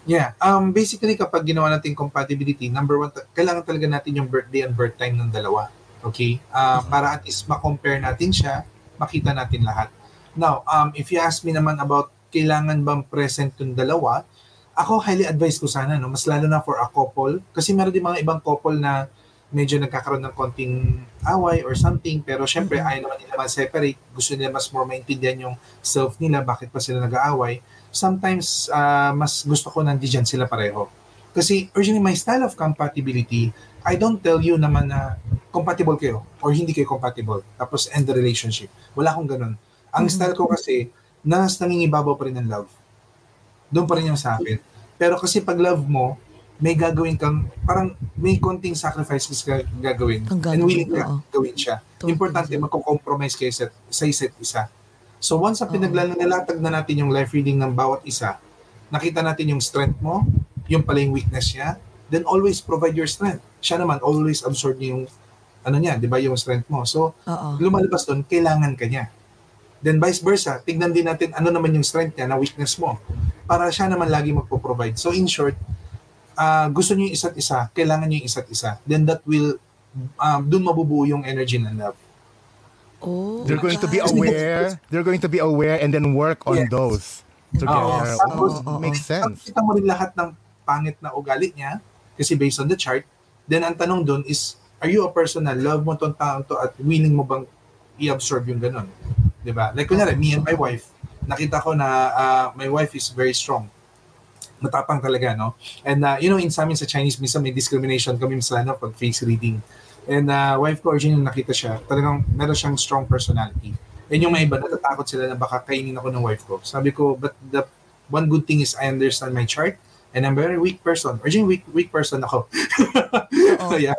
Yeah, um, basically kapag ginawa natin compatibility, number one, ta- kailangan talaga natin yung birthday and birth time ng dalawa. Okay? Uh, Para at least ma-compare natin siya, makita natin lahat. Now, um, if you ask me naman about kailangan bang present yung dalawa, ako highly advise ko sana, no? mas lalo na for a couple, kasi meron din mga ibang couple na medyo nagkakaroon ng konting away or something, pero syempre ayaw naman nila ma-separate, gusto nila mas more maintindihan yung self nila, bakit pa sila nag-aaway. Sometimes, ah, mas gusto ko nandiyan sila pareho. Kasi originally, my style of compatibility, I don't tell you naman na compatible kayo or hindi kayo compatible, tapos end the relationship. Wala akong ganun. Ang style ko kasi, nas nangingibabaw pa rin ng love. Doon pa rin yung sa akin. Pero kasi pag love mo, may gagawin kang, parang may konting sacrifices ka gagawin. Ang and gagawin, willing ka gawin siya. Totally. Importante, magko-compromise kayo sa, sa isa't isa. So once na Oo. pinaglalatag na natin yung life reading ng bawat isa, nakita natin yung strength mo, yung pala yung weakness niya, then always provide your strength. Siya naman, always absorb niya yung, ano niya, di ba, yung strength mo. So, Oo. lumalabas doon, kailangan ka niya. Then vice versa, tignan din natin ano naman yung strength niya na weakness mo para siya naman lagi magpo-provide. So in short, ah, gusto niyo yung isa't isa, kailangan niyo yung isa't isa. Then that will, um, doon mabubuo yung energy ng love. Oh, They're going to be aware. They're going to be aware and then work on Yes. those together. Tapos, Oh, makes sense. Kita mo rin lahat ng pangit na ugali niya, kasi based on the chart, then ang tanong doon is, are you a person na love mo tong taong to at willing mo bang i-absorb yung ganun? 'Di ba? Like kunyari, me and my wife, nakita ko na ah, my wife is very strong. Matapang talaga, no? And uh, you know, in sa amin sa Chinese, minsan may discrimination kami sa ano, pag face reading. And uh, wife ko, originally nakita siya, talagang meron siyang strong personality. And yung mga iba, natatakot sila na baka kainin ako ng wife ko. Sabi ko, but the one good thing is I understand my chart And I'm very weak person. Originally, weak, weak person ako. (laughs) so, yeah.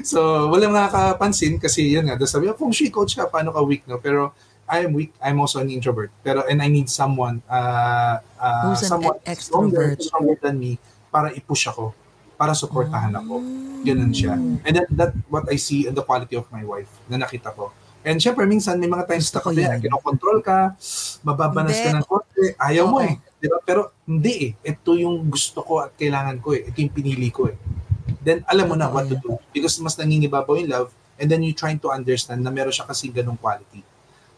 So, walang nakakapansin kasi yun nga. Tapos sabi ko, kung she coach ka, paano ka weak, no? Pero, I am weak. I'm also an introvert. Pero, and I need someone, uh, uh, Who's an someone e- stronger, extrovert. stronger than me para i-push ako, para supportahan ako. Ganun siya. And that, that what I see in the quality of my wife na nakita ko. And syempre, minsan may mga times na kasi yan. kinokontrol ka, mababanas ka Hindi. ng konti, ayaw mo Oo. eh. Di ba? Pero hindi eh. Ito yung gusto ko at kailangan ko eh. Ito yung pinili ko eh. Then alam mo na what to do. Because mas nangingibabaw yung love and then you trying to understand na meron siya kasi ganong quality.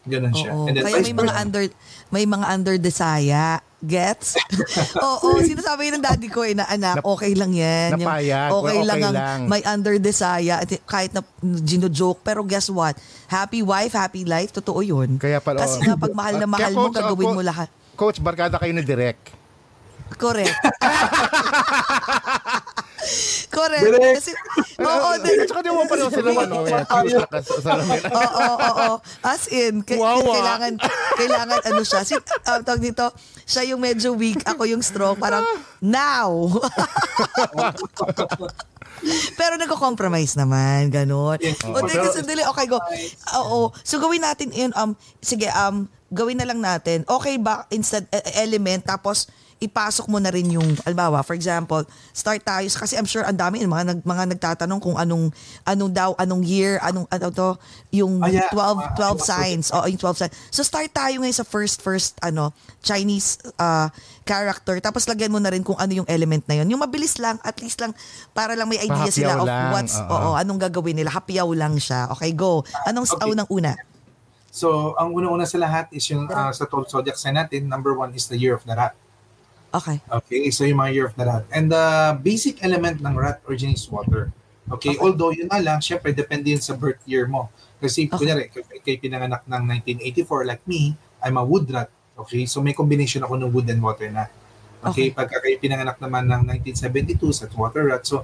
Ganon siya. Oo. And then Kaya may mga under may mga under desaya. Gets? (laughs) Oo, sinasabi ng daddy ko eh na anak, okay lang yan. Yung napayag, okay, okay lang ang lang. may under at kahit na gino-joke. Pero guess what? Happy wife, happy life. Totoo yun. Kaya pala, Kasi oh. nga pag mahal na Kaya mahal mo, coach, gagawin mo lahat. Coach, barkada kayo ni Direk. Correct. (laughs) Correct. Direct. Kasi, oo, (laughs) di- At saka di mo pa sila ano. Oo, oo. As in, k- Wawa. kailangan, kailangan ano siya. Si, uh, tawag dito, siya yung medyo weak, ako yung strong. Parang, now! (laughs) Pero nagko-compromise naman, ganun. Yes. O, teka, sandali. Okay, go. Oo. So, gawin natin yun. Um, sige, um, gawin na lang natin. Okay ba, instead, e- element, tapos, ipasok mo na rin yung, albawa, for example, start tayo, kasi I'm sure ang dami, mga, nag, mga nagtatanong kung anong, anong daw, anong year, anong, ano to, yung Ah, yeah. 12, Ah, 12 I was signs. Oo, yung 12 signs. So, start tayo ngayon sa first, first, ano, Chinese uh, character. Tapos, lagyan mo na rin kung ano yung element na yun. Yung mabilis lang, at least lang, para lang may idea Pahapiyaw sila of lang, what's, oo. oo, anong gagawin nila. Hapiyaw lang siya. Okay, go. Anong Okay. unang-una? So, ang una-una sa lahat is yung uh, sa 12 zodiac sign natin, number one is the year of the rat. Okay. Okay, so yung mga year of the rat. And the basic element ng rat originates water. Okay, although yun nga lang, syempre, depende yun sa birth year mo. Kasi, Okay. kunyari, kay, kay pinanganak ng 1984, like me, I'm a wood rat. Okay, so may combination ako ng wood and water na. Okay. Okay, pagka kayo pinanganak naman ng 1972 sa water rat. So,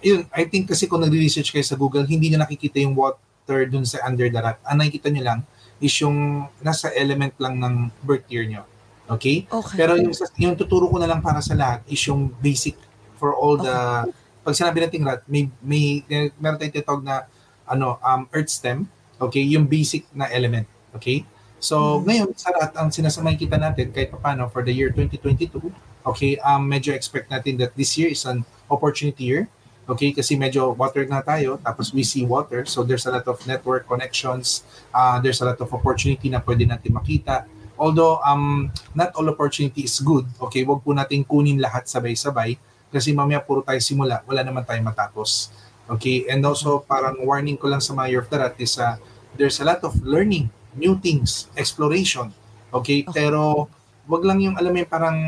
yun, I think kasi kung nagre-research kayo sa Google, hindi nyo nakikita yung water dun sa under the rat. Ang nakikita nyo lang is yung nasa element lang ng birth year nyo. Okay? Okay. Pero yung, yung tuturo ko na lang para sa lahat is yung basic for all the pag sinabi nating rat, may may meron tayong tinatawag na ano um earth stem, okay? Yung basic na element, okay? So, ngayon sa rat ang sinasamay kita natin kahit paano for the year 2022, okay? Um medyo expect natin that this year is an opportunity year. Okay, kasi medyo water na tayo, tapos we see water, so there's a lot of network connections, uh, there's a lot of opportunity na pwede natin makita, although um not all opportunity is good, okay, wag po natin kunin lahat sabay-sabay kasi mamaya puro tayo simula, wala naman tayo matapos. Okay, and also parang warning ko lang sa mga year of the rat is uh, there's a lot of learning, new things, exploration. Okay, Okay. pero wag lang yung alam mo yung parang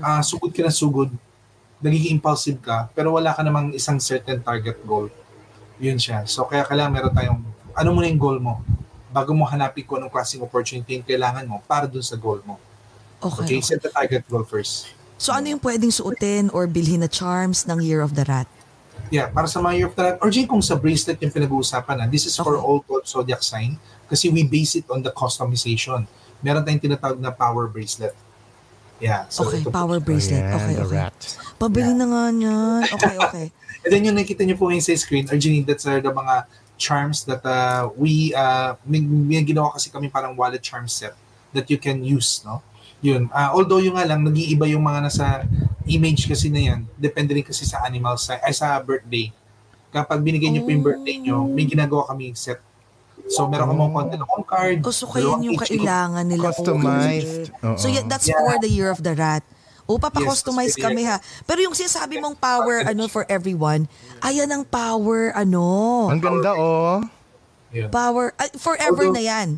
ah, sugod ka na sugod, nagiging impulsive ka, pero wala ka namang isang certain target goal. Yun siya. So kaya kailangan meron tayong, ano muna yung goal mo? Bago mo hanapin kung anong klaseng opportunity yung kailangan mo para dun sa goal mo. Okay. Okay, set the target goal first. So, ano yung pwedeng suotin or bilhin na charms ng Year of the Rat? Yeah, para sa mga year of the rat, or Jay, kung sa bracelet yung pinag-uusapan na, this is for Okay. all 12 zodiac sign kasi we base it on the customization. Meron tayong tinatawag na power bracelet. Yeah. So Okay, po power siya. bracelet. Ayan, Okay, the okay. rat. Pabili na nga niyan. Okay, okay. (laughs) And then yung nakita niyo po ngayon sa screen, Arjun, that's are the mga charms that uh, we, uh, may, may ginawa kasi kami parang wallet charm set that you can use, no? Yun. Uh, although yung nga lang, nag-iiba yung mga nasa image kasi na yan, depende rin kasi sa animal, sa, ay sa birthday. Kapag binigay niyo po yung birthday niyo, may ginagawa kami set. So, meron ka mga card. Oh, so kaya dalawang yung keychain. kailangan nila. Customized. Okay. So yeah, that's Yeah. for the Year of the Rat. O, papakustomize Yes, kami ha. Pero yung sinasabi mong power, ano, for everyone, ayan ang power, ano, Ang ganda, oh. Yun. power, ay, forever Although- na yan.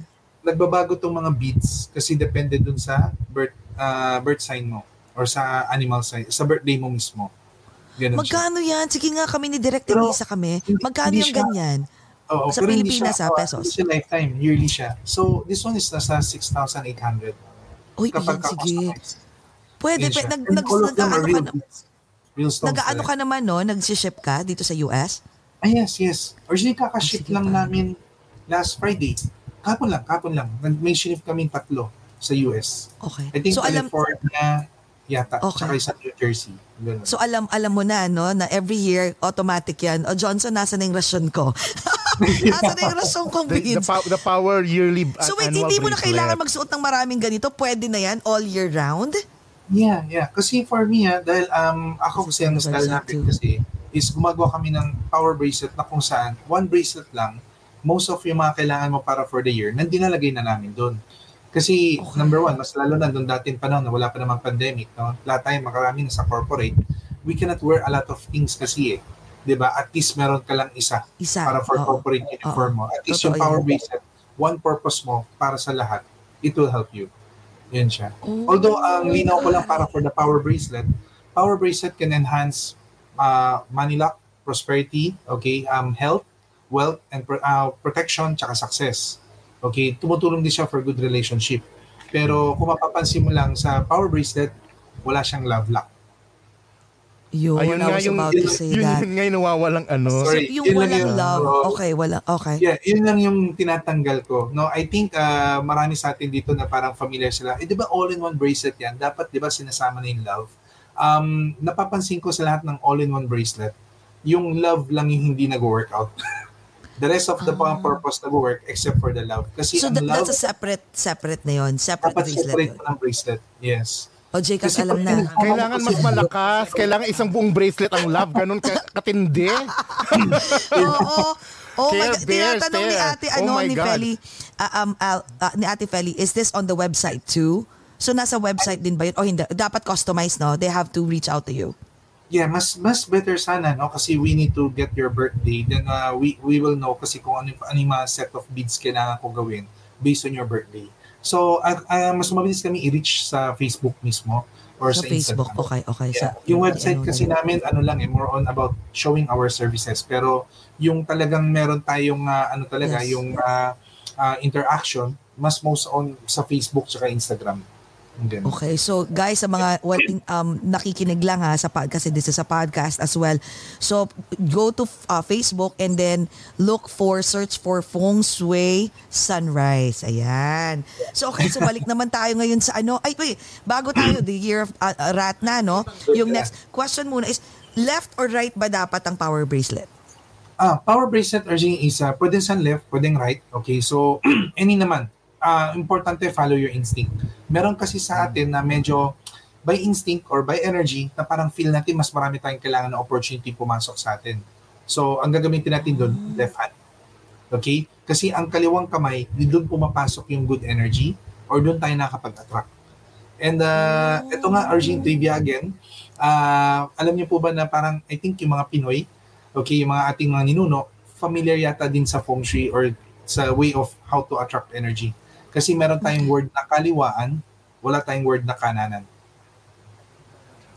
nagbabago tong mga beats kasi depende dun sa birth uh, birth sign mo or sa animal sign, sa birthday mo mismo. Ganun siya. Magkano yan? Sige nga kami ni Direct Pero, Denisa kami. Magkano yung siya- ganyan? Oo, sa pero Pilipinas, siya, ah, uh, pesos. Hindi siya lifetime, yearly siya. So, this one is nasa 6,800. Uy, Kapag ayan, sige. Pwede, siya. nag, nag, them nag-ano are ka real. Real stones. nag-ano ka naman, no? Nag-ship ka dito sa US? Ah, yes, yes. Originally, Ah, kakaship lang pa. namin last Friday. Kapon lang, kapon lang. Nag- May shinip kami tatlo sa US. Okay. I think so, alam, California, yata. Okay. Tsaka sa New Jersey. Ganun. So alam alam mo na no na every year automatic yan. O Johnson nasa na yung rasyon ko. (laughs) nasa na yung rasyon kong The, the, pow- the power yearly So wait, hindi mo na kailangan magsuot ng maraming ganito. Pwede na yan all year round? Yeah, yeah. Kasi for me, ah, dahil um, ako kasi ang style natin kasi is gumagawa kami ng power bracelet na kung saan one bracelet lang, most of yung mga kailangan mo para for the year, nandinalagay na namin doon. Kasi Okay. number one, mas lalo na doon dating panahon na wala pa namang pandemic, no? lahat tayo makarami sa corporate, we cannot wear a lot of things kasi eh. 'Di ba? At least meron ka lang isa Isa. para for Oo. corporate uniform mo. At least Totoo yung power yan. bracelet, one purpose mo para sa lahat, it will help you. Yan siya. Oh, Although ang linaw ko lang para for the power bracelet, power bracelet can enhance uh, money luck, prosperity, okay, um, health, wealth, and pro- uh, protection, tsaka success. Okay, tumutulong din siya for good relationship. Pero kung mapapansin mo lang sa power bracelet, wala siyang love luck. Yun, Ayun I was yung, about to say yun, that. yun nga yung nawawalang ano. Sorry. yung yun lang walang yun. love. Oo. Okay, wala. Okay. Yeah, yun lang yung tinatanggal ko. No, I think uh, marami sa atin dito na parang familiar sila. Eh, di ba all-in-one bracelet yan? Dapat, di ba, sinasama na yung love? Um, napapansin ko sa lahat ng all-in-one bracelet, yung love lang yung hindi nag-workout. (laughs) the rest of the Ah. purpose nag-work except for the love. Kasi So ang that, love, that's a separate, separate na yun. Separate dapat bracelet separate yun. mo ng bracelet. Yes. O Jcas, Kasi alam na. Kailangan mas malakas. Kailangan isang buong bracelet ang love. Ganun ka, katindi. (laughs) Oo. Oh my Care God. bears, Tinatanong ni care. ate, Oh ano, my ni God. Feli, ah, um, ah, ah, ni ate Feli, is this on the website too? So nasa website din ba yun? O hindi, dapat customized, no? They have to reach out to you. Yeah, mas mas better sana no kasi we need to get your birthday then uh, we we will know kasi kung ano ano yung mga set of beads kailangan ko gawin based on your birthday. So uh, uh, mas mabilis kami i-reach sa Facebook mismo or Sa sa, Facebook, Instagram. okay, okay. Yeah. Sa, yung website ano kasi na- namin ano lang eh more on about showing our services pero yung talagang meron tayong uh, ano talaga Yes. yung uh, uh, interaction mas most on sa Facebook tsaka Instagram. Ganun. Okay, so guys, sa mga well, in- um, nakikinig lang ha, sa pod, kasi this is a podcast as well. So, go to uh, Facebook and then look for, search for Feng Shui Sunrise. Ayan. So, okay, so balik naman tayo ngayon sa ano. Ay, wait, bago tayo, the year of uh, uh, rat na, no? Yung next question muna is, left or right ba dapat ang power bracelet? Ah, power bracelet urging is uh, pwedeng sa left, pwedeng right. Okay, so (clears throat) any naman. Ah, importante follow your instinct. Meron kasi sa atin na medyo by instinct or by energy na parang feel natin mas marami tayong kailangan na opportunity pumasok sa atin. So, ang gagamitin natin doon, left hand. Okay? Kasi ang kaliwang kamay, doon pumapasok yung good energy or doon tayo nakakapag-attract. And uh, ito nga, urging trivia again. Ah, alam niyo po ba na parang, I think yung mga Pinoy, okay, yung mga ating mga ninuno, familiar yata din sa feng shui or sa way of how to attract energy. Kasi meron tayong word na kaliwaan, wala tayong word na kananan.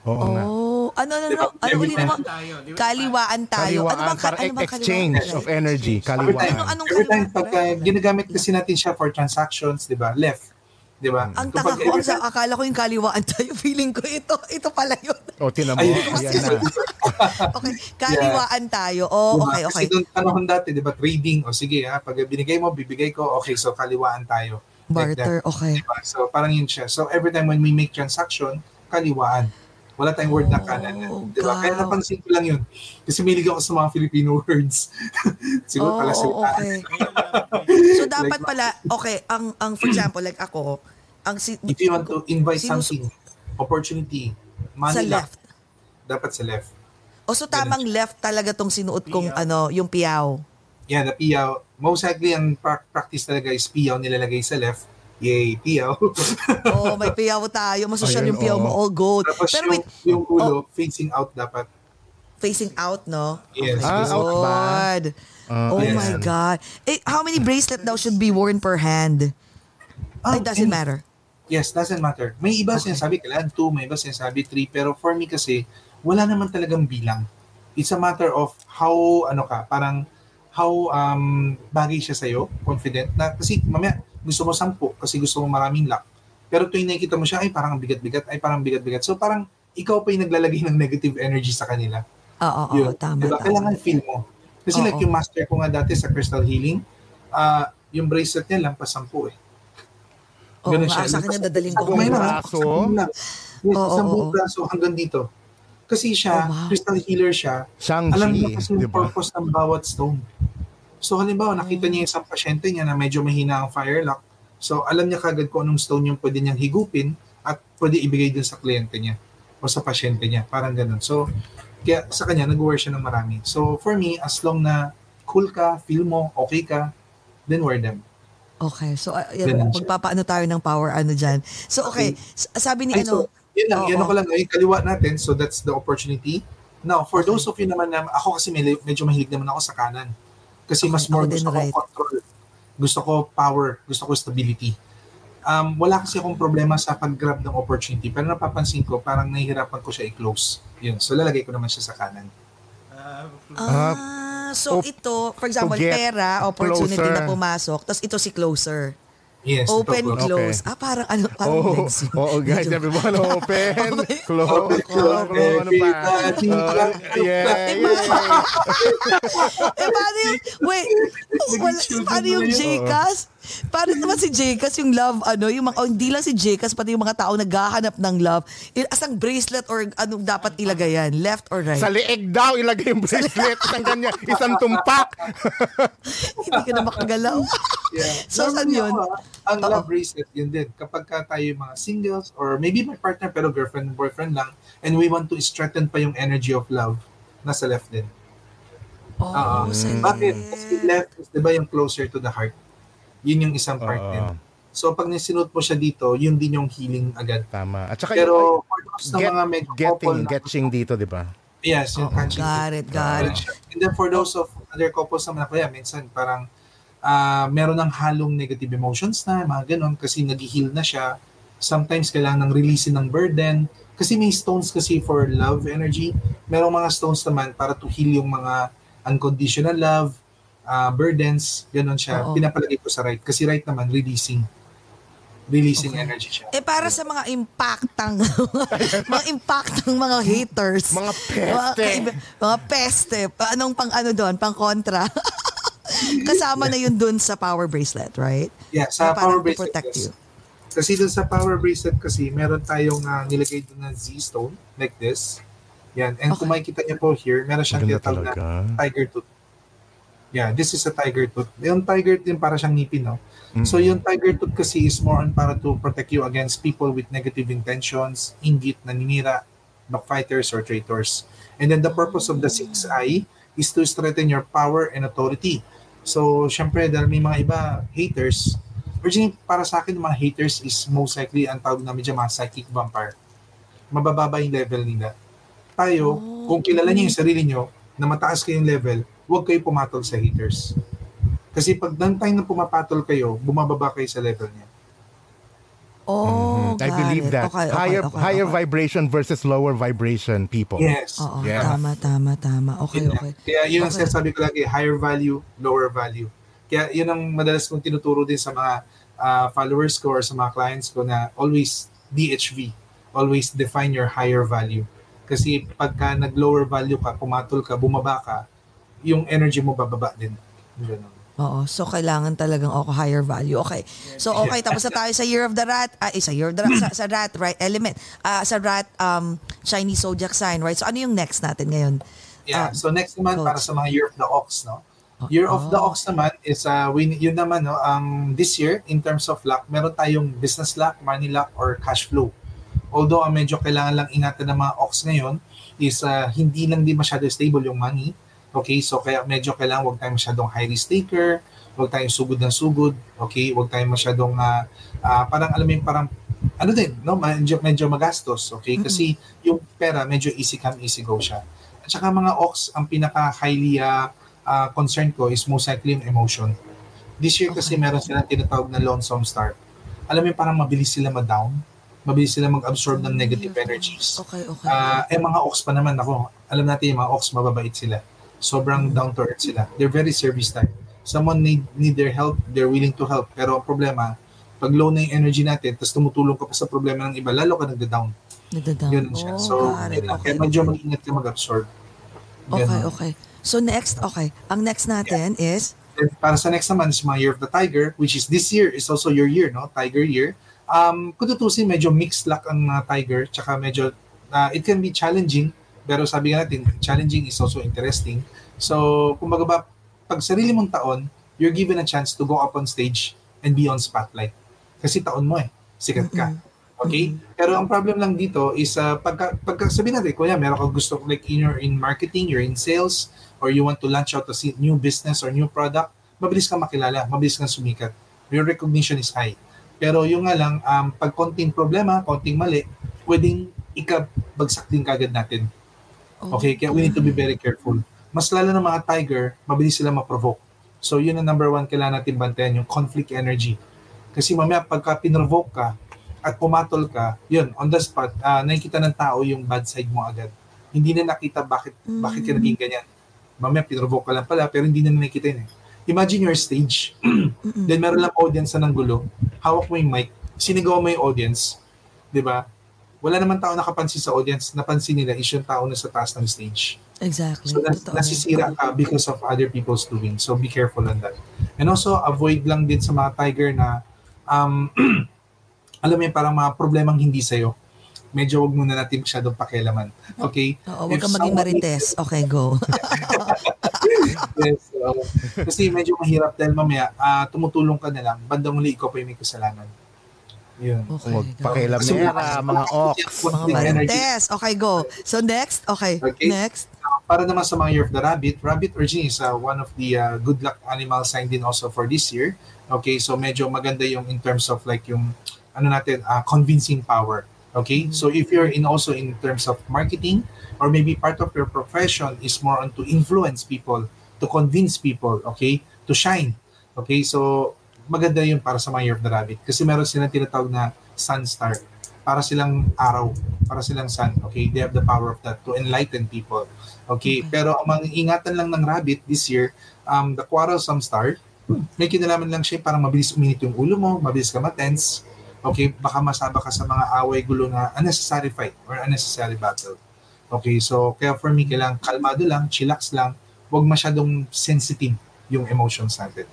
Oo nga. Oh, ano, ano, Diba, ano, ano, ulit? Kaliwaan tayo. Kaliwaan, ano bang, parang ano bang exchange kaliwaan? of energy. Every time, Kaliwaan. Ano- anong every time kaliwaan? pag uh, ginagamit kasi natin siya for transactions, di ba? Left. Di ba? Ang taka ko, sa, akala ko yung kaliwaan (laughs) tayo. Feeling ko ito, ito pala yun. O, tinan mo. Ayun. Ayan na. (laughs) Okay, kaliwaan tayo. Oh, Diba? okay, Kasi okay. doon panahon dati, di ba, trading, o sige ha, pag binigay mo, bibigay ko, okay, so kaliwaan tayo. Like. Barter, okay. Diba? So parang yun siya. So every time when we make transaction, kaliwaan. Wala tayong word na kanan. Oh, Diba? Kaya napansin ko lang yun. Kasi milig ako sa mga Filipino (laughs) words. Siguro pala Oh, salita. okay. So dapat pala, okay, ang ang for example, like ako, ang si, If you want to invite sinus- something, opportunity, sa money luck, left. dapat sa left. O so tamang left talaga tong sinuot kong ano, yung piyaw. Yan, na piyaw. Most likely, ang pra- practice talaga is piyaw nilalagay sa left. Yay, piyaw. (laughs) Oh, may piyaw (laughs) tayo. Masosyal Ayun, yung piyaw mo, oo. all gold. Tapos Pero yung, wait, oh. yung ulo, facing out dapat. facing out, no? Yes. Ah, out ba? God. Ah, oh yes. my God. Eh, how many bracelet daw should be worn per hand? Ah, It doesn't any- matter. Yes, doesn't matter. May iba Okay. sinasabi kailangan two, may iba sinasabi three, pero for me kasi, wala naman talagang bilang. It's a matter of how, ano ka, parang how um, bagay siya sa'yo, confident, na kasi mamaya gusto mo sampu kasi gusto mo maraming luck. Pero tuwing nakikita mo siya, ay parang ang bigat-bigat, ay parang bigat-bigat. So parang ikaw pa yung naglalagay ng negative energy sa kanila. Oo, oo, Yun. tama, Diba? tama. Kailangan feel mo. Kasi like Oo. yung master ko nga dati sa crystal healing, ah yung bracelet niya lampas sampu eh. Ganun siya. sa kanya dadaling ko. Sa kamay lang. Yes, Oo, isang buong braso hanggang dito. Kasi siya, Oh, wow. crystal healer siya. Shang-Chi, Alam niya kasi di yung purpose ng bawat stone. So halimbawa, nakita niya isang pasyente niya na medyo mahina ang fire lock. So alam niya kagad kung anong stone yung pwede niyang higupin at pwede ibigay dun sa kliyente niya o sa pasyente niya. Parang ganun. So kaya sa kanya, nag-wear siya ng marami. So for me, as long na cool ka, feel mo, okay ka, then wear them. Okay, so uh, magpapaano tayo ng power ano dyan. So okay, s- sabi ni Ay, ano, so, yun lang, yun Oo. ako lang, ay, kaliwa natin, so that's the opportunity. Now, for Okay. those of you naman na, ako kasi medyo, medyo mahilig naman ako sa kanan. Kasi Okay, mas more gusto ko right. control. Gusto ko power, gusto ko stability. Um, wala kasi akong problema sa pag-grab ng opportunity, pero napapansin ko, parang nahihirapan ko siya i-close. Yun, so lalagay ko naman siya sa kanan. Ah, so op- ito, for example, get pera, opportunity closer. na pumasok, tapos ito si closer. Yes, ito Open, po. Okay. close. Ah, parang ano, parang Oh, legs yun. (laughs) oh, guys, everyone, (laughs) open, close, Open, close, close, ano pa? Uh, yeah, yeah. eh, paano yung, wait, wala, paano yung Jcas? Paano naman si Jcas yung love, ano, yung mga, oh, hindi lang si Jcas, pati yung mga tao naghahanap ng love, il- asang bracelet or anong dapat ilagay yan? Left or right? Sa leeg daw, ilagay yung bracelet, isang ganyan, isang tumpak. hindi ka na makagalaw. Yeah. So, saan yun? ako, ah, ang Oo. love bracelet, yun din. Kapag ka tayo yung mga singles, or maybe my partner pero girlfriend, boyfriend lang, and we want to strengthen pa yung energy of love, nasa left din. Oh, sa Bakit? left. Kasi left is, di ba, yung closer to the heart. Yun yung isang part Oo. din. So, pag nisinuot mo siya dito, yun din yung healing agad. Tama. At saka Pero, for those na get, mga medyo couple getting, na, getching dito, di ba? yes, yung Oo, catching. got it, got it. And then for those of other couples naman na kaya, minsan parang ah meron ng halong negative emotions na, mga ganun, kasi nag-heal na siya. Sometimes kailangan ng releasing ng burden. Kasi may stones kasi for love energy. Merong mga stones naman para to heal yung mga unconditional love, ah, burdens, ganun siya. Oo. Pinapalagay ko sa right. Kasi right naman, releasing. Releasing Okay. energy siya. Eh para sa mga impactang (laughs) mga impactang mga haters. Mga Mga, peste. kaiba- mga peste. Anong pang ano doon? Pang kontra. (laughs) Kasama na yun doon sa power bracelet, right? Yeah, sa parang power to bracelet. protect yes. you. Kasi dun sa power bracelet kasi, meron tayong ah, nilagay doon na Z-stone, like this. Yan. And kung makikita niyo po here, meron siyang tinatawag na tiger tooth. Yeah, this is a tiger tooth. Yung tiger tooth, yung para siyang ngipin, no? So yung tiger tooth kasi is more on para to protect you against people with negative intentions, inggit, naninira, backfighters, or traitors. And then the purpose of the sixth eye is to strengthen your power and authority. So, syempre, dahil may mga iba haters, originally, para sa akin, mga haters is most likely, ang tawag namin dyan, mga psychic vampire. Mabababa yung level nila. Tayo, kung kilala niyo yung sarili niyo, na mataas kayong level, huwag kayo pumatol sa haters. Kasi pag time na pumapatol kayo, bumababa kayo sa level niya. Oh, Mhm. I believe it. that. Okay, okay, higher okay, higher okay. vibration versus lower vibration people. Yes. Oo, Yeah. tama, tama, tama. Okay, okay. Kaya yun ang Okay. sinasabi ko lagi, higher value, lower value. Kaya yun ang madalas kong tinuturo din sa mga ah, followers ko or sa mga clients ko na always DHV, always define your higher value. Kasi pagka nag-lower value ka, pumatol ka, bumaba ka, yung energy mo bababa din. Ganun. Oo, so kailangan talagang ako higher value. Okay. So okay, tapos na tayo sa Year of the Rat. Ah, eh, sa Year of the Rat, sa, sa Rat, right, element. Ah, sa Rat, um, Chinese zodiac sign, right? So ano yung next natin ngayon? Yeah. Um, so next naman coach. para sa mga Year of the Ox, no? Year of the Oh. Ox naman is uh, win, yun naman no, um, this year in terms of luck, meron tayong business luck, money luck or cash flow. Although ang medyo kailangan lang ingatan ng mga Ox ngayon is uh, hindi lang din masyado stable yung money. Okay, so kaya medyo kailangan wag tayong masyadong high risk taker, wag tayong sugod ng sugod, okay? Wag tayong masyadong ah, ah, parang alam mo yung parang ano din, no, medyo, medyo magastos, okay? Kasi yung pera medyo easy come easy go siya. At saka mga ox, ang pinaka highly uh, concern ko is most likely yung emotion. This year kasi meron silang tinatawag na lonesome star. Alam mo yung parang mabilis sila ma-down, mabilis sila mag-absorb ng negative energies. Okay, okay. Ah, eh mga ox pa naman ako, alam natin yung mga ox mababait sila. Sobrang down to earth sila. They're very service type. Someone need need their help, they're willing to help. Pero ang problema, pag low na yung energy natin, tapos tumutulong ka pa sa problema ng iba, lalo ka nagda-down. Nagda-down. Yun siya. Oh, So, got it. yun lang. Okay, Kaya medyo mag-ingat ka mag-absorb. Okay, okay. So next, okay. Ang next natin is Then, para sa next naman is mga Year of the Tiger, which is this year is also your year, no? Tiger year. Um, kung tutusin, medyo mixed luck ang uh, Tiger, tsaka medyo, uh, it can be challenging, pero sabi nga natin, challenging is also interesting. So, kumbaga ba, pag sarili mong taon, you're given a chance to go up on stage and be on spotlight. Kasi taon mo eh, sikat ka. Okay? Pero ang problem lang dito is uh, pagka, pagka sabihin natin, kuya, meron kang gusto like in your in marketing, you're in sales, or you want to launch out a new business or new product, mabilis kang makilala, mabilis kang sumikat. Your recognition is high. Pero yung nga lang, um, pag konting problema, konting mali, pwedeng ikabagsak din kagad natin. Okay? Kaya we need to be very careful. Mas lalo ng mga tiger, mabilis sila ma-provoke. So yun ang number one kailangan natin bantayan, yung conflict energy. Kasi mamaya pagka pinrovoke ka, at pumatol ka, yun, on the spot, uh, nakikita ng tao yung bad side mo agad. Hindi na nakita bakit mm. bakit ka naging ganyan. Mamaya pinrovoke ka lang pala, pero hindi na nakikita yun eh. Imagine your stage, (clears throat) then meron lang audience na ng gulo, hawak mo yung mic, sinigaw mo yung audience, di ba? Wala naman tao nakapansin sa audience, napansin nila is yung tao na sa taas ng stage. Exactly. So nas- nasisira ka because of other people's doing. So be careful on that. And also avoid lang din sa mga tiger na um, (clears throat) alam mo yung parang mga problemang hindi sa'yo, medyo wag muna natin masyadong pakialaman. Okay? Oo, wag kang maging marites. Okay, go. (laughs) yes. Uh, kasi medyo mahirap dahil mamaya, uh, tumutulong ka na lang, bandang huli ikaw pa yung may kasalanan. Yun. Okay, Huwag pakialam So, nila, mga ox. Mga marites. Okay, go. So next, okay, Okay. next. Para naman sa mga Year of the Rabbit, Rabbit Origin is uh, one of the uh, good luck animal sign din also for this year. Okay, so medyo maganda yung in terms of like yung ano natin, uh, convincing power. Okay? So if you're in also in terms of marketing or maybe part of your profession is more on to influence people, to convince people, okay? To shine. Okay? So maganda yun para sa mga Year of the Rabbit kasi meron silang tinatawag na sun star. Para silang araw, para silang sun. Okay? They have the power of that to enlighten people. Okay? Okay. Pero ang mga ingatan lang ng rabbit this year, um, the quarrelsome star, may kinalaman lang siya parang mabilis uminit yung ulo mo, mabilis ka matense, okay, baka masaba ka sa mga away gulo na unnecessary fight or unnecessary battle. Okay, so kaya for me, kailangan kalmado lang, chillax lang, huwag masyadong sensitive yung emotions natin.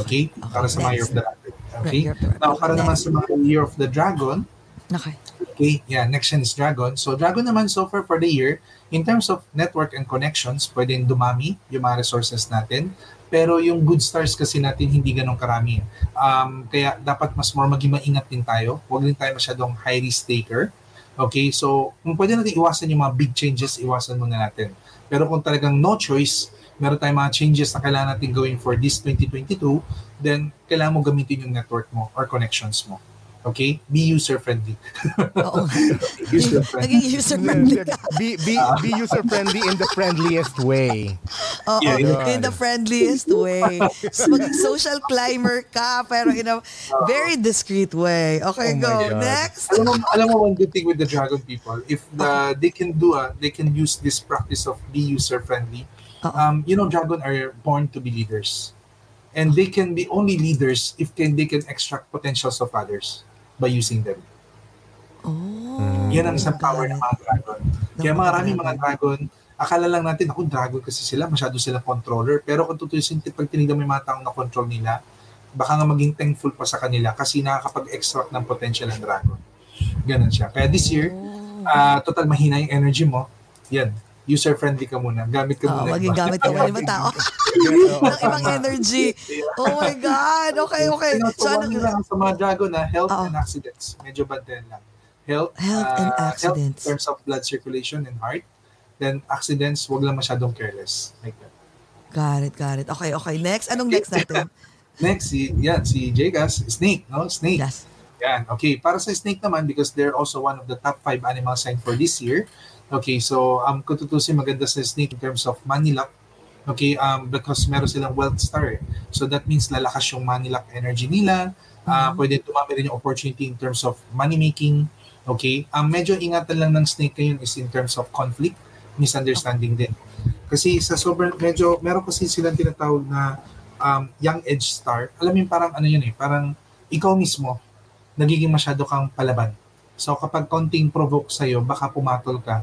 Okay? Para sa mga Year of the Rabbit. Okay? Now, para Okay, naman sa mga Year of the Dragon, Okay. Okay, yeah, next is Dragon. So Dragon naman so far for the year, in terms of network and connections, pwedeng dumami yung mga resources natin. Pero yung good stars kasi natin hindi ganun karami. Um, kaya dapat mas more maging maingat din tayo. Huwag din tayo masyadong high risk taker. Okay, so kung pwede natin iwasan yung mga big changes, iwasan muna natin. Pero kung talagang no choice, meron tayong mga changes na kailangan natin gawin for this 2022, then kailangan mo gamitin yung network mo or connections mo. Okay? Be user-friendly. Oo. (laughs) user-friendly. Naging user-friendly ka. (laughs) be, be, be user-friendly in the friendliest way. Oo, Yeah, in the friendliest way. So, maging social climber ka, pero in a very discreet way. Okay, Oh go. God. Next. alam mo, alam mo one good thing with the dragon people, if the they can do a, they can use this practice of be user Oo. Um, you know, dragon are born to be leaders, and they can be only leaders if can they can extract potentials of others by using them. Oh. Yan ang isang power ng mga dragon. Kaya Ng mga maraming mga dragon, akala lang natin, ako dragon kasi sila, masyado silang controller. Pero kung tutusin, pag tinignan mo yung mga taong na control nila, baka nga maging thankful pa sa kanila kasi nakakapag-extract ng potential ng dragon. Ganun siya. Kaya this year, ah total mahina yung energy mo, yan, user-friendly ka muna. Gamit ka Oo, muna. maging gamit ka muna ng tao. (laughs) ng ibang energy. Oh my God. Okay, okay. So, ano, lang sa mga dragon na health Oo. and accidents. Medyo bad din lang. Health, Health and ah, accidents. Health in terms of blood circulation and heart. Then accidents, wag lang masyadong careless. Like that. got it, got it. Okay, okay. Next. Anong next natin? (laughs) Next, si, yan, si Jagas, snake, no? Snake. Yes. Yan. Okay, para sa snake naman, because they're also one of the top five animal sign for this year. Okay, so um, kung tutusin, maganda sa snake in terms of money luck. Okay, um, because meron silang wealth star. eh. So that means lalakas yung money luck energy nila. Uh, Pwede tumami rin yung opportunity in terms of money making. Okay, um, medyo ingatan lang ng snake ngayon is in terms of conflict, misunderstanding din. Kasi sa sobrang, medyo, meron kasi silang tinatawag na um, young edge star. Alam mo yung parang ano yun eh, parang ikaw mismo, nagiging masyado kang palaban. So kapag konting provoke sa'yo, baka pumatol ka.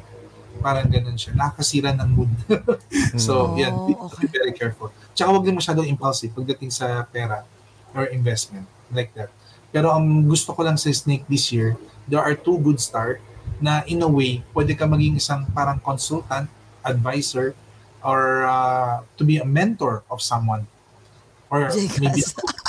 Parang ganun siya. Nakakasira ng mood. (laughs) so, Oh, yan. Be, okay. be very careful. Tsaka huwag din masyadong impulsive pagdating sa pera or investment. Like that. Pero ang gusto ko lang sa Snake this year, there are two good start na in a way, pwede ka maging isang parang consultant, advisor, or uh, to be a mentor of someone. Or maybe (laughs) Jekas.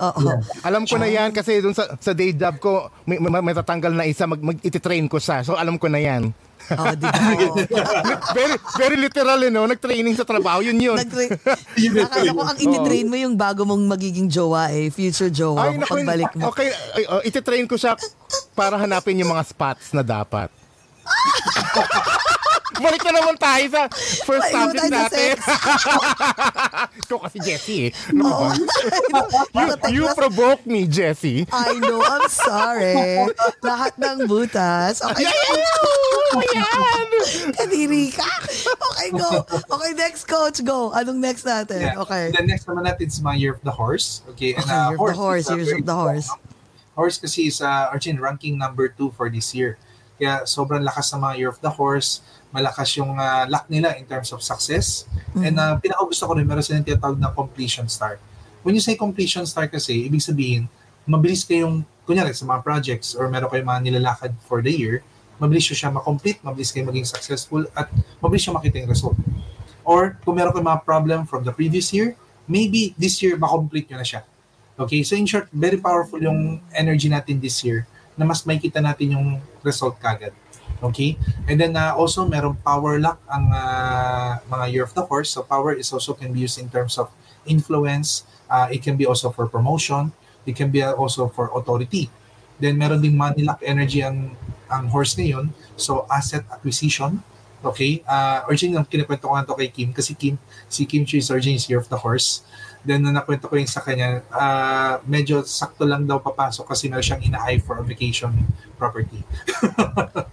Oo. Alam ko na yan kasi dun sa, sa day job ko, may, may, may tatanggal na isa, mag, mag ititrain ko siya. So alam ko na yan. Oh, di ba? (laughs) very, very literal, you know, nag-training sa trabaho, yun yun. (laughs) Akala ko ang ititrain mo yung bago mong magiging jowa eh. Future jowa. Ay, naku, pagbalik mo. Okay, ay, oh, ititrain ko siya para hanapin yung mga spots na dapat. (laughs) Balik na naman tayo sa first Balik topic sa natin. sex. (laughs) Ikaw kasi Jessie eh. Ano ba? (laughs) You, you provoke me, Jessie. I know, I'm sorry. (laughs) Lahat ng butas. Okay, kadiri ka. Okay, go. Okay, next coach, go. Anong next natin? Yeah. Okay. The next naman natin is my Year of the Horse. Okay, and Okay, uh, Year of the Horse, is, uh, Years of the Horse. Horse kasi is uh, Arjun ranking number two for this year. Kaya sobrang lakas ng mga Year of the Horse. Malakas yung uh, luck nila in terms of success. And uh, pinaka gusto ko rin, meron silang tinatawag na completion star. When you say completion star kasi, ibig sabihin, mabilis kayong, kunyari sa mga projects or meron kayong mga nilalakad for the year, mabilis siya makomplete, mabilis kayo maging successful, at mabilis nyo makita yung result. Or kung meron kayong mga problem from the previous year, maybe this year makomplete nyo na siya. Okay, so in short, very powerful yung energy natin this year na mas makikita natin yung result kagad. Okay? And then uh, also merong power luck ang uh, mga year of the horse. So power is also can be used in terms of influence. Uh, it can be also for promotion. It can be uh, also for authority. Then meron ding money luck energy ang ang horse ngayon. So asset acquisition. Okay? Uh, originally, kinikwento ko nga to kay Kim kasi Kim, si Kim Chi is originally year of the horse. Then, nung nakwento ko yung sa kanya, uh, medyo sakto lang daw papasok kasi meron siyang ina-eye for a vacation property. (laughs)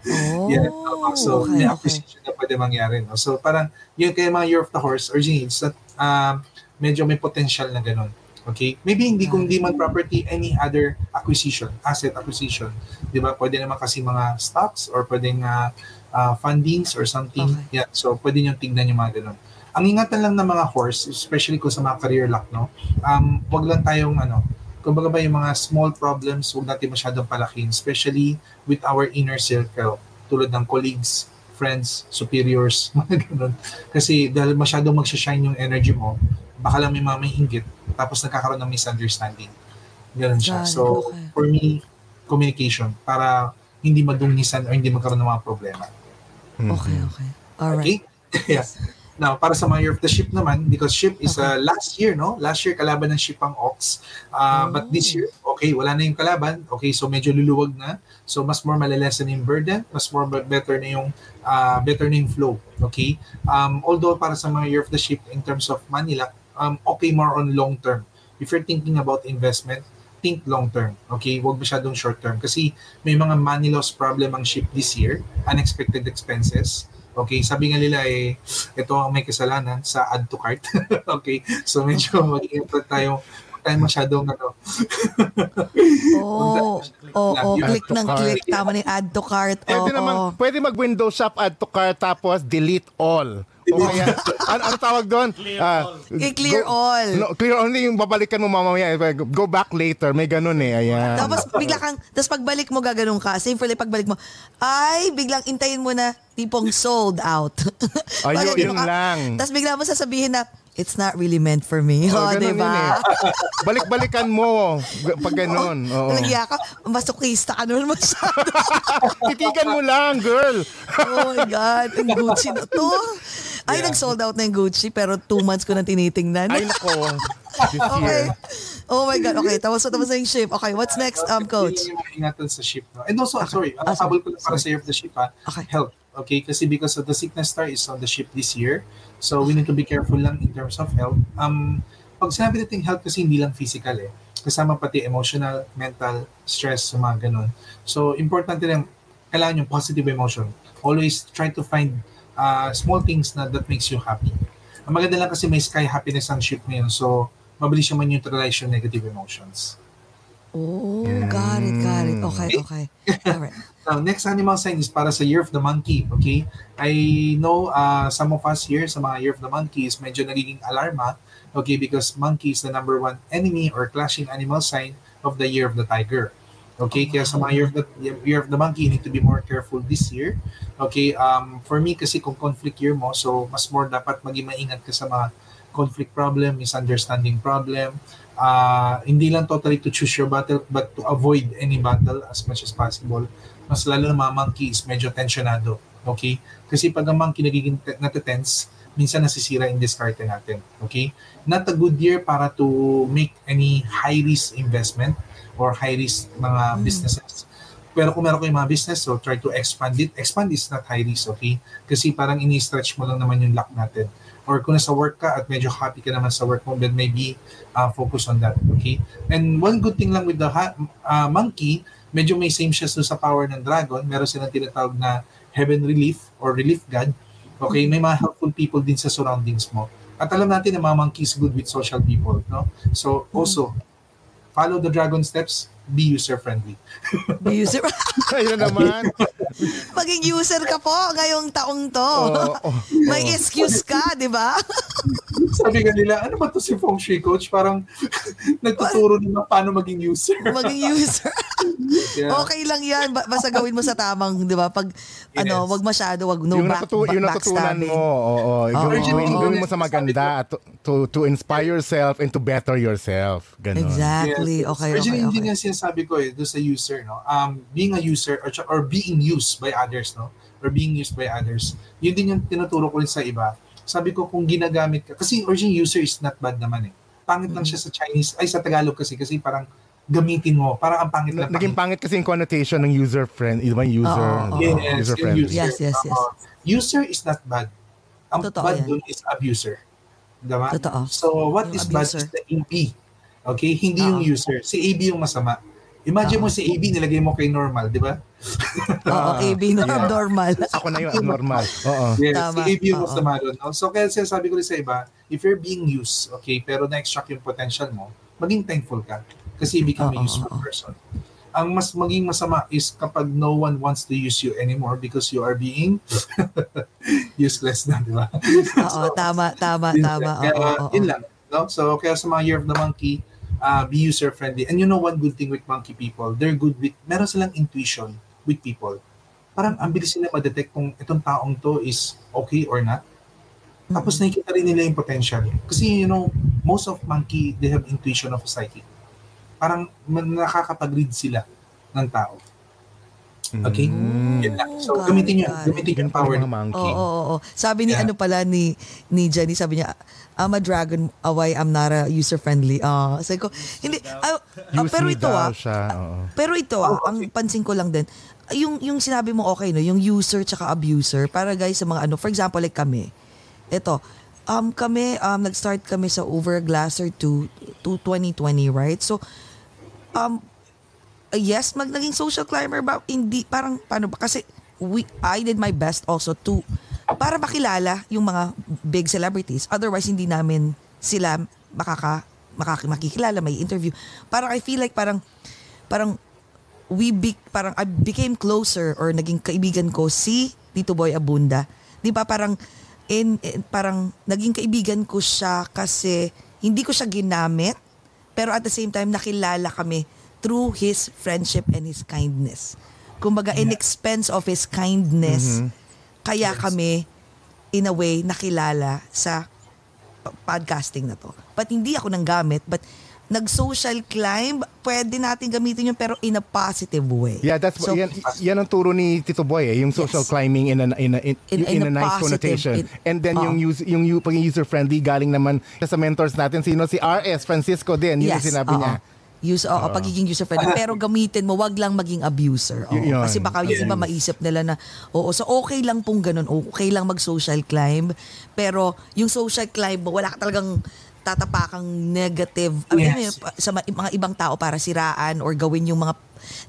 Oh, yeah. So, okay, may okay. acquisition na pwede mangyari. No? So, parang, yun kaya mga Year of the Horse, originally, it's that, um, medyo may potential na ganun. Okay? Maybe hindi kung di man property, any other acquisition, asset acquisition. Di ba? Pwede naman kasi mga stocks or pwedeng uh, uh, fundings or something. Okay. Yeah. So, pwede nyo tignan yung mga ganun. Ang ingatan lang ng mga horse, especially kung sa mga career luck, no? Um, wag lang tayong, ano, kumbaga ba yung mga small problems, huwag natin masyadong palakin, especially with our inner circle, tulad ng colleagues, friends, superiors, (laughs) mga ganun. Kasi dahil masyadong magsashine yung energy mo, baka lang may mga may inggit, tapos nagkakaroon ng misunderstanding. Ganun siya. So, okay. for me, communication, para hindi madungisan o hindi magkaroon ng mga problema. Okay, okay. Alright. Okay? (laughs) yeah. Now, para sa mga Year of the Ship naman, because Ship is uh, last year, no? Last year, kalaban ng Ship ang Ox. Uh, But this year, okay, wala na yung kalaban. Okay, so medyo luluwag na. So, mas more malalesen yung burden, mas more be- better na yung, uh, better na yung flow. Okay? Um, although, para sa mga Year of the Ship, in terms of Manila, um, okay more on long term. If you're thinking about investment, think long term. Okay? Huwag masyadong short term. Kasi may mga money loss problem ang ship this year, unexpected expenses. Okay, sabi nga nila eh, ito ang may kasalanan sa add to cart. (laughs) okay, so medyo (laughs) mag-ingat tayo. Tayo masyadong ano. Oo, oh, oh, Yung click ng cart. click. Tama yung add to cart. Pwede Oo. naman, pwede mag-window shop, add to cart, tapos delete all. O kaya, (laughs) ano, ano tawag doon? Clear all. I-clear all. No, clear all yung babalikan mo mamaya. Go back later. May ganun eh. Ayan. Tapos bigla kang, tapos pagbalik mo gaganon ka, same for like pagbalik mo, ay, biglang intayin mo na tipong sold out. Ay, Pag- yun- yun lang. Tapos bigla mo sasabihin na, it's not really meant for me. Oh, (laughs) Oh, di ba? eh. Balik-balikan mo pag ganun. (laughs) Oo. Nalagya ka, masokista ka naman masyado. Titigan mo lang, girl. oh my God, ang Gucci na to. Ay, nag-sold out na yung Gucci, pero two months ko na tinitingnan. Ay, nako. (laughs) This okay. year. Oh my God, okay. Tapos tapos na yung ship. Okay, what's next, um, coach? Yun yung ingatan sa ship. No? And also, sorry, ang Ah, sorry. habol ko lang para sa Year of the Ship, ha? Okay. health. Okay, kasi because of the sickness star is on the ship this year. So, we need to be careful lang in terms of health. Um, pag sinabi natin health kasi hindi lang physical eh. Kasama pati emotional, mental, stress, mga ganun. So, important din kailangan yung positive emotion. Always try to find uh, small things na that makes you happy. Ang maganda lang kasi may sky happiness ang ship ngayon. So, mabilis siya man neutralize yung negative emotions. Oh, got it, got it. Okay, okay. (laughs) Alright. Now, next animal sign is para sa Year of the Monkey, okay? I know uh, some of us here sa mga Year of the Monkey is medyo nagiging alarma, okay? Because monkey is the number one enemy or clashing animal sign of the Year of the Tiger. Okay, kaya sa mga year of, the, year of the monkey, you need to be more careful this year. Okay, um, for me kasi kung conflict year mo, so mas more dapat maging maingat ka sa mga conflict problem, misunderstanding problem, uh, hindi lang totally to choose your battle, but to avoid any battle as much as possible. Mas lalo na mga monkey is medyo tensionado. Okay? Kasi pag ang monkey nagiging te- natetense, minsan nasisira yung discarte natin. Okay? Not a good year para to make any high-risk investment or high-risk mga businesses. Pero kung meron kayong mga business, so try to expand it. Expand is not high risk, okay? Kasi parang ini-stretch mo lang naman yung luck natin. Or kung nasa work ka at medyo happy ka naman sa work mo, then maybe uh, focus on that, okay? And one good thing lang with the ha- uh, monkey, medyo may same siya sa power ng dragon. Meron silang tinatawag na heaven relief or relief god. Okay, may mga helpful people din sa surroundings mo. At alam natin na mga monkey is good with social people, no? So also, follow the dragon steps, be user-friendly. (laughs) User. (laughs) Ayun na naman. (laughs) Maging user ka po ngayong taong to. Oo, oo, May oo. excuse ka, di ba? Sabi ka nila, ano ba to si Feng Shui coach? Parang nagtuturo nila paano maging user. Maging user. Yeah. Okay lang yan. Ba- Basta gawin mo sa tamang, di ba? Pag, ano, Yes. wag masyado, wag no yung, back, natutu- back, yung natutunan mo, oo, oo. Gawin, Oo. gawin, gawin mo sa maganda to, to, to inspire yourself and to better yourself. Ganon. Exactly. Yes. Okay, Originally, okay, yun okay. Yung sinasabi ko eh, doon sa user, no? Um, being a user or, or being used by others, no? Or being used by others. Yun din yung tinuturo ko rin sa iba. Sabi ko, kung ginagamit ka, kasi original user is not bad naman eh. Pangit lang siya sa Chinese, ay sa Tagalog kasi, kasi parang gamitin mo, parang ang pangit lang. Na- Naging pangit kasi yung connotation ng user friend, di ba user, Oo, oo, Yes, user yung friendly. user. Yes, yes, yes. Oo. user is not bad. Ang Totoo bad yan. dun is abuser. Diba? Totoo. So, what Yung is bad abuser. is the AB. Okay? Hindi yung Oo. user. Si AB yung masama. Imagine mo si AB, nilagay mo kay normal, di ba? (laughs) Oo, AB (laughs) na Yeah. normal. (laughs) Ako na yung abnormal. Oo. Yes, Tama. si AB yung masama doon. No? So, kaya sinasabi ko rin sa iba, if you're being used, okay, pero na-extract yung potential mo, maging thankful ka. Kasi you become a Oo, useful person. Ang mas maging masama is kapag no one wants to use you anymore because you are being useless na, di ba? Oo, tama, tama, Yun tama. lang. Kaya, oo, yun lang. No? So, kaya sa mga Year of the Monkey, uh, be user-friendly. And you know one good thing with monkey people, they're good with, meron silang intuition with people. Parang ang bilis nila ma-detect kung itong taong to is okay or not. Tapos nakikita rin nila yung potential. Kasi, you know, most of monkey, they have intuition of a psychic. Parang nakakapag-read sila ng tao. Okay? Mm. Yun lang. So, gamitin it, nyo. Gamitin yung power. mga monkey. Oo, oo, oo. Sabi ni Yeah. ano pala ni ni Jenny, sabi niya, I'm a dragon, away, I'm not a user-friendly. Ah, sabi ko, hindi, ah, Use pero ito ah. Oo. pero ito ah, ang pansin ko lang din, yung yung sinabi mo okay no, yung user tsaka abuser para guys sa mga ano, for example like kami. Ito, um kami um nag-start kami sa Overglasser to to 2020, right? So um uh, yes, mag naging social climber ba? Hindi parang paano ba kasi we I did my best also to para makilala yung mga big celebrities. Otherwise hindi namin sila makaka makaka, makikilala, may interview. Parang I feel like parang parang we be, parang I became closer or naging kaibigan ko si Tito Boy Abunda. 'Di ba parang in, in- parang naging kaibigan ko siya kasi hindi ko siya ginamit pero at the same time nakilala kami through his friendship and his kindness. Kumbaga in expense of his kindness kaya kami in a way nakilala sa podcasting na to. But hindi ako nang gamit but nag-social climb, pwede natin gamitin yun pero in a positive way. Yeah, that's So, yan, yan ang turo ni Tito Boy eh, yung social Yes. climbing in a in a, in, In- in in a a nice connotation. in- And then yung Oo. use, yung u- pagiging user friendly galing naman sa mentors natin sino si RS Francisco din, yun yung sinabi oo. niya. Use, oo, pagiging user friendly. Pero gamitin mo, wag lang maging abuser. Oo. Yun. Kasi baka yung iba Yes. maisip nila na, oo, so okay lang pong ganun. Okay lang mag-social climb. Pero yung social climb mo, wala ka talagang tatapakang negative. I mean, Yes. sa mga ibang tao para siraan or gawin yung mga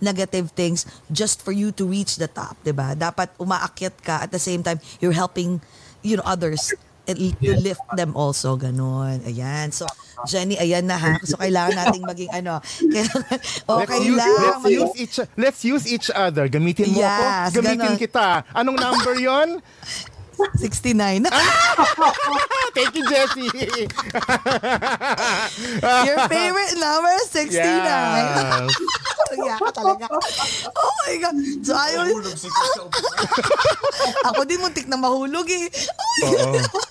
negative things just for you to reach the top, 'di ba? Dapat umaakyat ka at the same time you're helping you know others to lift them also, ganun. Ayan. So, Jenny, ayan na ha. So, kailangan nating maging ano, (laughs) kailangan, okay let's use, lang. let's maging- use each let's use each other. Gamitin mo Yes, ako, gamitin ganon. kita. Anong number 'yon? (laughs) 69. (laughs) Thank you, Jessie. Your favorite number, 69. Yes. (laughs) Ka talaga. Oh my God. So, ayaw. Ako din muntik na mahulog eh. Oh my God.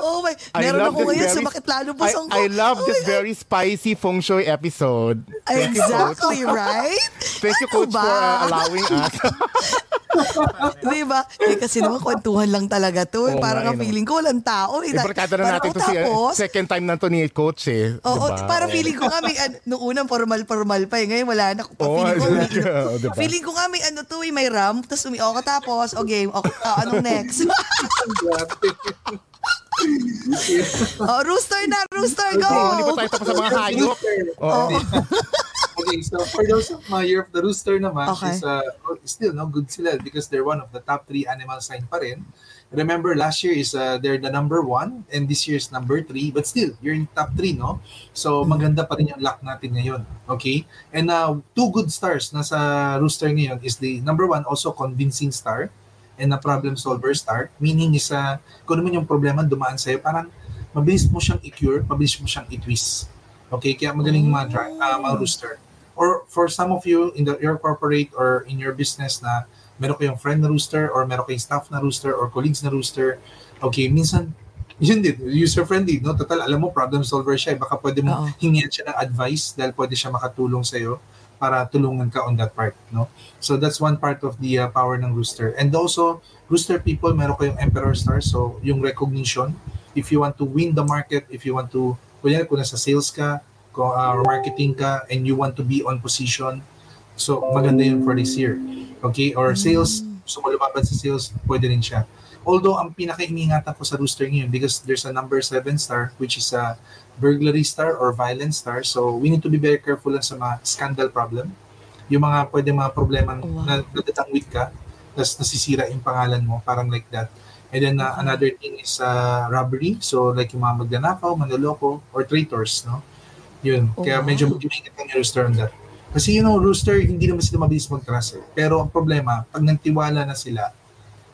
Oh my. Meron ako ngayon, sumakit lalo po I, sa I love oh this very spicy feng shui episode. Thank you, Coach. Exactly, right? Thank you, Ano Coach, ba? for uh, allowing us. (laughs) Di ba? Eh, kasi naman kwentuhan lang talaga to. Eh. Oo Parang nga, ang eh, no. feeling ko walang tao. Eh. Ibarkada na natin Parang, to si uh, tapos, second time na to ni Coach eh. Oo, Diba? para feeling ko nga may, ano, nung unang formal-formal pa eh. Ngayon wala na. Pa, Oo, feeling, ko, may, yeah, diba? feeling ko nga may ano to eh, may ramp. Tapos umi okay, tapos, o game, okay, ah, anong next? (laughs) oh, rooster na, rooster, go! Oo, hindi pa tayo tapos sa mga hayop. Oo. okay, so for those of my year of the rooster naman, Okay. is uh, still no good sila because they're one of the top three animal sign pa rin. Remember, last year is uh, they're the number one and this year is number three. But still, you're in top three, no? So, maganda pa rin yung luck natin ngayon. Okay? And uh, two good stars nasa rooster ngayon is the number one, also convincing star and a problem solver star. Meaning is, uh, kung ano man yung problema dumaan sa'yo, parang mabilis mo siyang i-cure, mabilis mo siyang i-twist. Okay? Kaya magaling mga, dra- uh, mga rooster. Or for some of you in the your corporate or in your business na meron kayong friend na rooster or meron kayong staff na rooster or colleagues na rooster, okay, minsan, (laughs) yun din, user-friendly, no? Total, alam mo, problem solver siya. eh. Baka pwede mo Oo. hingian siya ng advice dahil pwede siya makatulong sa'yo para tulungan ka on that part, no? So that's one part of the uh, power ng rooster. And also, rooster people, meron kayong emperor star, so yung recognition, if you want to win the market, if you want to, kunyari kung nasa sales ka, kung uh, marketing ka, and you want to be on position, so maganda yun for this year. Okay? Or sales, gusto mo lumaban sa sales, pwede rin siya. Although, ang pinaka-iningatan ko sa rooster ngayon, because there's a number 7 star, which is a burglary star or violent star, so we need to be very careful lang sa mga scandal problem. Yung mga pwede mga problema Wow. na natatangwit ka, tapos nasisira yung pangalan mo, parang like that. And then uh, another thing is uh, robbery. So like yung mga magnanakaw, manloloko, or traitors, no? Yun. Oh, Kaya wow. medyo mag-ingat ang rooster on that. Kasi you know, rooster, hindi naman sila mabilis mag-trust eh. Pero ang problema, pag nagtiwala na sila,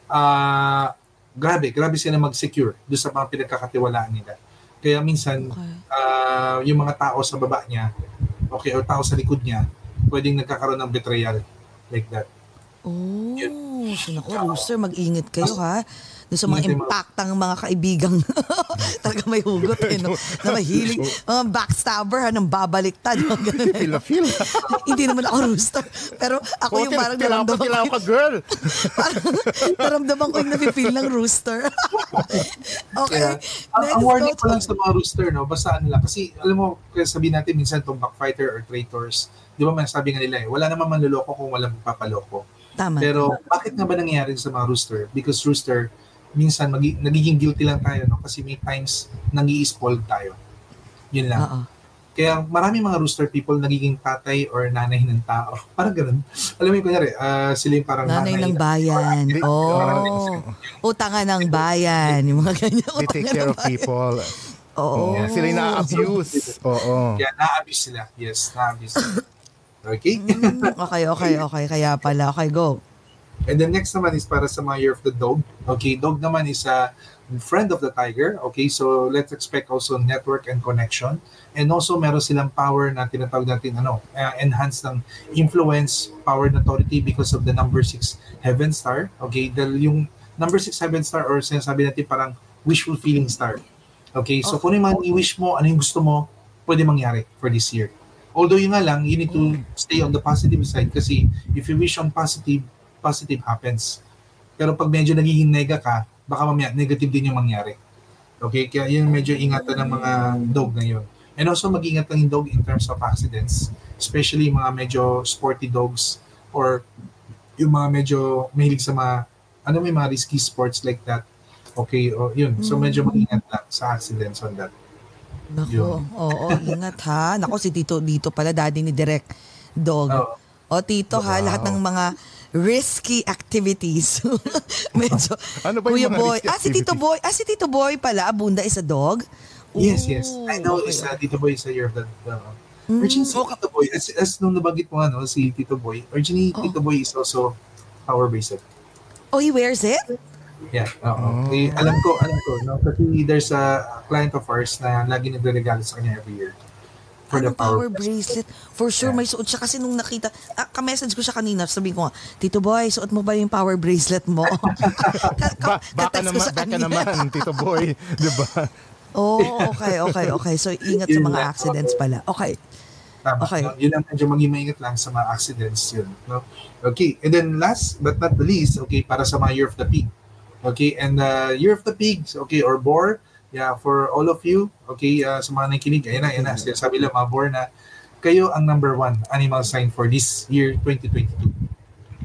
ah grabe, grabe sila mag-secure doon sa mga pinagkakatiwalaan nila. Kaya minsan, Okay. ah, yung mga tao sa baba niya, okay, o tao sa likod niya, pwedeng nagkakaroon ng betrayal. Like that. Oh, so naku, rooster, mag-ingat kayo ha. Doon sa mga kayo, mga- impactang mga kaibigang (laughs) talaga may hugot eh, no? (laughs) na mahilig. Mga backstabber ha, nang babaliktad. (laughs) Feel feel. Hindi naman ako rooster. Pero ako yung parang naramdaman ko, ka, girl. parang naramdaman ko yung napipil ng rooster. okay, Kaya, ang, warning ko lang sa mga rooster, no, basta ano lang, kasi alam mo, kaya sabihin natin minsan itong backfighter or traitors, di ba man sabi nga nila eh, wala naman manloloko kung walang magpapaloko. Tama. Pero bakit nga ba nangyayari sa mga rooster? Because rooster, minsan magi- nagiging guilty lang tayo, no? Kasi may times nang spoiled tayo. Yun lang. Oo. Kaya marami mga rooster people nagiging tatay or nanay ng tao. (laughs) Parang ganun. Alam mo yung kunyari, ah, sila yung parang Nanay ng bayan. Oh. Utangan ng bayan. Yung mga ganyan. They take care of bayan. people. Oo. Yeah, sila yung na-abuse. Oo. Yeah, na-abuse sila. Yes, na-abuse sila. (laughs) Okay? Mm, okay, okay, okay. Kaya pala. Okay, go. And then next naman is para sa mga Year of the Dog. Okay, dog naman is a friend of the tiger. Okay, so let's expect also network and connection. And also meron silang power na tinatawag natin ano, uh, enhance ng influence, power and authority because of the number 6 heaven star. Okay, dahil yung number 6 heaven star or sinasabi natin parang wishful feeling star. Okay, so kung ano yung i-wish mo, ano yung gusto mo, pwede mangyari for this year. Although yun nga lang, you need to stay on the positive side kasi if you wish on positive, positive happens. Pero pag medyo nagiging nega ka, baka mamaya negative din yung mangyari. Okay? Kaya yun medyo ingatan ng mga dog na yun. And also mag-ingat yung dog in terms of accidents. Especially mga medyo sporty dogs or yung mga medyo mahilig sa mga ano may mga risky sports like that. Okay, o yun. So medyo mag-ingat lang sa accidents on that. Nako, oo, ingat ha. Nako, si Tito dito pala, daddy ni Direk Dog. Oo. O Tito ha, lahat ng mga risky activities. (laughs) Medyo, (laughs) Ano ba yung Kuya mga Boy. risky Ah, si Tito? Boy. Ah, si Tito Boy pala. Abunda is a dog? Yes, yes. Ooh, I know okay. is uh, Tito Boy is a year of that. Uh, Mm, originally, okay. Tito Boy, as, as nung nabanggit mo ano, si Tito Boy, originally, Oh. Tito Boy is also power bracelet. Oh, he wears it? Yeah, oo. Oh. Eh, alam ko, alam ko, no? Kasi there's a client of ours na lagi nagre-regalo sa kanya every year. For the power power, bracelet? For sure, Yeah. may suot siya kasi nung nakita, ah, ka-message ko siya kanina, sabi ko nga, Tito Boy, suot mo ba yung power bracelet mo? (laughs) Ka- Ba, ka- baka ka-text ko naman, baka naman, Tito Boy. (laughs) Di ba? Oh, okay, okay, okay. So, ingat sa mga lang. accidents pala. Okay. Tama. Okay. No? Yun ang medyo maging maingat lang sa mga accidents yun. No? Okay, and then last but not the least, okay, para sa mga Year of the Pig. Okay, and uh, Year of the Pigs, okay, or boar, yeah, for all of you, okay, uh, sa mga nakikinig, ayun na, ayun na, sabi lang mga boar na kayo ang number one animal sign for this year 2022.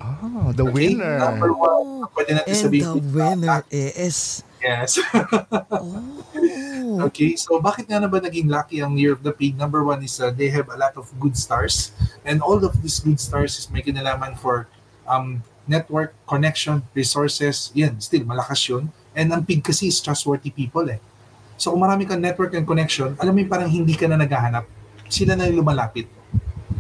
Oh, the Okay? winner. Number one, pwede natin And sabihin. the winner is... Yes. Oh. (laughs) Okay, so bakit nga na ba naging lucky ang Year of the Pig? Number one is uh, they have a lot of good stars. And all of these good stars is may kinalaman for um, network, connection, resources. Yan, still, malakas yun. And ang pig kasi is trustworthy people eh. So kung marami kang network and connection, alam mo yung parang hindi ka na naghahanap. Sila na yung lumalapit.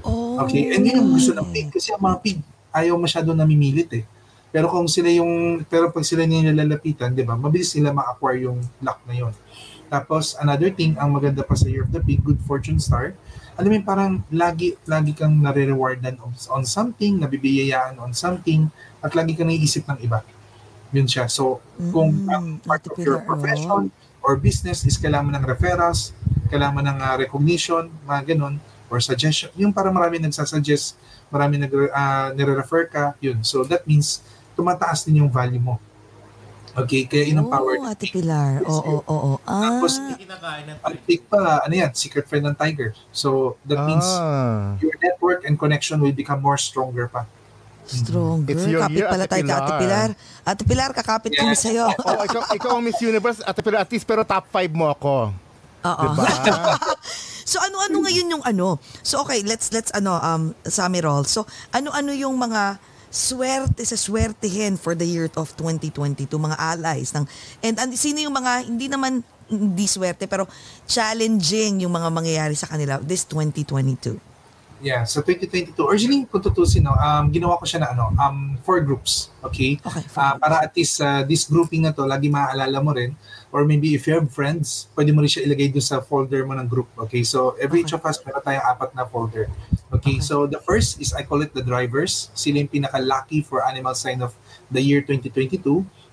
Oh. Okay? And yun ang gusto ng pig. Kasi ang mga pig, ayaw masyado namimilit eh. Pero kung sila yung, pero pag sila niya nilalapitan, di ba, mabilis nila ma-acquire yung luck na yun. Tapos, another thing, ang maganda pa sa Year of the Pig, Good Fortune Star, alam mo parang lagi, lagi kang nare-rewardan on, something, nabibiyayaan on something, at lagi kang naiisip ng iba. Yun siya. So, kung Mm, ang part of your profession or business is kailangan mo ng referrals, kailangan mo ng ah, recognition, mga ganun, or suggestion. Yung parang marami nagsasuggest, marami nag, uh, nire-refer ka, yun. So, that means, tumataas din yung value mo. Okay? Kaya yun ang power. Oh, Ate Pilar. Oo, oo, oo. Ah, Tapos, pig pa, ano yan, secret friend ng tiger. So, that means Ah. your network and connection will become more stronger pa. Stronger. It's your Kapit year, pala Ate tayo kay Ate Pilar. Pilar. Ate Pilar, kakapit kami Yeah. sa'yo. Oh, ikaw, (laughs) ikaw ang Miss Universe, at, pero at least pero top 5 mo ako. Oo. Diba? (laughs) So ano-ano ngayon yung ano? So okay, let's let's ano um Sammy roll. So ano-ano yung mga swerte sa swertihin for the year of 2022 mga allies ng and, and sino yung mga hindi naman hindi swerte pero challenging yung mga mangyayari sa kanila this 2022. Yeah, so 2022. Originally, kung tutusin, no, um, ginawa ko siya na ano, um, four groups. Okay? Okay, four groups. para at least uh, this grouping na to, lagi maaalala mo rin. Or maybe if you have friends, pwede mo rin siya ilagay doon sa folder mo ng group. Okay? So every each of us, meron tayong apat na folder. Okay? Okay. So the first is, I call it the drivers. Sila yung pinaka-lucky for animal sign of the year 2022.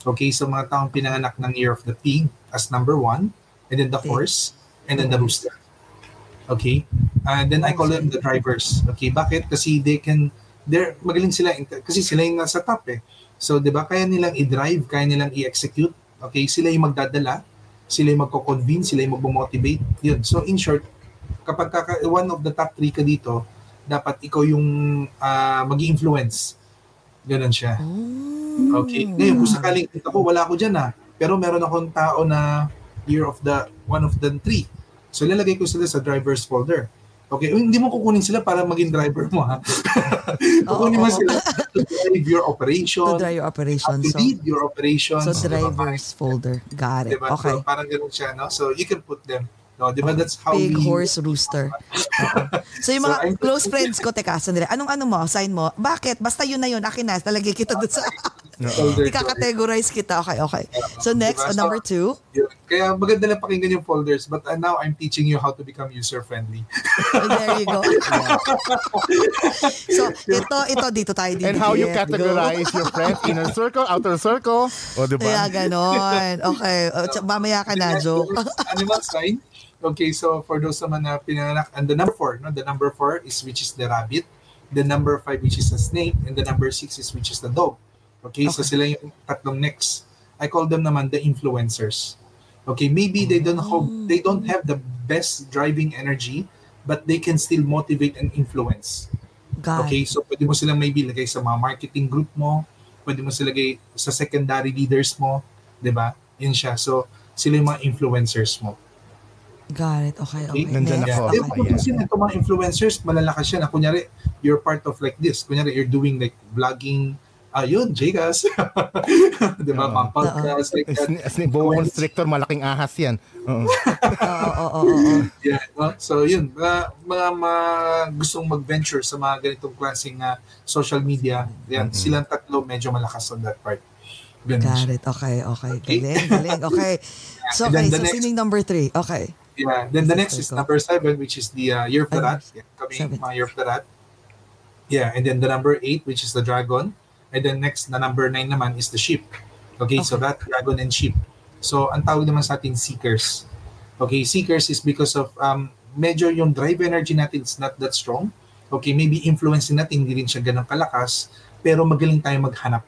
Okay? So mga taong pinanganak ng year of the pig as number one. And then the Okay. horse. And then the rooster. Okay? And then I call them the drivers. Okay, bakit? Kasi they can, they're, magaling sila, kasi sila yung nasa top eh. So, di ba, kaya nilang i-drive, kaya nilang i-execute. Okay, sila yung magdadala, sila yung magko-convince, sila yung magmo-motivate. Yun. So, in short, kapag kaka, one of the top three ka dito, dapat ikaw yung uh, mag influence Ganon siya. Okay. Ngayon, kung sakaling, ako, wala ako dyan ah. Pero meron akong tao na year of the, one of the three. So, lalagay ko sila sa driver's folder. Okay, hindi mo kukunin sila para maging driver mo ha. (laughs) (laughs) kukunin mo sila to drive your operation, To drive your operation. to So, lead your operations. so di ba? driver's folder. Got it. Diba? Okay. So, parang ganun siya, no? So, you can put them. No, di ba? That's how Big we... horse rooster. Oo. (laughs) So yung So, mga I'm- close friends ko, teka, sandali. Anong ano mo? Sign mo? Bakit? Basta yun na yun. Akin na. Talagay kita doon sa... folder ko. Ika-categorize kita. Okay, okay. So next, Diba? number two. Yun. Kaya maganda lang pakinggan yung folders but uh, now I'm teaching you how to become user-friendly. Oh, there you go. (laughs) so, ito, ito, dito tayo dito. And how you categorize your friends, inner circle, outer circle. O, di Kaya ba? ganon. Okay. (laughs) O, mamaya ka na, joke. Animal sign. Okay, so for those naman na pinanganak, and the number four, no? the number four is which is the rabbit, the number five which is the snake, and the number six is which is the dog. Okay, so Okay. sila yung tatlong next. I call them naman the influencers. Okay, maybe they don't have they don't have the best driving energy, but they can still motivate and influence. God. Okay, so pwede mo silang maybe lagay sa mga marketing group mo, pwede mo sila lagay sa secondary leaders mo, 'di ba? Yun siya. So sila yung mga influencers mo. Got it. Okay, okay. Nandyan Next, ako. okay. Then, kung kasi itong mga influencers, malalakas yan. Na, kunyari, you're part of like this. Kunyari, you're doing like vlogging, ayun, Jcas. (laughs) di ba? Pang podcast, like that. As ni Boa Constrictor, malaking ahas yan. (laughs) Oo. Oo, oo. Yeah, no? So yun, mga, mga, mga gustong mag-venture sa mga ganitong klaseng ah, social media, yan, silang tatlo medyo malakas on that part. Ganun Got siya. it. Okay, okay. Galing, galing. Okay. (laughs) So, okay. the So, next- sino yung number three? Okay. Yeah. Then the next is number seven, which is the uh, Year of the? Rat. Yeah, Seven. mga Year of the Rat. Yeah, and then the number eight, which is the Dragon. And then next, na number nine naman is the Sheep. Okay, so that Dragon and Sheep. So, ang tawag naman sa atin, Seekers. Okay, Seekers is because of um, medyo yung drive energy natin is not that strong. Okay, maybe influencing natin, hindi rin siya ganun kalakas, pero magaling tayo maghanap.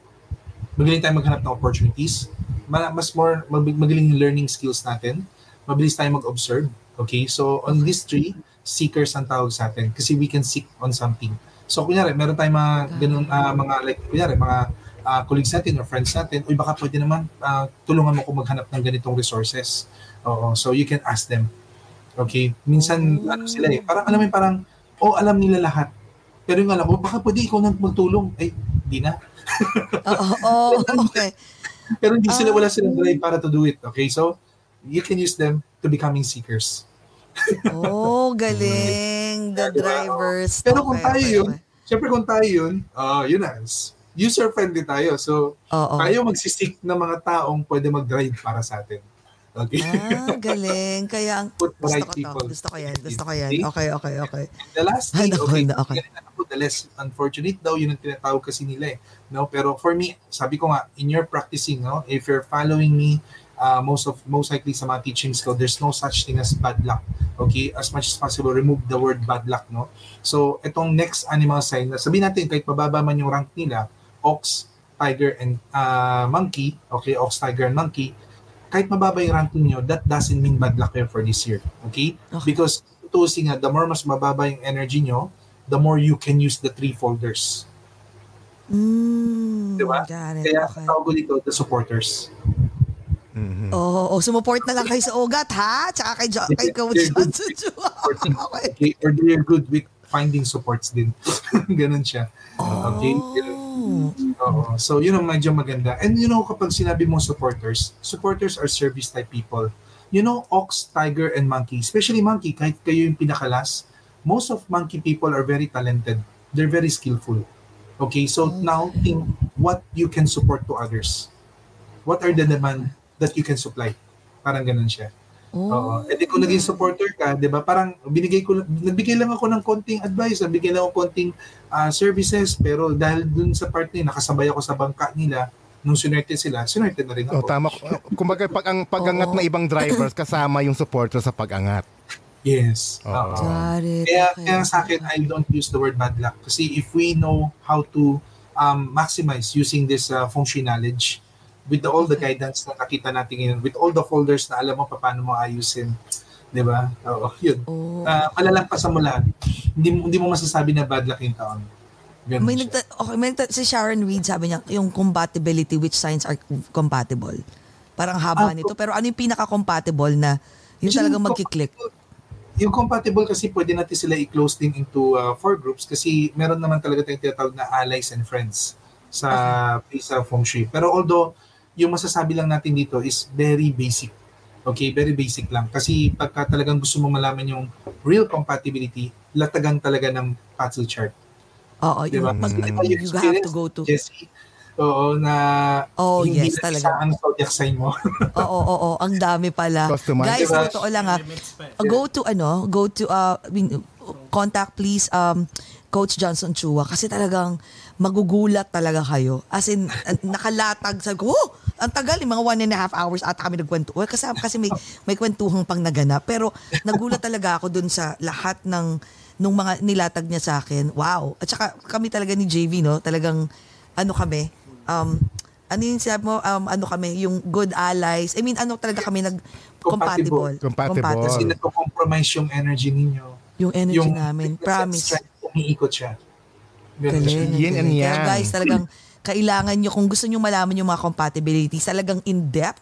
Magaling tayo maghanap ng opportunities. Ma- Mas more, mag- magaling yung learning skills natin. Mabilis tayo mag-observe. Okay, so on these three, seekers ang tawag sa atin kasi we can seek on something. So kunyari, meron tayong mga ganun, ah, mga like, kunyari, mga ah, colleagues natin or friends natin, uy baka pwede naman ah, tulungan mo ko maghanap ng ganitong resources. Oo, so you can ask them. Okay, minsan ano sila eh, parang alam mo parang oh alam nila lahat. Pero yung alam ko, baka pwede ikaw nang magtulong. Eh, di na. Oo, oo, (laughs) okay. Pero hindi sila, wala silang drive para to do it. Okay, so you can use them to becoming seekers. Oh, (laughs) galing. The Diba? drivers. Pero kung tayo yun, syempre kung tayo yun, ah yun na, user-friendly tayo. So, Oo. tayo magsisik ng mga taong pwede mag-drive para sa atin. Okay? Ah, galing. Kaya ang (laughs) Put gusto right ko to. people. Gusto ko yan. Gusto ko yan. Okay, okay, okay. The last Ay, (laughs) thing, naku, okay, na- okay. okay. Ako, the less unfortunate daw, yun ang tinatawag kasi nila eh. No? Pero for me, sabi ko nga, in your practicing, no, if you're following me, uh, most of most likely sa mga teachings ko, there's no such thing as bad luck. Okay? As much as possible, remove the word bad luck, no? So, itong next animal sign, sabihin natin, kahit mababa man yung rank nila, ox, tiger, and uh, monkey, okay, ox, tiger, and monkey, kahit mababa yung rank niyo, that doesn't mean bad luck kayo for this year. Okay? Okay. Because, tutusin nga, the more mas mababa yung energy nyo, the more you can use the three folders. Mm, Di ba? Got it. Kaya, Okay. tawag dito, the supporters. Mhm. Oo, oh, sumuport na lang kayo sa ugat, ha? Tsaka kay, jo- kay Coach Johnson. okay. Okay? Or they're good with finding supports din. (laughs) Ganun siya. Okay? Oh. Oo. So, yun ang medyo maganda. And you know, kapag sinabi mong supporters, supporters are service type people. You know, ox, tiger, and monkey, especially monkey, kahit kayo yung pinakalas, most of monkey people are very talented. They're very skillful. Okay, so now think what you can support to others. What are the demand that you can supply? Parang ganun siya. Oo. Eh di kung naging supporter ka, 'di ba? Parang binigay ko nagbigay lang ako ng konting advice, nagbigay lang ako konting ah, services, pero dahil dun sa part na yun, nakasabay ako sa bangka nila, nung sinerte sila, sinerte na rin Oh, ako. tama. Kumbaga, pag ang pagangat Oo. ng ibang drivers kasama yung supporter sa pagangat. Yes. Oo. Oo. Got it. Kaya, Okay, kaya sa akin, I don't use the word bad luck. Kasi if we know how to um, maximize using this uh, shui knowledge, with the, all the guidance na nakita natin ngayon, with all the folders na alam mo pa paano mo ayusin, di ba? Oo, yun. Oh. Uh, malalagpasan mo lahat. Hindi, hindi mo masasabi na bad luck yung taon. Ganun May nagta- okay, may nagta- si Sharon Reed sabi niya, yung compatibility, which signs are compatible. Parang haba Ah, nito. Pero ano yung pinaka-compatible na yun Yung talagang magkiklik? Yung compatible kasi pwede natin sila i-close din into uh, four groups kasi meron naman talaga tayong tinatawag na allies and friends sa sa feng shui. Pero although yung masasabi lang natin dito is very basic. Okay, very basic lang. Kasi pagka talagang gusto mo malaman yung real compatibility, latagan talaga ng puzzle chart. Oo, Di ba? yung, pag, Mm. Ito yung you have to go to. Jesse. Oo, na Oh, hindi yes, na talaga. isa ang zodiac sign mo. (laughs) Oo, oo, oo. Ang dami pala. Customize. Guys, Diba? totoo lang ha. Go to ano, go to uh, I mean, contact please um Coach Johnson Chua kasi talagang magugulat talaga kayo. As in, (laughs) nakalatag sa ko, oh, ang tagal, yung mga one and a half hours ata kami nagkwento. Well, kasi, kasi may, may kwentuhang pang naganap. Pero nagulat talaga ako dun sa lahat ng nung mga nilatag niya sa akin. Wow. At saka kami talaga ni JV, no? Talagang, ano kami, um, ano yung sabi mo, um, ano kami, yung good allies. I mean, ano talaga kami nag-compatible. Compatible. Kasi nagko-compromise yung energy ninyo. Yung energy yung namin. Promise. strength, umiikot siya. Galing. Yin and galing. Kaya guys, talagang kailangan nyo, kung gusto nyo malaman yung mga compatibilities, talagang in-depth,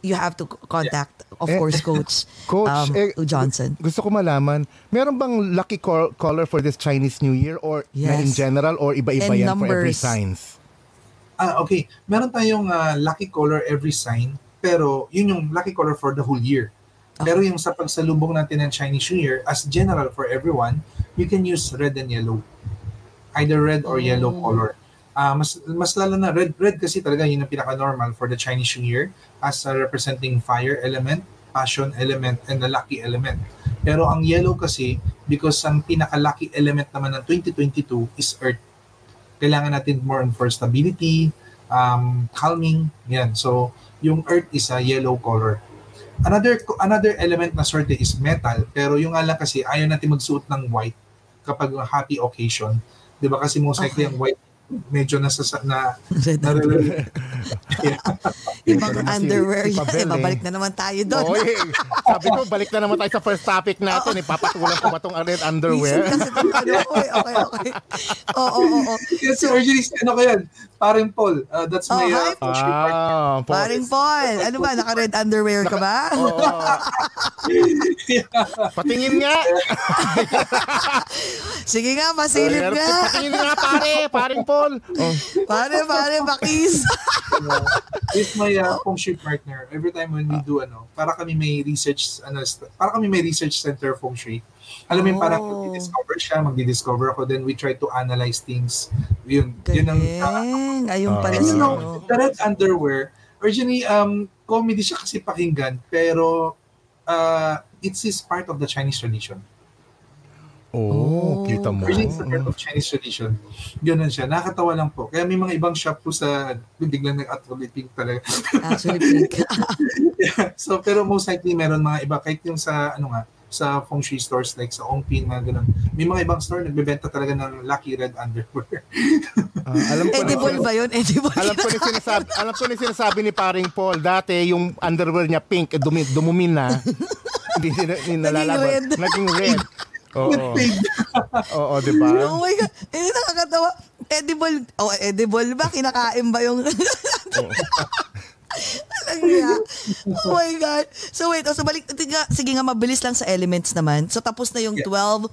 you have to contact, of Eh, course, Coach, (laughs) Coach, um, eh, Johnson. Gusto ko malaman, meron bang lucky col- color for this Chinese New Year or na in Yes. general or iba-iba And yan for every numbers. signs? Ah, okay. Meron tayong ah, lucky color every sign, pero yun yung lucky color for the whole year. Pero yung sa pagsalubong natin ng Chinese New Year, as general for everyone, you can use red and yellow. Either red or yellow color. Ah, mas mas lalo na red red kasi talaga yun ang pinaka normal for the Chinese New Year as ah, representing fire element, passion element and the lucky element. Pero ang yellow kasi because ang pinaka lucky element naman ng 2022 is earth. Kailangan natin more on for stability, um, calming, yan. So, yung earth is a yellow color. Another another element na sorte is metal, pero yung lang kasi ayaw natin magsuot ng white kapag happy occasion. 'Di ba kasi most likely ang white medyo nasa na, (laughs) na Ibang Pero mas underwear si- si yan. Eh, eh. babalik na naman tayo doon. Oy, (laughs) sabi ko, balik na naman tayo sa first topic natin. Ipapatulan ko ba itong red underwear? kasi ano (laughs) eh. Okay, okay. Oo, oo, oo. Yes, originally, ano ko yan? Paring Paul. Uh, that's Oh, my hi, uh. Ah, po. Paring Paul, ano ba? Naka-red underwear ka ba? Oo. Patingin nga. Sige nga, pasilip Pero nga. Patingin nga pare, paring Paul. Oh. Pare, pare, bakis. (laughs) Uh, He's my uh, feng shui partner. Every time when we do ano, para kami may research ano, para kami may research center feng shui. Alam mo yung parang Oh. magdi-discover siya, magdi-discover ako, then we try to analyze things. Yun, yun ang uh. Ayun pala Ah. you know, ano. the red underwear, originally, um, comedy siya kasi pakinggan, pero uh, it's is part of the Chinese tradition. Oh, kita mo. Originally, it's a part of Chinese tradition. Ganun siya. Nakakatawa lang po. Kaya may mga ibang shop po sa biglang nag-athlete pink talaga. Actually, pink. (laughs) so, pero most likely meron mga iba. Kahit yung sa, ano nga, sa feng shui stores like sa Ongpin, mga ganun. May mga ibang store nagbebenta talaga ng lucky red underwear. Ah, alam ko na Edible ba yun? Edible Alam ko na sinasabi, alam ko na sinasabi ni paring Paul, dati yung underwear niya pink, eh, dumi, dumumin na. (laughs) Hindi na, hindi nalalaban. red. Naging red. Oo. (laughs) Oo, di ba? Oh my God. Hindi nakakatawa. Edible. Oh, edible ba? Kinakain ba yung... (laughs) Alam niya. Oh my God. So wait, oh, so balik, tiga, sige nga, mabilis lang sa elements naman. So tapos na yung 12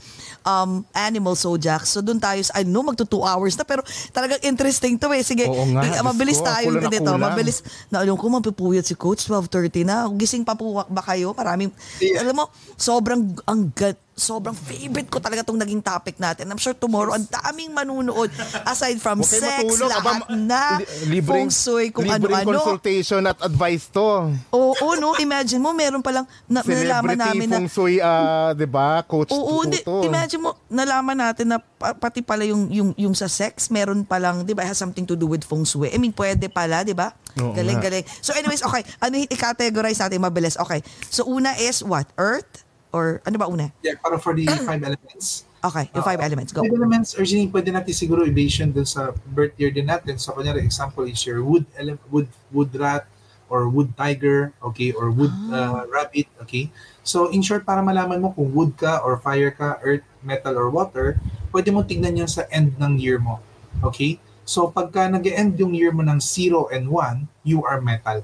um, animal zodiacs. So doon tayo, I know, magto 2 hours na, pero talagang interesting to eh. Sige, Oo nga, eh, Diyos mabilis ko, tayo kulang na dito. kulang. Mabilis. Na alam ko, mapupuyat si Coach, 12.30 na. Gising pa po ba kayo? Maraming, Yeah. alam mo, sobrang, ang ga- sobrang favorite ko talaga tong naging topic natin. I'm sure tomorrow, ang daming manunood. Aside from kayo sex, matulog. lahat Aba, na, li- feng shui, kung libreng ano-ano. consultation at advice to. Oo, no, imagine mo, meron palang, na, nalaman Celebrity namin na, feng shui, ah, di ba? Coach Oo, di, imagine mo, nalaman natin na pa- pati pala yung, yung, yung sa sex, meron palang, di ba, has something to do with feng shui. I mean, pwede pala, di ba? Oo galing, nga. galing. So anyways, okay, ano yung i-categorize natin mabilis? Okay, so una is what? Earth? Or ano ba una? yeah, para for the (clears throat) five elements. Okay, yung five elements, go. Five elements, originally, pwede natin siguro evasion dun sa birth year din natin. So, kunyari, example is your wood, ele- wood, wood rat, or wood tiger, okay, or wood uh, rabbit, okay. So, in short, para malaman mo kung wood ka, or fire ka, earth, metal, or water, pwede mo tignan yan sa end ng year mo, okay. So, pagka nag-end yung year mo ng 0 and 1, you are metal.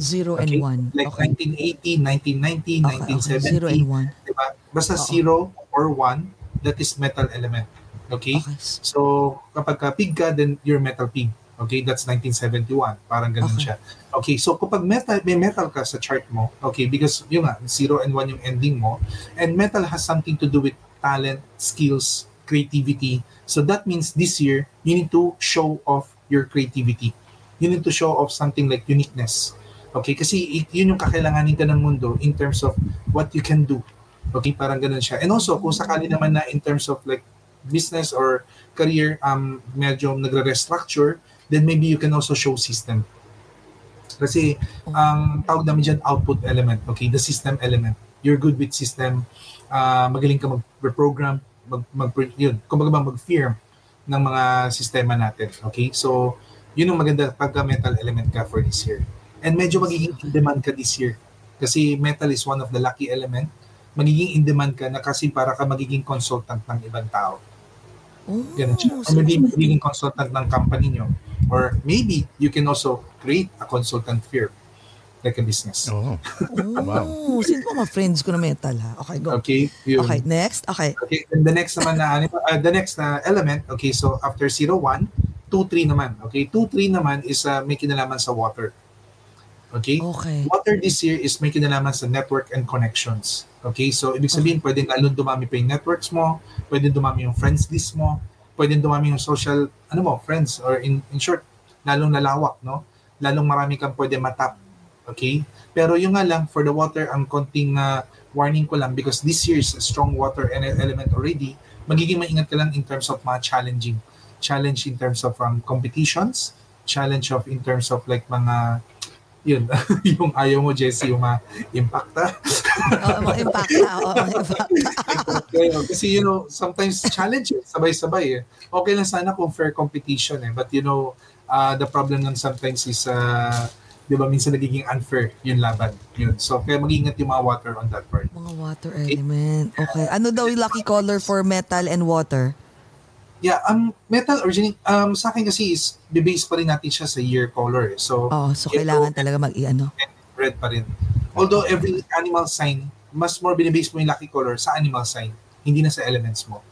Zero Okay? and one. Like Okay. 1980, 1990, Okay, okay. 1970, Zero and one. diba? Basta Oo. 0 or 1, that is metal element. Okay? Okay. So, kapag ka pig ka, then you're metal pig. Okay, that's 1971. Parang ganun Okay. siya. Okay, so kapag metal, may metal ka sa chart mo, okay, because yun nga, 0 and 1 yung ending mo, and metal has something to do with talent, skills, creativity. So that means this year, you need to show off your creativity. You need to show off something like uniqueness. Okay, kasi yun yung kakailanganin ka ng mundo in terms of what you can do. Okay, parang ganun siya. And also, kung sakali naman na in terms of like business or career, um, medyo nagre-restructure, then maybe you can also show system. Kasi ang tawag namin dyan, output element, okay? The system element. You're good with system, ah, magaling ka mag-reprogram, mag, mag, yun, kumbaga ba mag-firm ng mga sistema natin, okay? So, yun ang maganda pagka metal element ka for this year. And medyo magiging in demand ka this year. Kasi metal is one of the lucky element. Magiging in demand ka na kasi para ka magiging consultant ng ibang tao. Oh, Ganun siya. Or maybe magiging consultant ng company nyo. Or maybe you can also create a consultant firm like a business. Oo. (laughs) Oh, sino mga friends ko na metal ha? Okay, go. Okay? Yun. Okay, next. Okay. Okay, and the next naman na ano, uh, the next na element, okay, so after 0, 1, 2 2-3 naman. Okay? 2-3 naman is uh, may kinalaman sa water. Okay? Okay. Water this year is may kinalaman sa network and connections. Okay? So, ibig sabihin, pwedeng lalo dumami pa yung networks mo, pwedeng dumami yung friends list mo, pwedeng dumami yung social, ano mo, friends, or in, in short, lalong lalawak, no? Lalong marami kang pwede matap. Okay? Pero yung nga lang, for the water, ang konting uh, warning ko lang, because this year is a strong water ele- element already, magiging maingat ka lang in terms of mga challenging. Challenge in terms of um, competitions, challenge of in terms of like mga yun, (laughs) yung ayaw mo, Jessie, yung mga impacta. Oo, mga impacta. Oo, mga impacta. Kaya, kasi, you know, sometimes challenge, eh, sabay-sabay eh. Okay lang sana kung fair competition eh. But, you know, uh, the problem nun sometimes is, uh, di ba, minsan nagiging unfair yung laban. Yun. So, kaya mag-ingat yung mga water on that part. Mga water element. Okay. Ano daw yung lucky color for metal and water? Yeah, um, metal originating, um, sa akin kasi is, bibase pa rin natin siya sa year color. eh. So, Oh, so ito, kailangan talaga mag-iano. red pa rin. Although every animal sign, mas more binibase mo yung lucky color sa animal sign, hindi na sa elements mo.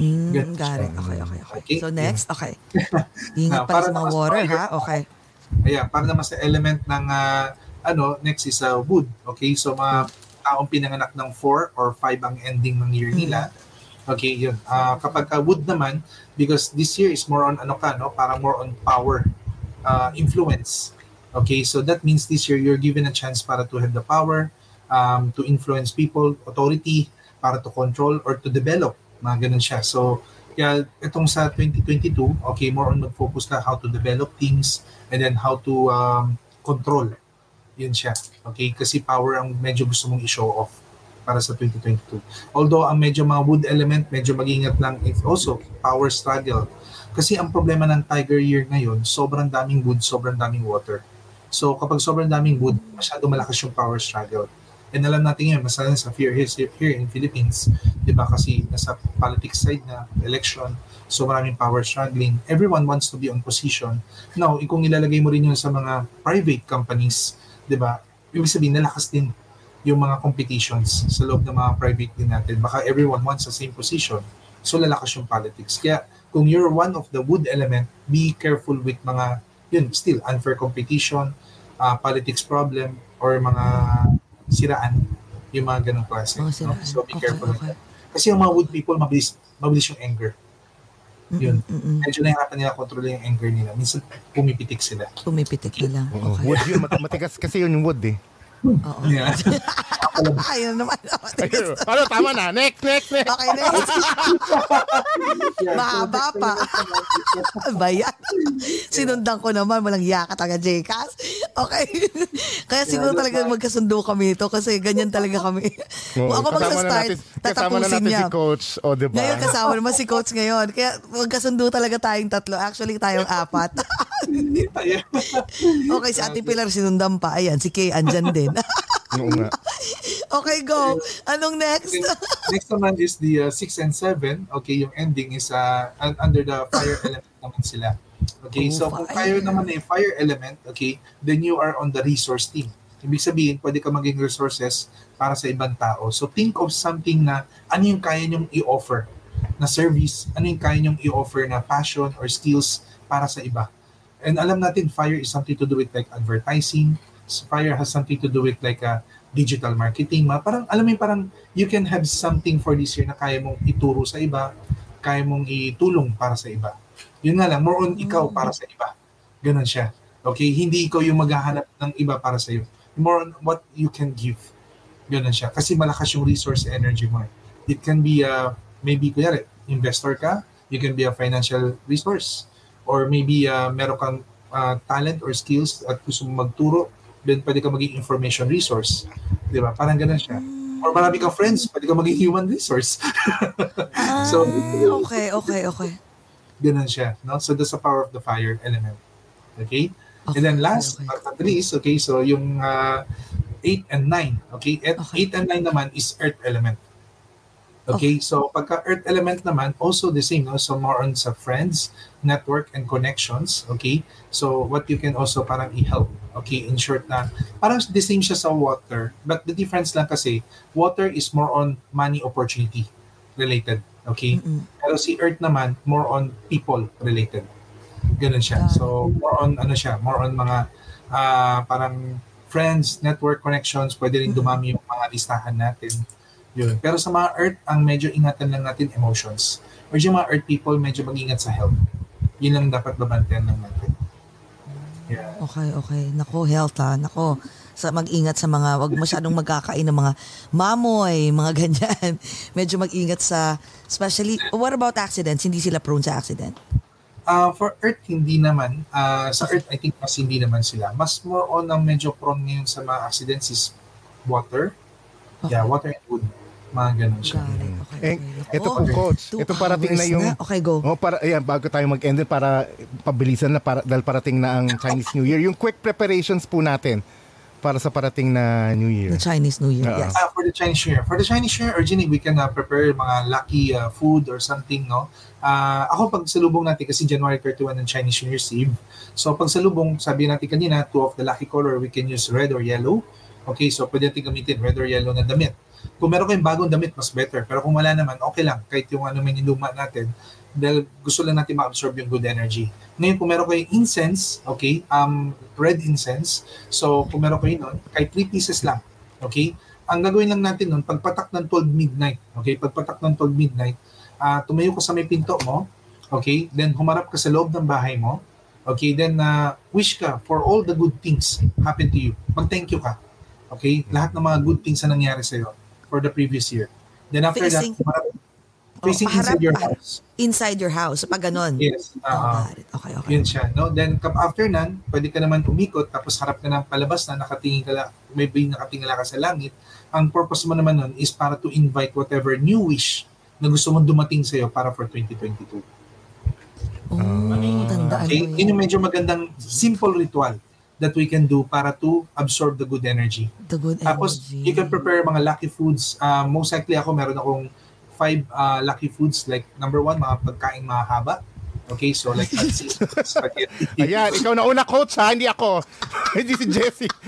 Mm, Ganun got it. Okay, okay, okay. Okay. So next, okay. (laughs) Ingat Now, pa para sa mga water, ha? Okay. Ayan, para naman sa element ng ah, ano, next is uh, wood. Okay, so mga taong pinanganak ng 4 or 5 ang ending ng year nila. Okay, yun. Ah, kapag ka wood naman, because this year is more on ano ka, no? Parang more on power, uh, influence. Okay, so that means this year you're given a chance para to have the power, um, to influence people, authority, para to control or to develop. Mga ganun siya. So, kaya itong sa 2022, okay, more on mag-focus ka how to develop things and then how to um, control. Yun siya. Okay, kasi power ang medyo gusto mong i-show off para sa 2022. Although ang medyo mga wood element, medyo mag-ingat lang it's also power struggle. Kasi ang problema ng Tiger Year ngayon, sobrang daming wood, sobrang daming water. So kapag sobrang daming wood, masyado malakas yung power struggle. And alam natin yun, masala sa fear here, here in Philippines, di ba kasi nasa politics side na election, so maraming power struggling. Everyone wants to be on position. Now, kung ilalagay mo rin yun sa mga private companies, di ba, ibig sabihin, nalakas din yung mga competitions sa loob ng mga private din natin. Baka everyone wants the same position. So lalakas yung politics. Kaya kung you're one of the wood element, be careful with mga, yun, still, unfair competition, uh, politics problem, or mga siraan, yung mga ganong klase. Mga no? So be Okay, careful okay. Kasi yung mga wood people, mabilis, mabilis yung anger. Yun. Mm-mm. Medyo nahihirapan nila kontrolin yung anger nila. Minsan pumipitik sila. Pumipitik. Oo. Okay. Wood yun, mat- matigas kasi yun yung wood eh. Oo. Yeah. (laughs) Ayun naman. Ayun. ano, tama na. Next, next, next. Okay, next. Mahaba pa. (laughs) ba yan? Sinundan ko naman, walang yaka taga Jcas. Okay. (laughs) Kaya siguro talaga magkasundo kami ito kasi ganyan talaga kami. Kung ako magsa-start, natin- Kasama na tatapusin natin niya. si coach. O, diba? Ngayon kasama naman si coach ngayon. Kaya magkasundo talaga tayong tatlo. Actually, tayong apat. Okay, si Ate Pilar sinundan pa. Ayan, si Kay andyan din. (laughs) Oo nga. okay, go. Anong next? Next naman is the uh, 6 and 7. Okay, yung ending is uh, un- under the fire (laughs) element naman sila. Okay, Oh, so kung fire. fire naman ay fire element, okay, then you are on the resource team. Ibig sabihin, pwede ka maging resources para sa ibang tao. So think of something na ano yung kaya nyong i-offer na service, ano yung kaya nyong i-offer na passion or skills para sa iba. And alam natin, fire is something to do with like advertising. Fire has something to do with like uh, digital marketing. Ma, parang, alam mo parang you can have something for this year na kaya mong ituro sa iba, kaya mong itulong para sa iba. Yun nga lang, more on ikaw para sa iba. Ganon siya. Okay? Hindi ikaw yung maghahanap ng iba para sa iyo. More on what you can give. Ganon siya. Kasi malakas yung resource energy mo. eh. It can be, uh, maybe, kunyari, investor ka, you can be a financial resource. Or maybe, uh, meron kang uh, talent or skills at gusto mo magturo, then pwede ka maging information resource. Di ba? Parang ganun siya. Or marami kang friends, pwede ka maging human resource. (laughs) so, Ah, okay, okay, okay. ganun siya. No? So, that's the power of the fire element. Okay? Okay, and then last okay. but not least, okay, so yung uh, 8 and 9. Okay? At Okay. 8 and 9 naman is earth element. Okay, so pagka earth element naman, also the same, no? so more on sa friends, network, and connections, okay? So what you can also parang i-help, okay, in short na, parang the same siya sa water, but the difference lang kasi, water is more on money opportunity related, okay? Mm-mm. Pero si earth naman, more on people related. Ganun siya. So, more on, ano siya, more on mga ah, parang friends, network connections, pwede rin dumami yung mga listahan natin. Yun. Pero sa mga earth, ang medyo ingatan lang natin emotions. Or yung mga earth people, medyo mag-ingat sa health. Yun lang dapat babantayan lang natin. Yeah. Okay, okay. Nako, health ha. Nako, sa mag-ingat sa mga, wag masyadong magkakain ng mga mamoy, mga (laughs) ganyan. Medyo mag-ingat sa, especially, what about accidents? Hindi sila prone sa accident? Uh, for Earth, hindi naman. Uh, sa Earth, I think mas hindi naman sila. Mas more on ang medyo prone ngayon sa mga accidents is water. Yeah, water and wood. Mga ganun siya. Got it. Okay, Eh, okay. ito Oh, po, coach. Ito parating na yung... Okay, go. Oh, para, ayan, bago tayo mag-end para pabilisan na, para, dahil parating na ang Chinese New Year. Yung quick preparations po natin para sa parating na New Year. The Chinese New Year, Oo. yes. Ah, for the Chinese New Year. For the Chinese New Year, originally, we can uh, prepare mga lucky uh, food or something, no? Ah, ako, pag salubong natin, kasi January 31 ng Chinese New Year's Eve. So, pag salubong, sabi natin kanina, two of the lucky color, we can use red or yellow. Okay, so pwede natin gamitin red or yellow na damit. Kung meron kayong bagong damit, mas better. Pero kung wala naman, okay lang. Kahit yung ano man yung natin, dahil gusto lang natin ma-absorb yung good energy. Ngayon, kung meron kayong incense, okay, um, red incense, so kung meron kayo nun, kahit 3 pieces lang, okay, ang gagawin lang natin nun, pagpatak ng 12 midnight, okay, pagpatak ng 12 midnight, ah tumayo ka sa may pinto mo, okay, then humarap ka sa loob ng bahay mo, okay, then uh, wish ka for all the good things happen to you. Mag-thank you ka, okay, lahat ng mga good things na nangyari sa'yo for the previous year. Then after Facing- that, humarap, Oh, facing paharap- inside your house. Inside your house, pag ganon. Yes. Oh, ah, got it. Okay, okay. yun siya, no? Then after nan, pwede ka naman umikot tapos harap ka ng palabas na nakatingin ka la, may nakatingala ka sa langit. Ang purpose mo naman nun is para to invite whatever new wish na gusto mong dumating sa iyo para for 2022. Oh, tandaan Okay? mo Yun yung medyo magandang simple ritual that we can do para to absorb the good energy. The good Tapos, energy. you can prepare mga lucky foods. Uh, most likely ako, meron akong five uh, lucky foods. Like, number one, mga pagkain mahaba. Okay, so like pancit, (laughs) spaghetti. Ayan, ikaw na una, coach, ha? Hindi ako. (laughs) Hindi si Jessie. (laughs)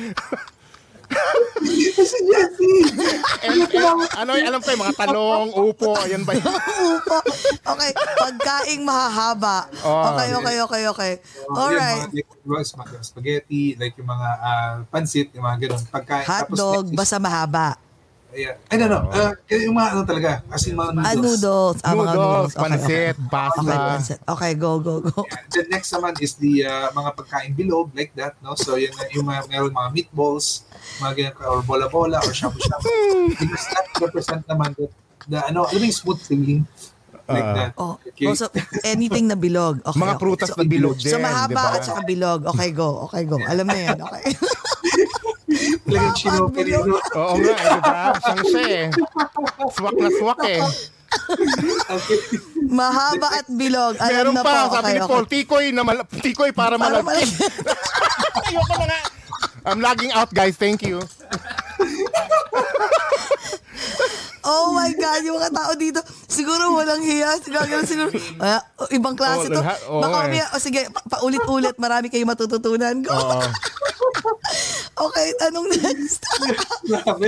si and, ano, alam ko yung mga talong, upo, ayan ba yun? (laughs) Upo. Okay, pagkaing mahahaba. Oh. Okay, okay, okay, okay. All Alright. Like, mga, mga spaghetti, like yung mga ah, pancit, yung mga ganun. Pagkain. Hotdog, next is- basta mahaba. Yeah. Ay, no, no. Uh, yung mga ano talaga. As in mga noodles. Ah, noodles. Ah, mga Noodles, noodles. Okay, pansit, okay. pasta. Okay, pansit. Okay, go, go, go. Then next naman is the uh, mga pagkain bilog, like that, no? So, yun na yung mga, meron mga meatballs, mga ganyan, or bola-bola, or shabu-shabu. (laughs) Because that represent naman the, the ano, alam yung smooth feeling? Like Ah. that. Oh, Okay. oh, so anything na bilog. Okay, Mga okay. prutas So, na bilog din, So mahaba di ba? at saka bilog. Okay, go. Okay, go. Alam na yan. Okay. (laughs) Talagang chino, bilog. Oo nga, eh, di ba? Siyang siya eh. Swak na swak eh. Okay. mahaba at bilog. Alam Meron na pa, po. sabi Okay, ni okay. Paul, tikoy, na mal- tikoy para, Para malagkit. (laughs) Ayoko na nga. I'm lagging out, guys. Thank you. (laughs) Oh my God, yung mga tao dito, siguro walang hiya. Siguro, siguro ah, ibang klase Oo, to. oo Baka eh. oh, sige, pa- paulit-ulit, marami kayong matututunan. Go. Oo. (laughs) Okay, anong next?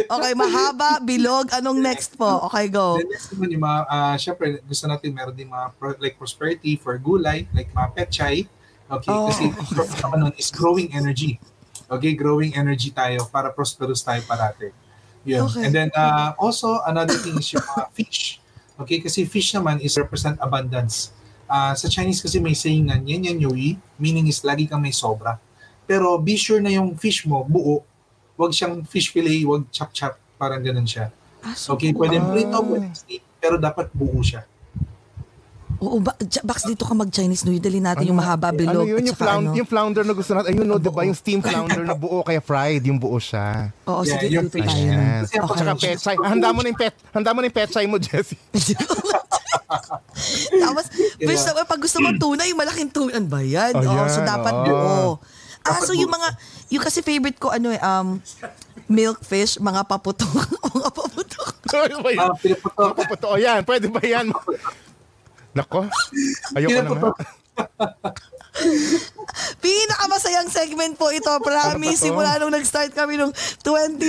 Okay, mahaba, bilog, anong next po? Okay, go. Then next naman yung mga, uh, syempre, gusto natin meron din mga pro- like prosperity for gulay, like mga petchay. Okay, Oh, kasi nun is growing energy. Okay, growing energy tayo para prosperous tayo parate. Yun. Okay. And then uh, also another thing is yung mga (laughs) fish. Okay, kasi fish naman is represent abundance. Ah, sa Chinese kasi may saying na yan yan yui, meaning is lagi kang may sobra. Pero be sure na yung fish mo buo. Wag siyang fish fillet, wag chop-chop, parang ganun siya. Ah, so, Okay, pwede Ah. prito, pwede steam, pero dapat buo siya. Oo, ba, Bax, dito ka mag-Chinese New Year. Dali natin yung mahaba, bilog, ano yun, yung, flound, ano. yung flounder na gusto natin. Ayun, no, di ba? Yung steam flounder na buo, kaya fried, yung buo siya. Oo, Yeah, sige, yung tayo. Kasi ang Tsaka pag- pechay. Ah, Handa mo na yung pet, handa mo na yung pechay mo, Jessie. (laughs) Tapos, first of all, pag gusto mo tuna, yung malaking tuna, ano ba yan? Ayan, oh, so dapat oo. buo. Ah, so yung mga, yung kasi favorite ko, ano eh, um, milk fish, mga paputok. (laughs) mga paputok. Ano ba yun? Ah, pinaputok. Totoo yan. Pwede ba yan? Nako. Ayoko na nga. (laughs) Pinakamasayang segment po ito. Promise, Ano to? simula nung nag-start kami nung 2020.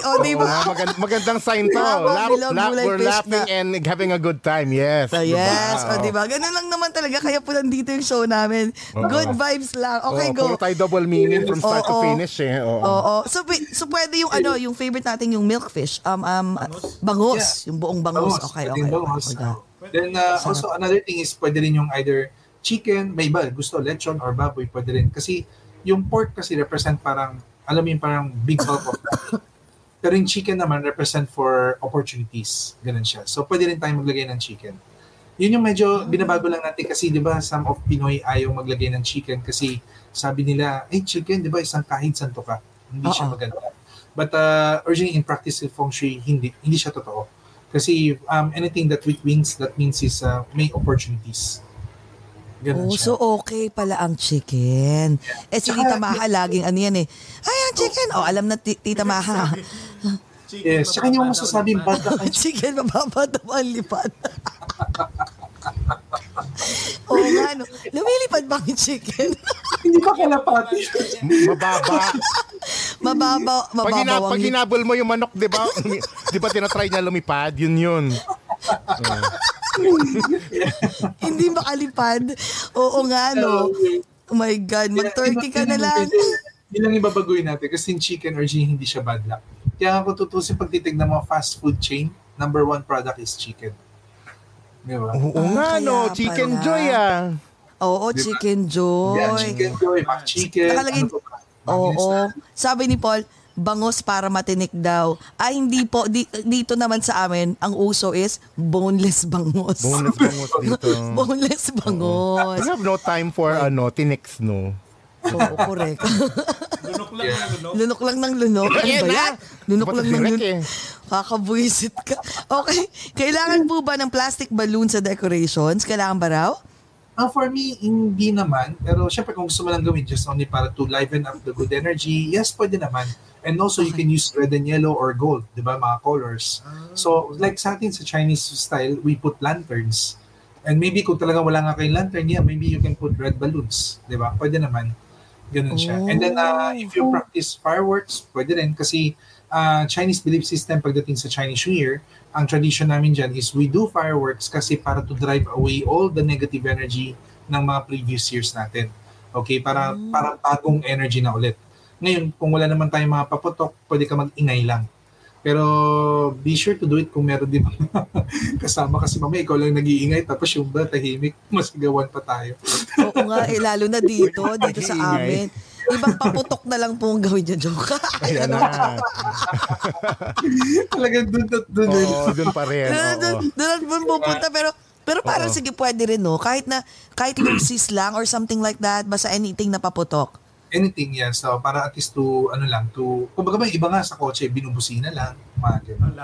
O, di ba? nga, magand- magandang sign to. Laugh, gulay we're laughing na. and having a good time. Yes. So, Diba? yes, o, Oo. di ba? Ganun lang naman talaga. Kaya po nandito yung show namin. Good vibes lang. Okay, Oo, go. Puro tayo double meaning from start to Oo. finish eh. Oo. Oo. So, pi- so pwede yung ano, yung favorite natin yung milkfish. Um, um, bangus. Yung buong bangus. Bangus, Okay, okay. bangus. okay. okay. Then uh, also another thing is pwede rin yung either chicken, may iba gusto lechon or baboy, pwede rin. Kasi yung pork kasi represent parang, alam mo yung parang big bulk of that. (laughs) Pero yung chicken naman represent for opportunities. Ganun siya. So pwede rin tayo maglagay ng chicken. Yun yung medyo binabago lang natin kasi 'di ba some of Pinoy ayaw maglagay ng chicken kasi sabi nila, eh chicken 'di ba isang kahit santo ka. Hindi siya Oo. maganda. But uh, originally in practice feng shui hindi hindi siya totoo. Kasi um, anything that with wings that means is uh, may opportunities. Ganun Oh, siya. so okay pala ang chicken. Eh si Tita Maha laging ano yan eh. Ay, ang chicken. Oh, alam na ti- Tita Maha. yes, tsaka hindi mo masasabing bad na (laughs) kayo. chicken, mababa daw ang lipad. (laughs) Oo nga, no. Lumilipad ba ang chicken? (laughs) hindi pa kalapati. Mababa. mababa, Pag, mababaw hina, ang pag hinabol mo yung manok, di ba? Di ba tinatry niya lumipad? Yun yun. (laughs) Hindi makalipad. Oo nga, no. Oh my God, mag-turkey ka na lang. Hindi lang ibabaguhin natin kasi yung chicken originally hindi siya bad luck. Kaya kung tutusin pag titignan mo fast food chain, number one product is chicken. Di ba? Oo Ah, nga, kaya no. Chicken pala. joy ah. Oo, Di ba? chicken joy. Yeah, chicken joy, mac chicken. Nakalagay- ano? Oo. Bangis na. Sabi ni Paul, bangos para matinik daw. Ay, hindi po. Di, dito naman sa amin, ang uso is boneless bangos. Boneless bangus (laughs) dito. boneless bangos. We have no time for ano, tinix, no. Oo, correct. Lunok lang yung lunok. lunok lang ng lunok. Ano ba yan? Lunok lang ng lunok. eh. Kakabuisit ka. Okay. Kailangan po ba ng plastic balloon sa decorations? Kailangan ba raw? Ah, for me, hindi naman. Pero syempre kung gusto mo lang gawin just only para to liven up the good energy, yes, pwede naman. And also, you can use red and yellow or gold, di ba, mga colors. So, like sa atin sa Chinese style, we put lanterns. And maybe kung talaga wala nga kayong lantern, yeah, maybe you can put red balloons, di ba? Pwede naman. Ganun siya. And then, uh, if you practice fireworks, pwede rin. Kasi uh, Chinese belief system pagdating sa Chinese New Year, ang tradition namin dyan is we do fireworks kasi para to drive away all the negative energy ng mga previous years natin. Okay, para para bagong energy na ulit. Ngayon, kung wala naman tayong mga paputok, pwede ka mag-ingay lang. Pero be sure to do it kung meron din (laughs) kasama kasi mamaya ikaw lang nag-iingay tapos yung ba tahimik, (laughs) masigawan pa tayo. Oo nga, eh, lalo na dito, (laughs) dito sa amin. Ibang paputok na lang po ang gawin niya, joke. Ayan na. Talagang dun at dun. eh. Oo, dun pa rin. Doon Oo. doon doon pupunta pero pero parang Oo. sige pwede rin no kahit na kahit lucis lang or something like that basta anything na paputok. Anything yan. So, para at least to, ano lang, to, kumbaga ba, iba nga sa kotse, binubusina lang, mga ganun.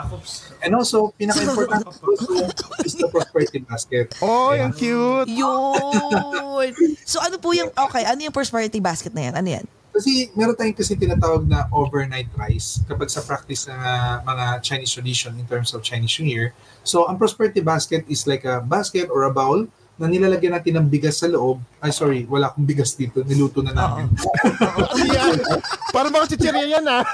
And also, pinaka-important also (laughs) is the prosperity basket. Oh, yung cute. Yun. so ano po yung okay, ano yung prosperity basket na yan? Ano yan? Kasi meron tayong kasi tinatawag na overnight rice kapag sa practice ng ah, mga Chinese tradition in terms of Chinese New Year. So, ang prosperity basket is like a basket or a bowl na nilalagyan natin ng bigas sa loob. Ay, sorry, wala akong bigas dito. Niluto na namin. (laughs) Para mga chichirya yan ah.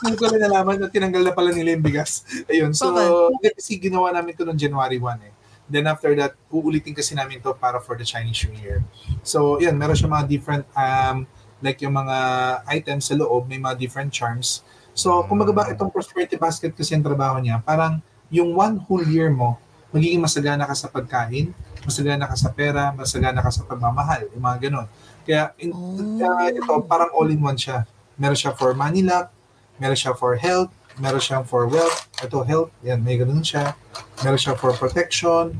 Hindi ko na nalaman na tinanggal na pala nila yung bigas. Ayun, so, Okay. kasi ginawa namin to noong January 1 eh. Then after that, uulitin kasi namin to para for the Chinese New Year. So, yan, meron siya mga different, um, like yung mga items sa loob, may mga different charms. So, kumbaga ba itong prosperity basket kasi ang trabaho niya, parang yung one whole year mo, magiging masagana ka sa pagkain, masagana ka sa pera, masagana ka sa pagmamahal, yung mga ganun. Kaya in, uh, ito, parang all-in-one siya. Meron siya for money luck, meron siya for health, meron siya for wealth, ito health, yan, may ganun siya. Meron siya for protection,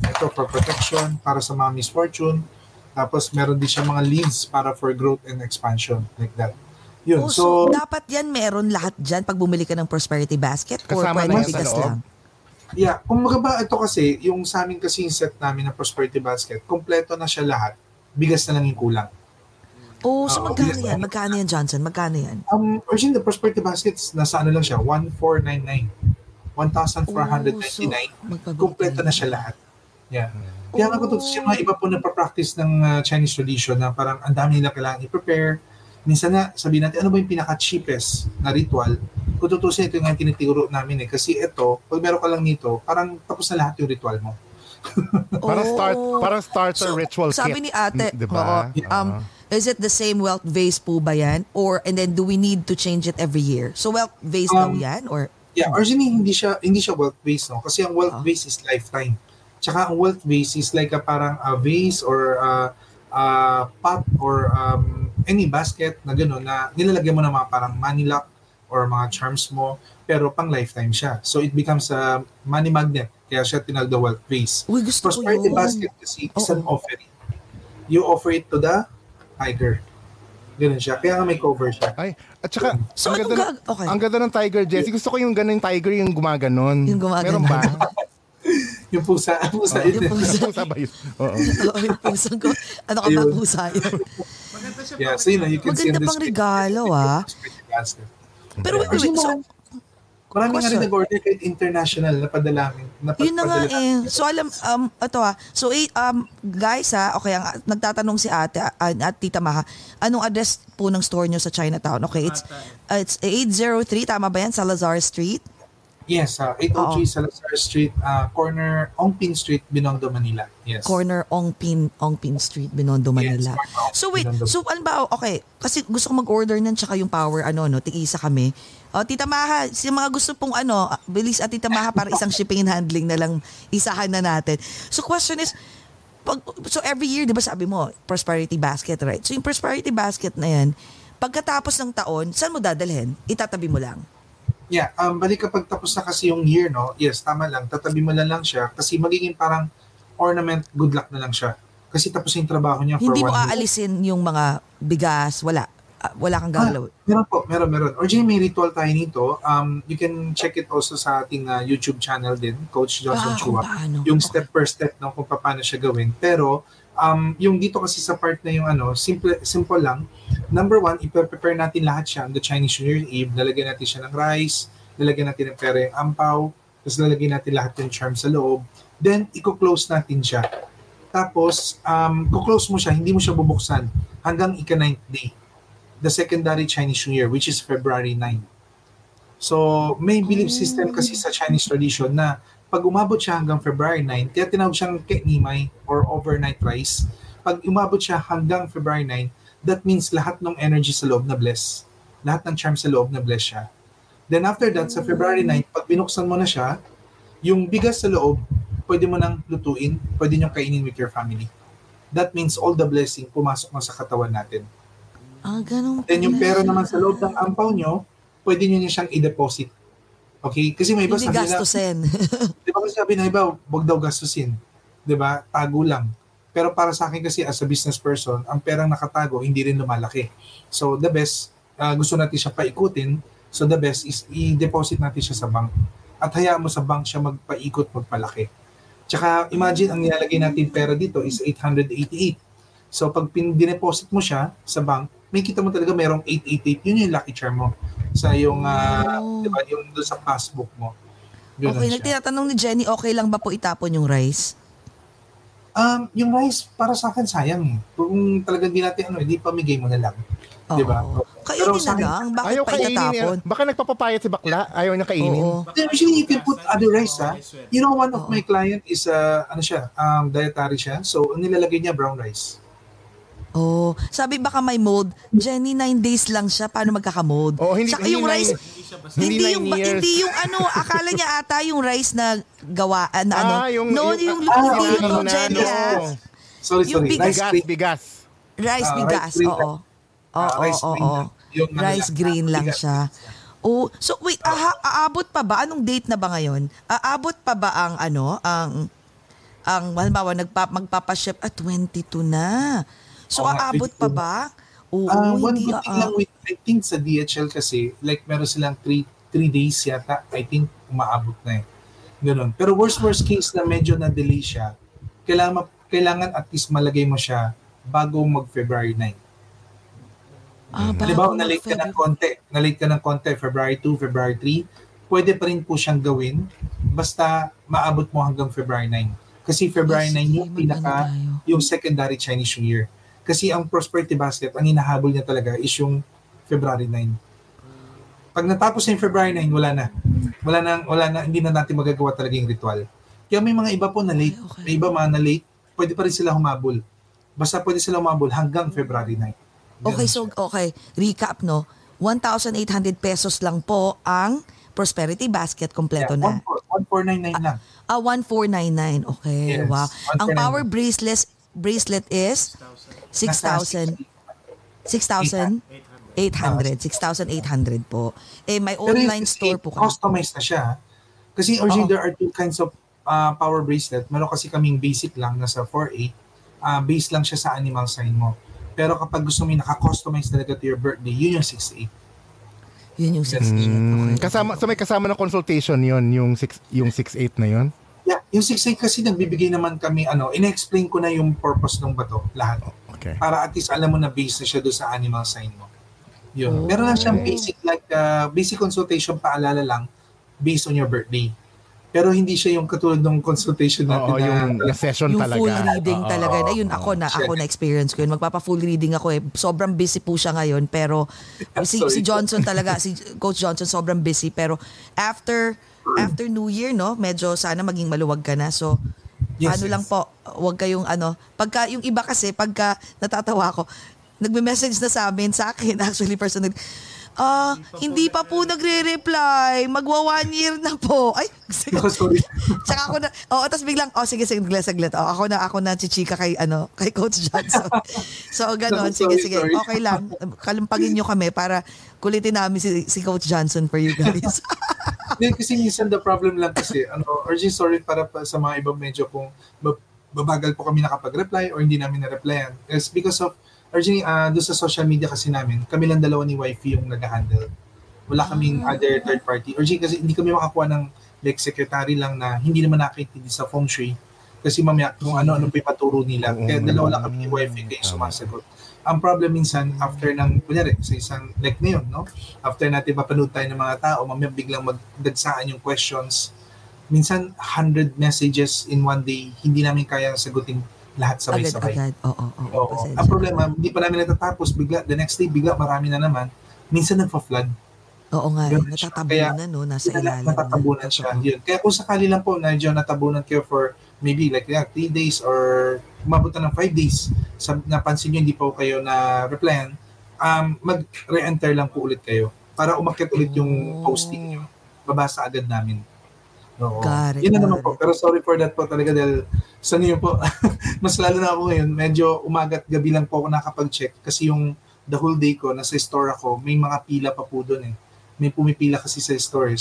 ito for protection, para sa mga misfortune. Tapos meron din siya mga leads para for growth and expansion, like that. Yun, Oh, so, so, dapat yan meron lahat dyan pag bumili ka ng prosperity basket or Kasama pwede na yan sa bigas loob? lang? Yeah, kung ba ito kasi, yung sa amin kasi yung set namin na prosperity basket, kompleto na siya lahat. Bigas na lang yung kulang. Oh, so Oo, magkano yan? Magkano yan, Johnson? Magkano yan? Um, originally, the prosperity baskets, nasa ano lang siya, 1499. Oh, so 1,499. magpabigay Kompleto na siya lahat. Yeah. Kaya nga kung yung mga iba po na practice ng uh, Chinese tradition na parang ang dami nila kailangan i-prepare. Minsan na sabihin natin, ano ba yung pinaka-cheapest na ritual? Kung tutusin, ito yung nga tinituro namin eh. Kasi ito, pag meron ka lang nito, parang tapos na lahat yung ritual mo. (laughs) Parang start Oh. parang starter So, ritual sabi kit. ni ate, Mm, 'di oo, ba? um, is it the same wealth vase po ba yan? Or, and then do we need to change it every year? So wealth vase daw Um, yan? Or, Yeah, originally hindi siya hindi siya wealth base no kasi ang wealth Ah. base is lifetime. Tsaka ang wealth base is like a parang a vase or a, a pot or um, any basket na gano'n na nilalagyan mo ng mga parang money lock or mga charms mo pero pang lifetime siya. So it becomes a money magnet kaya siya tinawag the wealth base. uy, gusto ko Prosperity yun. basket kasi is an offering. You offer it to the tiger. Ganun siya. Kaya nga may cover siya. Ay, at saka, So, ang, ganda, gag- okay. ang ganda ng tiger, Jessie. Gusto ko yung ganun tiger, yung gumaganon. Yung gumaganon. Meron ba? (laughs) Yung pusa, (laughs) pusa Yung yun. pusa. Pusa ba yun? Oo. (laughs) Oo, yung pusang ko. Ano ka ba pusa yun? Maganda siya Yeah, pang so yun, na, you can Maganda pang regalo, ah. Pero wait, wait. So, marami- nga rin nag-order kahit international na padala namin. Na Yun na nga eh. So alam, um, ito ha. So eh, um, guys ha, okay, ang, nagtatanong si ate uh, at tita Maha, anong address po ng store nyo sa Chinatown? Okay, it's, uh, it's 803, tama ba yan? Salazar Street? Yes, uh, 803 Salazar Street, uh, corner Ongpin Street, Binondo, Manila. Yes. Corner Ongpin, Ongpin Street, Binondo, Manila. Ongpin, So wait, Binondo. so ano ba, okay, kasi gusto ko mag-order nan tsaka yung power, ano, no, tig-isa kami. O, Tita Maha, si mga gusto pong ano, ah, bilis at Tita Maha para isang shipping and handling na lang isahan na natin. So question is, pag, so every year, di ba sabi mo, prosperity basket, right? So yung prosperity basket na yan, pagkatapos ng taon, saan mo dadalhin? Itatabi mo lang. Yeah, um, balik kapag tapos na kasi yung year, no? Yes, tama lang. Tatabi mo na lang siya kasi magiging parang ornament, good luck na lang siya. Kasi tapos yung trabaho niya for Hindi mo one year. aalisin yung mga bigas, wala. Ah, wala kang Ah, gagalaw. meron po, meron, meron. Originally, may ritual tayo nito. Um, you can check it also sa ating uh, YouTube channel din, Coach Johnson Ah, Chua. paano. Yung Okay. step per step no, kung paano siya gawin. Pero, um, yung dito kasi sa part na yung ano, simple, simple lang. Number one, i-prepare natin lahat siya on the Chinese New Year Eve. Lalagyan natin siya ng rice, lalagyan natin ng pera yung ampaw, tapos lalagyan natin lahat yung charm sa loob. Then, i-close natin siya. Tapos, um, kuklose mo siya, hindi mo siya bubuksan hanggang ika-ninth day. The secondary Chinese New Year, which is February 9. So, may belief system kasi sa Chinese tradition na pag umabot siya hanggang February 9, kaya tinawag siyang kenimay or overnight rice. Pag umabot siya hanggang February 9, that means lahat ng energy sa loob na bless. Lahat ng charm sa loob na bless siya. Then after that, sa February 9, pag binuksan mo na siya, yung bigas sa loob, pwede mo nang lutuin, pwede nyo kainin with your family. That means all the blessing pumasok na sa katawan natin. Ah, ganun Then yung pera naman sa loob ng ampaw nyo, pwede nyo niya siyang i-deposit. Okay? Kasi may iba Hindi sabi gastusin. (laughs) di ba kasi sabi na iba, wag daw gastusin. Di ba? Tago lang. Pero para sa akin kasi as a business person, ang perang nakatago, hindi rin lumalaki. So the best, ah, gusto natin siya paikutin, so the best is i-deposit natin siya sa bank. At hayaan mo sa bank siya magpaikot, magpalaki. Tsaka imagine, ang nilalagay natin pera dito is 888. So pag pin- dineposit mo siya sa bank, may kita mo talaga merong 888. Yun yung lucky charm mo sa yung, ah, Oh. di ba, yung doon sa passbook mo. Ganun Okay, nagtinatanong ni Jenny, okay lang ba po itapon yung rice? Um, yung rice, para sa akin, sayang. Kung talagang di natin, ano, hindi pamigay mo na lang. Di ba? Oo. Pero Kainin na lang. Bakit Ayaw pa kainin. itatapon? eh. Baka nagpapapayat si bakla. Ayaw niya kainin. Oo. Then usually you can put other rice, ha? You know, one of my client is, uh, ano siya, um, dietary siya. So, nilalagay niya, brown rice. Oh, sabi baka may mold. Jenny, nine days lang siya. Paano magkakamold? Oo, hindi- Saka hindi yung nine- rice, hindi hindi, yung, years. hindi yung ano, akala niya ata yung rice na gawaan na ano. Ah, yung- no, yung- yung, ah, yung luto, ano na, Jenny no. ah. Sorry, Yung sorry. bigas- Rice Bigas. Rice Ah, bigas, rice green oo. lang. Oo, Ah, rice oo, oo. Yung ano Rice green ah, lang siya. Oh, so wait, aha, aabot pa ba? Anong date na ba ngayon? Aabot pa ba ang ano, ang ang halimbawa nagpa, magpapaship at 22 na. So nga, aabot 22 pa ba? Oo, Ah, one hindi good thing ah. lang with, I think sa DHL kasi, like meron silang three, three days yata, I think umaabot na eh. Ganun. Pero worst worst case na medyo na-delay siya, kailangan, kailangan at least malagay mo siya bago mag-February 9. Ah, Halimbawa, bago na-late ka ng konti, na-late ka ng konti, February 2, February 3, pwede pa rin po siyang gawin, basta maabot mo hanggang February 9. Kasi February Yes, 9 yung pinaka, yung secondary Chinese New Year. Kasi ang Prosperity Basket, ang hinahabol niya talaga is yung February 9. Pag natapos na yung February 9, wala na. Wala na, wala na, hindi na natin magagawa talaga yung ritual. Kaya may mga iba po na late. Okay, okay. May iba mga na late, pwede pa rin sila humabol. Basta pwede sila humabol hanggang February 9. Ganun Okay, so okay, recap no. 1,800 pesos lang po ang Prosperity Basket kompleto yeah, na. 1499 lang. Ah, 1499. Okay, Yes, wow. Ang 1499. power bracelet bracelet is 6,000 6,800. 6,800 po. Eh, may online store po kami. Customized na siya. Kasi originally Oo. there are two kinds of uh, power bracelet. Meron kasi kaming basic lang nasa 4.8. Uh, base lang siya sa animal sign mo. Pero kapag gusto mo yung naka-customize talaga to your birthday, yun yung 6.8. Yun yung 6,800. Mm, Okay. kasama, so may kasama ng consultation yon yung 6 yung 68 na yon. Yeah, yung 6.8 kasi nagbibigay naman kami, ano, ina-explain ko na yung purpose ng bato, lahat. Okay. Para at least alam mo na base na siya doon sa animal sign mo. Yun. Oh. Meron lang siyang basic, like, uh, basic consultation, paalala lang, based on your birthday. Pero hindi siya yung katulad ng consultation natin Oo, na, yung session yung talaga. full reading Oo, talaga. Ayun, ako na ako na experience ko yun. Magpapa full reading ako eh. Sobrang busy po siya ngayon pero (laughs) si, si Johnson talaga, si Coach Johnson sobrang busy pero after after New Year, no, medyo sana maging maluwag ka na. So Yes, ano yes. lang po, wag kayong ano, pagka yung iba kasi pagka natatawa ako, nagme-message na sa amin sa akin (laughs) actually personal. Ah, hindi pa po nagre-reply. Magwa one year na po. (laughs) Ay, Oh, sorry. Tsaka ako na, oh, tapos biglang, oh, sige, sige, saglit, saglit. Oh, ako na, ako na chichika kay, ano, kay Coach Johnson. (laughs) so, ganon, sige, Sorry, sige, sorry. okay lang. Kalumpagin nyo kami para kulitin namin si, si Coach Johnson for you guys. (laughs) Hindi, kasi minsan the problem lang kasi, ano, urgent sorry para pa sa mga ibang medyo kung bab- babagal po kami nakapag-reply or hindi namin na-replyan. It's because of, urgent, uh, doon sa social media kasi namin, kami lang dalawa ni wifey yung nag-handle. Wala kaming other third party. Urgent kasi hindi kami makakuha ng like secretary lang na hindi naman nakakaintindi sa feng shui. Kasi mamaya kung ano-ano pa yung paturo nila. Kaya dalawa lang kami ni wifey kayo sumasagot. Ang problem minsan, after ng, kunyari, sa isang, like ngayon, no? After natin mapanood tayo ng mga tao, mamaya biglang magdagsaan yung questions. Minsan, 100 messages in one day, hindi namin kaya sagutin lahat sabay-sabay. Agad-agad. Oo, oo, oo. Oo. Ang problema, hindi pa namin natatapos, bigla, the next day, bigla marami na naman. Minsan nagpa-flood. Oo nga, eh, Ganun siya. Kaya, natatabunan, no? Nasa ilalim. natatabunan na. siya. Totoo. Yun. Kaya kung sakali lang po na medyo natabunan kayo for maybe like yeah, 3 days or umabot na ng 5 days, sa, napansin nyo hindi po kayo na replyan, um, mag-re-enter lang po ulit kayo para umakyat ulit yung Oh. posting nyo. Babasa agad namin. Oo. Got it, Yun na naman po. Pero sorry for that po talaga dahil sa niyo po, (laughs) mas lalo na ako ngayon, medyo umagat gabi lang po ako nakapag-check kasi yung the whole day ko, nasa store ako, may mga pila pa po doon eh. May pumipila kasi sa store. eh.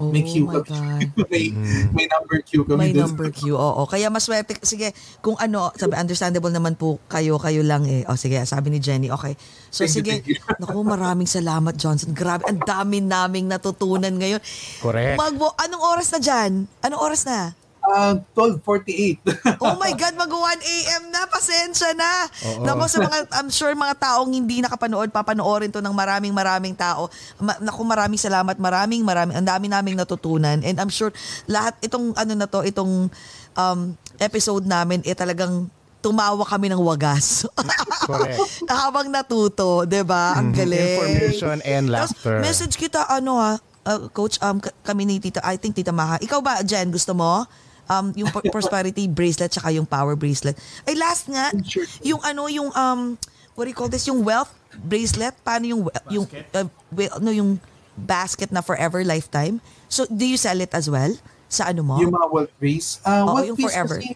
So, may Oh queue my kami. (laughs) May, Mm. may number queue kami May number queue, oo. Kaya maswerte, sige, kung ano, sabi, understandable naman po kayo, kayo lang eh. O sige, sabi ni Jenny, okay. So Thank sige, you. (laughs) naku, maraming salamat Johnson. Grabe, ang dami naming natutunan ngayon. Correct. Magbo, anong oras na dyan? Anong oras na? Ah, 12.48. (laughs) Oh my God, mag 1 a.m. na. Pasensya na. Oo. Naku, sa mga, I'm sure mga taong hindi nakapanood, papanoorin to ng maraming maraming tao. Ma- naku, maraming salamat. Maraming maraming. Ang dami naming natutunan. And I'm sure lahat itong ano na to, itong um, episode namin, eh talagang tumawa kami ng wagas. (laughs) Correct. (laughs) Habang natuto, 'di ba? Ang galing. Mm-hmm. Information and Tapos, laughter. message kita ano ha, uh, coach um k- kami ni Tita, I think Tita Maha. Ikaw ba, Jen, gusto mo? Um, yung pro- (laughs) prosperity bracelet tsaka yung power bracelet. Ay, last nga, Sure. yung ano, yung, um, what do you call this? Yung wealth bracelet? Paano yung, we- yung, uh, we- no, yung basket na forever lifetime? So, do you sell it as well? Sa ano mo? Yung mga wealth base. Ah, Oo, wealth yung base forever. Kasi,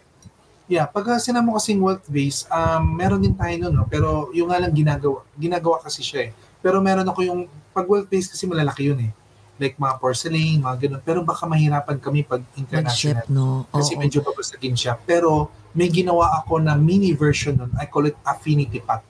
yeah, pag sinama mo kasing wealth base, um, meron din tayo nun, no? pero yung nga lang ginagawa, ginagawa kasi siya eh. Pero meron ako yung, pag wealth base kasi malalaki yun eh. Like mga porcelain, mga ganun. Pero baka mahirapan kami pag international. Mag-ship, no? Kasi Oo. medyo babasagin siya. Pero may ginawa ako na mini version nun. I call it affinity pot.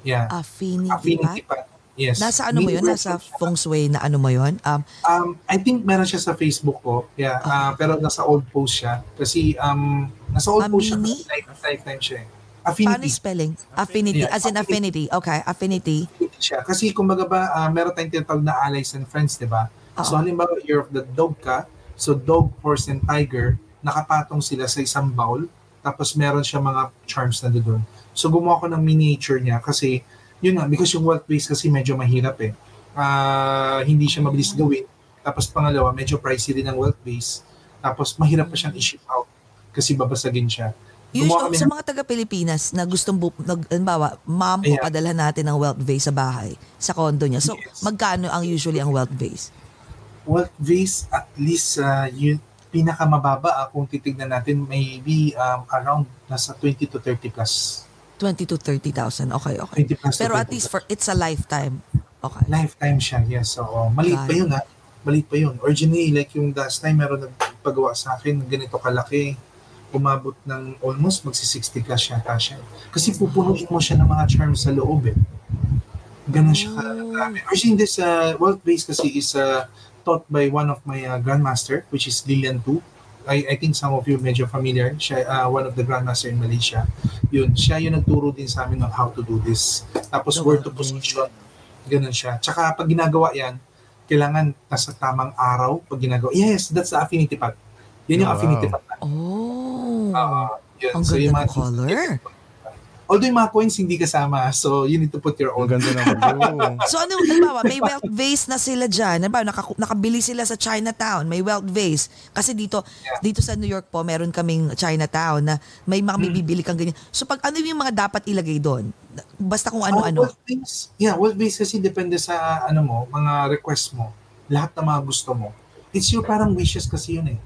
Yeah. Affinity, affinity pa? pot. Yes. Nasa ano mo Mini yun? Nasa siya. feng shui na ano mo yun? Um, Um, I think meron siya sa Facebook ko. Yeah, ah, pero nasa old post siya. Kasi um, nasa old Ah, post siya. mini? Kasi life, lifetime siya eh. Paano Affinity. spelling? Affinity, Yeah, as in affinity. Okay, affinity. affinity siya. Kasi kumbaga ba, ah, meron tayong tinatawag na allies and friends, di ba? So halimbawa, you're of the dog ka. So dog, horse, and tiger. nakapatong sila sa isang bowl, tapos meron siya mga charms na doon. So gumawa ko ng miniature niya kasi yun nga, because yung wealth base kasi medyo mahirap eh. Ah, hindi siya mabilis gawin. Tapos pangalawa, medyo pricey din ang wealth base. Tapos mahirap pa siyang i-ship out kasi babasagin siya. Gumawa Usually, kami sa ng- mga taga-Pilipinas na gustong, bu- nag, halimbawa, ma'am Ayan. padala natin ng wealth vase sa bahay, sa condo niya. So, Yes. magkano ang usually ang wealth vase? wealth base at least uh, yun pinakamababa ah, kung titignan natin maybe um, around nasa 20 to 30 plus 20 to 30,000. Okay, okay. 20 plus to Pero at 30 least plus. for it's a lifetime. Okay. lifetime siya yes so oh, maliit pa yun ha maliit pa yun originally like yung last time meron nagpagawa sa akin ng ganito kalaki umabot ng almost magsi 60 plus yata siya kasi pupunuin mo siya ng mga charms sa loob eh. Ganun siya Oh. karami. Originally this uh, wealth base kasi is uh, taught by one of my uh, grandmaster which is Lilian Tu. I, I think some of you medyo familiar. Siya uh, one of the grandmaster in Malaysia. Yun siya yung nagturo din sa amin on how to do this. Tapos The word to base. position ganun siya. Tsaka pag ginagawa yan kailangan nasa tamang araw pag ginagawa. Yes that's the affinity pot yun yung Wow. affinity pot Oh. Ah, yun. ang So, yung ganda ng mga- color. although yung mga coins hindi kasama so you need to put your Ang own ganda naman. (laughs) Oh. So ano, halimbawa, may wealth vase na sila dyan. Halimbawa, naka, nakabili sila sa Chinatown, may wealth vase. Kasi dito, dito sa New York po, meron kaming Chinatown na may mga Hmm. bibili kang ganyan. So pag ano yung mga dapat ilagay doon? Basta kung Oh, ano-ano. wealth base, yeah, wealth base kasi depende sa ano mo, mga request mo. Lahat ng mga gusto mo. It's your parang wishes kasi yun eh.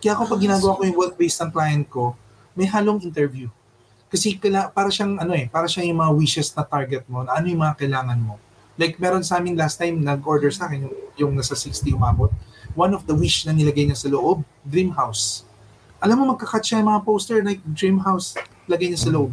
Kaya ako pag ginagawa ko yung base ng client ko, may halong interview. Kasi kaila, para siyang ano eh, para siyang yung mga wishes na target mo, na ano yung mga kailangan mo. Like meron sa amin last time nag-order sa akin yung, yung nasa 60 umabot. One of the wish na nilagay niya sa loob, dream house. Alam mo magkakat siya yung mga poster like dream house, lagay niya sa loob.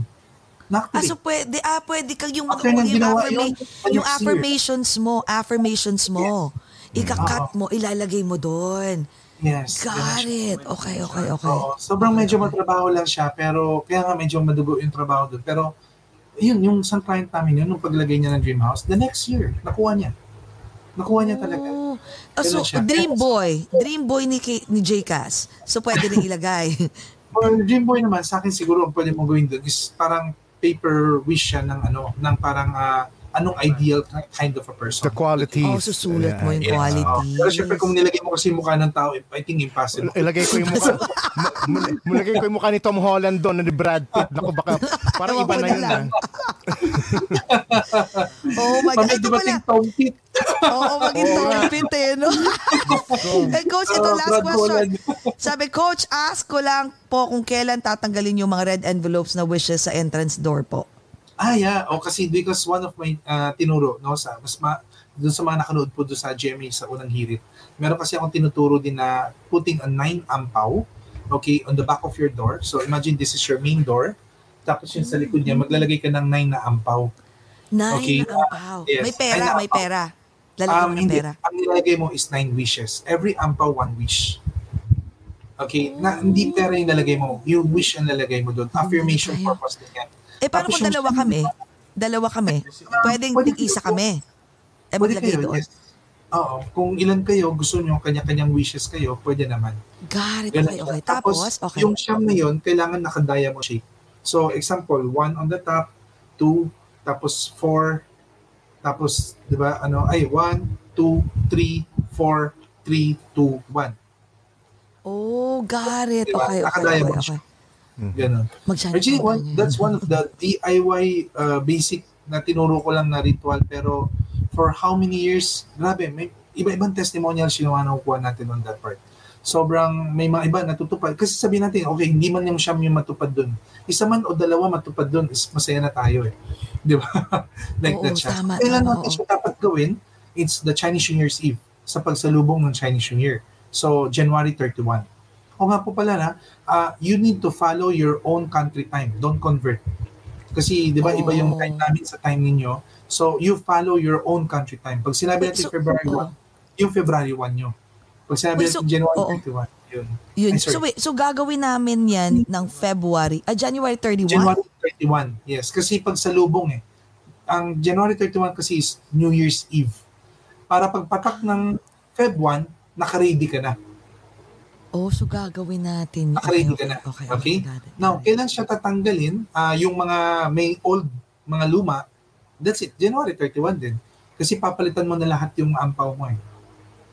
Ah, Nakakabig. so pwede, ah, pwede kang yung, After yung, ginawa affirma- yun, yung year. affirmations mo, affirmations mo. Ikakat mo, ilalagay mo doon. Yes. Got it. Okay, okay, okay. Oo, sobrang medyo matrabaho lang siya, pero kaya nga medyo madugo yung trabaho doon. Pero yun, yung isang client namin yun, nung paglagay niya ng dream house, the next year, nakuha niya. Nakuha niya talaga. Oh. Ah, so, siya. Dream Boy. Dream Boy ni, K- ni Jcas. So, pwede rin ilagay. (laughs) For Dream Boy naman, sa akin siguro ang pwede mo gawin doon is parang paper wish siya ng ano, ng parang ah, anong ideal kind of a person. The qualities. oh, susulat mo yung Yes. quality. Pero syempre kung nilagay mo kasi yung mukha ng tao, I think impossible. Ilagay ko yung mukha. (laughs) mu- mu- Mulagay ko yung mukha ni Tom Holland doon, ni Brad Pitt. Naku, baka parang iba na yun. Oh my God. Ito pala. dumating Tom Pitt, Oo, maging tongpit eh, no? (laughs) eh, Coach, ito last Brad question. Holland. Sabi, Coach, ask ko lang po kung kailan tatanggalin yung mga red envelopes na wishes sa entrance door po. Ah, yeah. O kasi because one of my uh, tinuro, no, sa, mas ma, dun sa mga nakanood po dun sa GMA sa unang hirit, meron kasi akong tinuturo din na putting a 9 ampaw, okay, on the back of your door. So imagine this is your main door. Tapos yung sa likod niya, maglalagay ka ng 9 na ampaw. Nine Okay, na ampaw. yes. May pera, Ay, may pera. Lalagyan Um, mo ng hindi. pera. Ang nilalagay mo is 9 wishes. Every ampaw, one wish. Okay? Na, hindi pera yung lalagay mo. Yung wish ang lalagay mo doon. Affirmation tayo. purpose din yan. Eh, paano Tapos kung yung- dalawa kami? Dalawa kami. Pwedeng Pwede tig-isa kami. Eh, Pwede maglagay kayo, doon. yes. Oo. Kung ilan kayo, gusto nyo, kanya-kanyang wishes kayo, pwede naman. Got it. Okay, okay. Tapos, okay. yung siyam na yun, kailangan naka-diamond shape. So, example, one on the top, two, tapos four, tapos, di ba, ano, ay, one, two, three, four, three, two, one. Oh, got it. Diba? Okay, okay, okay. Okay. Ganon. Mag-shine Actually, one, that's one of the DIY uh, basic na tinuro ko lang na ritual pero for how many years, grabe, may iba-ibang testimonials yung mga nakukuha natin on that part. Sobrang may mga iba natutupad. Kasi sabihin natin, okay, hindi man yung siyam yung matupad dun. Isa man o dalawa matupad dun, is masaya na tayo eh. (laughs) Di ba? (laughs) like Oo, that siya. tama, Kailan tama, natin siya dapat gawin? It's the Chinese New Year's Eve sa pagsalubong ng Chinese New Year. So, January 31. O nga po pala na, uh, you need to follow your own country time. Don't convert. Kasi, di ba, iba yung Oh. time namin sa time ninyo. So, you follow your own country time. Pag sinabi natin so- February 1, oo. yung February 1 nyo. Pag sinabi Wait, natin so- January oo. 31, yun. Yun. Ay. So, wait, so gagawin namin yan ng February, ah, January 31? January 31, yes. Kasi pag salubong eh. Ang January 31 kasi is New Year's Eve. Para pagpatak ng Feb 1, nakaready ka na. Oh, so gagawin natin. Nakaready ka na. Okay. Okay? got it, Now, it. kailan siya tatanggalin? Ah, yung mga may old, mga luma, that's it. January 31 din. Kasi papalitan mo na lahat yung ampaw mo eh.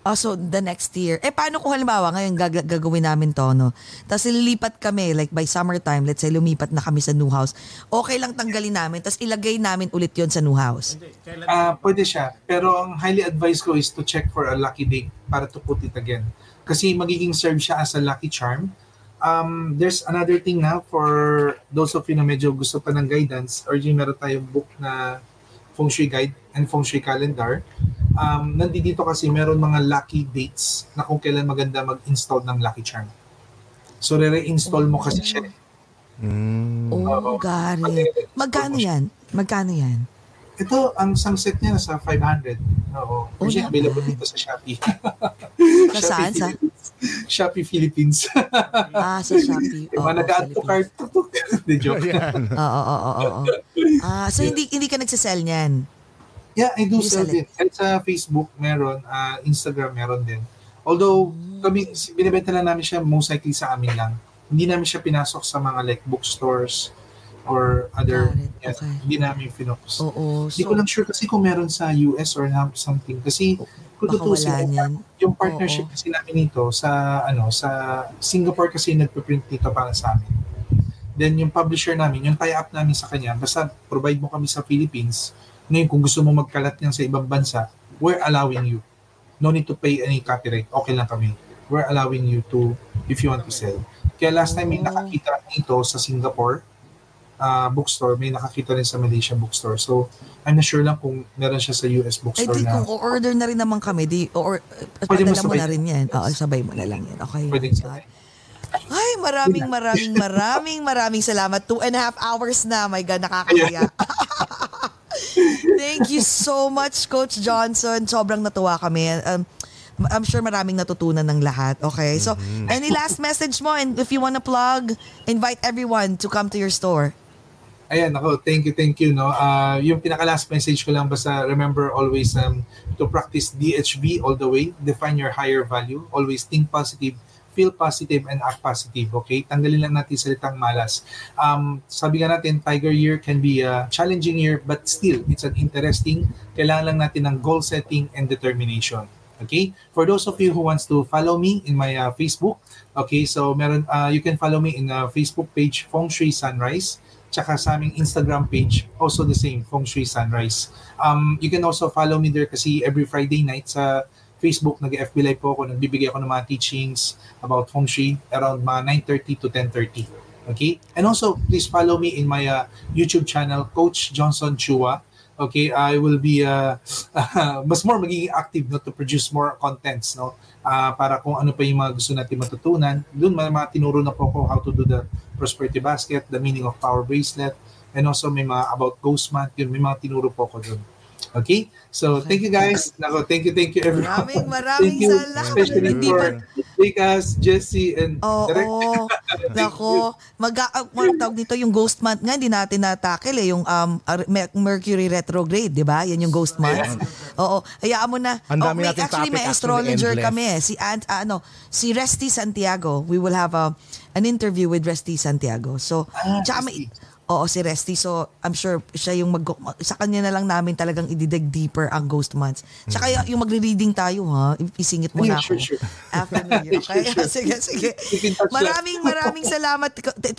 Oh, so the next year. Eh, paano kung halimbawa, ngayon gag- gagawin namin to, no? Tapos lilipat kami, like by summertime, let's say lumipat na kami sa new house. Okay lang tanggalin namin, tapos ilagay namin ulit yon sa new house. Ah, pwede siya. Pero ang highly advised ko is to check for a lucky date para to put it again. Kasi magiging serve siya as a lucky charm. Um, there's another thing na for those of you na medyo gusto pa ng guidance, or yung meron tayong book na Feng Shui Guide and Feng Shui Calendar. Um, nandito kasi meron mga lucky dates na kung kailan maganda mag-install ng lucky charm. So, re-reinstall mo kasi siya. Mm. Oh, got it. Magkano yan? Magkano yan? Ito, ang isang set niya nasa 500. Oo. Oh, not available dito sa Shopee. Sa saan? Sa, Shopee Philippines. ah, sa Shopee. (laughs) Oo, mga nag-add to cart. (laughs) Hindi, joke. Oo, oo, oo. Ah, so hindi hindi ka nagsisell niyan? Yeah, I do You sell sell it. Kahit sa Facebook, meron. ah, Instagram, meron din. Although, kami, binibenta na namin siya most likely sa amin lang. Hindi namin siya pinasok sa mga like bookstores or other, Got it. yeah, Okay. hindi namin finokus. Oo. Hindi So, ko lang sure kasi kung meron sa US or something. Kasi kung tutusin, niyan. yung partnership Oo. kasi namin nito sa ano sa Singapore kasi nagpe-print nito para sa amin. Then yung publisher namin, yung tie-up namin sa kanya, basta provide mo kami sa Philippines. Ngayon kung gusto mo magkalat yan sa ibang bansa, we're allowing you. No need to pay any copyright. Okay lang kami. We're allowing you to if you want to sell. Kaya last time may Oh. nakakita nito sa Singapore ah, bookstore, may nakakita rin sa Malaysia bookstore. So, I'm not sure lang kung meron siya sa US bookstore di na kung order na rin naman kami, di or Pwede mo padala mo sabay. na rin yan. Oo, sabay mo na lang yan. Okay. pwedeng sabay. Ay, maraming, maraming, (laughs) maraming, maraming salamat. Two and a half hours na. My God, nakakaya. (laughs) Thank you so much, Coach Johnson. Sobrang natuwa kami. Um, I'm sure maraming natutunan ng lahat. Okay? So, any last message mo? And if you wanna plug, invite everyone to come to your store. Ayan, ako, thank you, thank you. No? Ah, yung pinaka-last message ko lang, basta remember always um, to practice DHB all the way. Define your higher value. Always think positive, feel positive, and act positive. Okay? Tanggalin lang natin salitang malas. Um, sabi nga natin, Tiger Year can be a challenging year, but still, it's an interesting. Kailangan lang natin ng goal setting and determination. Okay? For those of you who wants to follow me in my uh, Facebook, okay, so meron, uh, you can follow me in uh, Facebook page Feng Shui Sunrise tsaka sa aming Instagram page, also the same, Feng Shui Sunrise. Um, you can also follow me there kasi every Friday night sa Facebook, nag-FB Live po ako, nagbibigay ako ng mga teachings about Feng Shui around mga 9.30 to 10.30. Okay? And also, please follow me in my uh, YouTube channel, Coach Johnson Chua. Okay, I will be uh, (laughs) mas more magiging active no, to produce more contents no Ah, para kung ano pa yung mga gusto natin matutunan. Doon may mga tinuro na po ako how to do the prosperity basket, the meaning of power bracelet, and also may mga about ghost month, yun, may mga tinuro po ako doon. Okay? So, thank you guys. Nako, thank you, thank you everyone. Maraming, maraming thank you, salamat. Especially Hindi for pa- Lucas, Jesse, and Oo. Direk. (laughs) Nako, mag uh, mga tawag dito yung ghost month nga hindi natin natakil eh yung um Mercury retrograde, 'di ba? Yan yung ghost month. Oo, hayaan mo na. Ang Oh, dami may, nating actually topic, may astrologer kami eh. Si Ant, ah, ano, si Resty Santiago. We will have a an interview with Resty Santiago. So, Ah, tsaka may, Oo, si Resty. So, I'm sure siya yung mag... Sa kanya na lang namin talagang ididig deeper ang ghost months. Tsaka y- yung magre-reading tayo, ha? Isingit mo Yeah, na ako. sure, sure. After New (laughs) Year. Okay? Sure, sure. sige, sige. (laughs) Maraming, maraming salamat.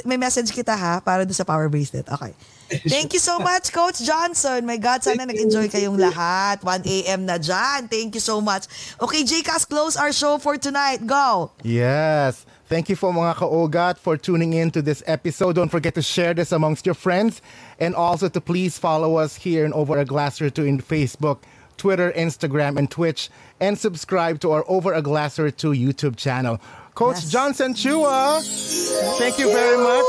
May message kita, ha? Para doon sa power bracelet. Okay. (laughs) Thank you so much, Coach Johnson. My God, sana nag-enjoy kayong lahat. 1 a.m. na dyan. Thank you so much. Okay, JCast, close our show for tonight. Go! Yes. Thank you for mga kaogat for tuning in to this episode. Don't forget to share this amongst your friends and also to please follow us here in Over a Glass or Two in Facebook, Twitter, Instagram, and Twitch, and subscribe to our Over a Glass or Two YouTube channel. Coach Yes. Johnson Chua, thank you very much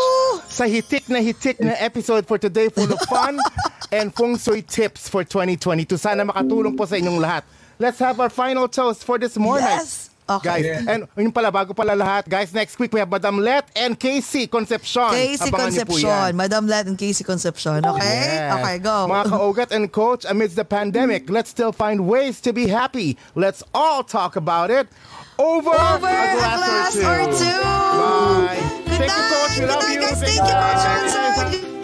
sa hitik na hitik na episode for today full of fun (laughs) and feng shui tips for 2022. Sana makatulong po sa inyong lahat. Let's have our final toast for this morning. Yes! Okay. Guys, and yun pala, bago pala lahat, guys, next week we have Madam Let and Casey Concepcion. Casey Abangan Concepcion. Madam Let and Casey Concepcion. Okay? Yes. Okay, go. Mga kaogat and coach, amidst the pandemic, let's still find ways to be happy. Let's all talk about it. over, Over a glass, or two. Bye. Good Thank you, night. Coach. We Good love night, you. guys. Thank Thank you, you. Coach. Johnson.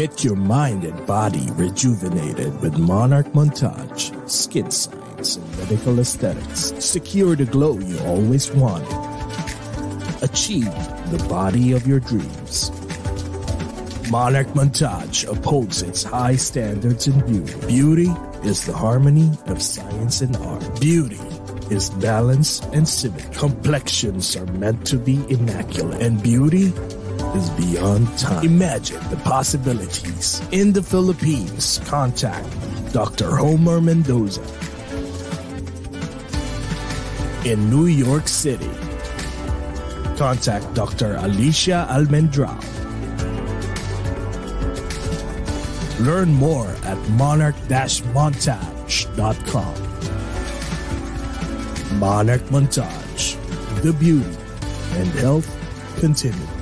Get your mind and body rejuvenated with Monarch Montage, Skin Science and Medical Aesthetics. Secure the glow you always wanted. Achieve the body of your dreams. Monarch Montage upholds its high standards in beauty. Beauty is the harmony of science and art. Beauty is balance and symmetry. Complexions are meant to be immaculate, and beauty is beyond time. Imagine the possibilities. In the Philippines, contact Dr. Homer Mendoza. In New York City, contact Dr. Alicia Almendrao. Learn more at monarch-montage.com. Monarch Montage, the beauty and health continue.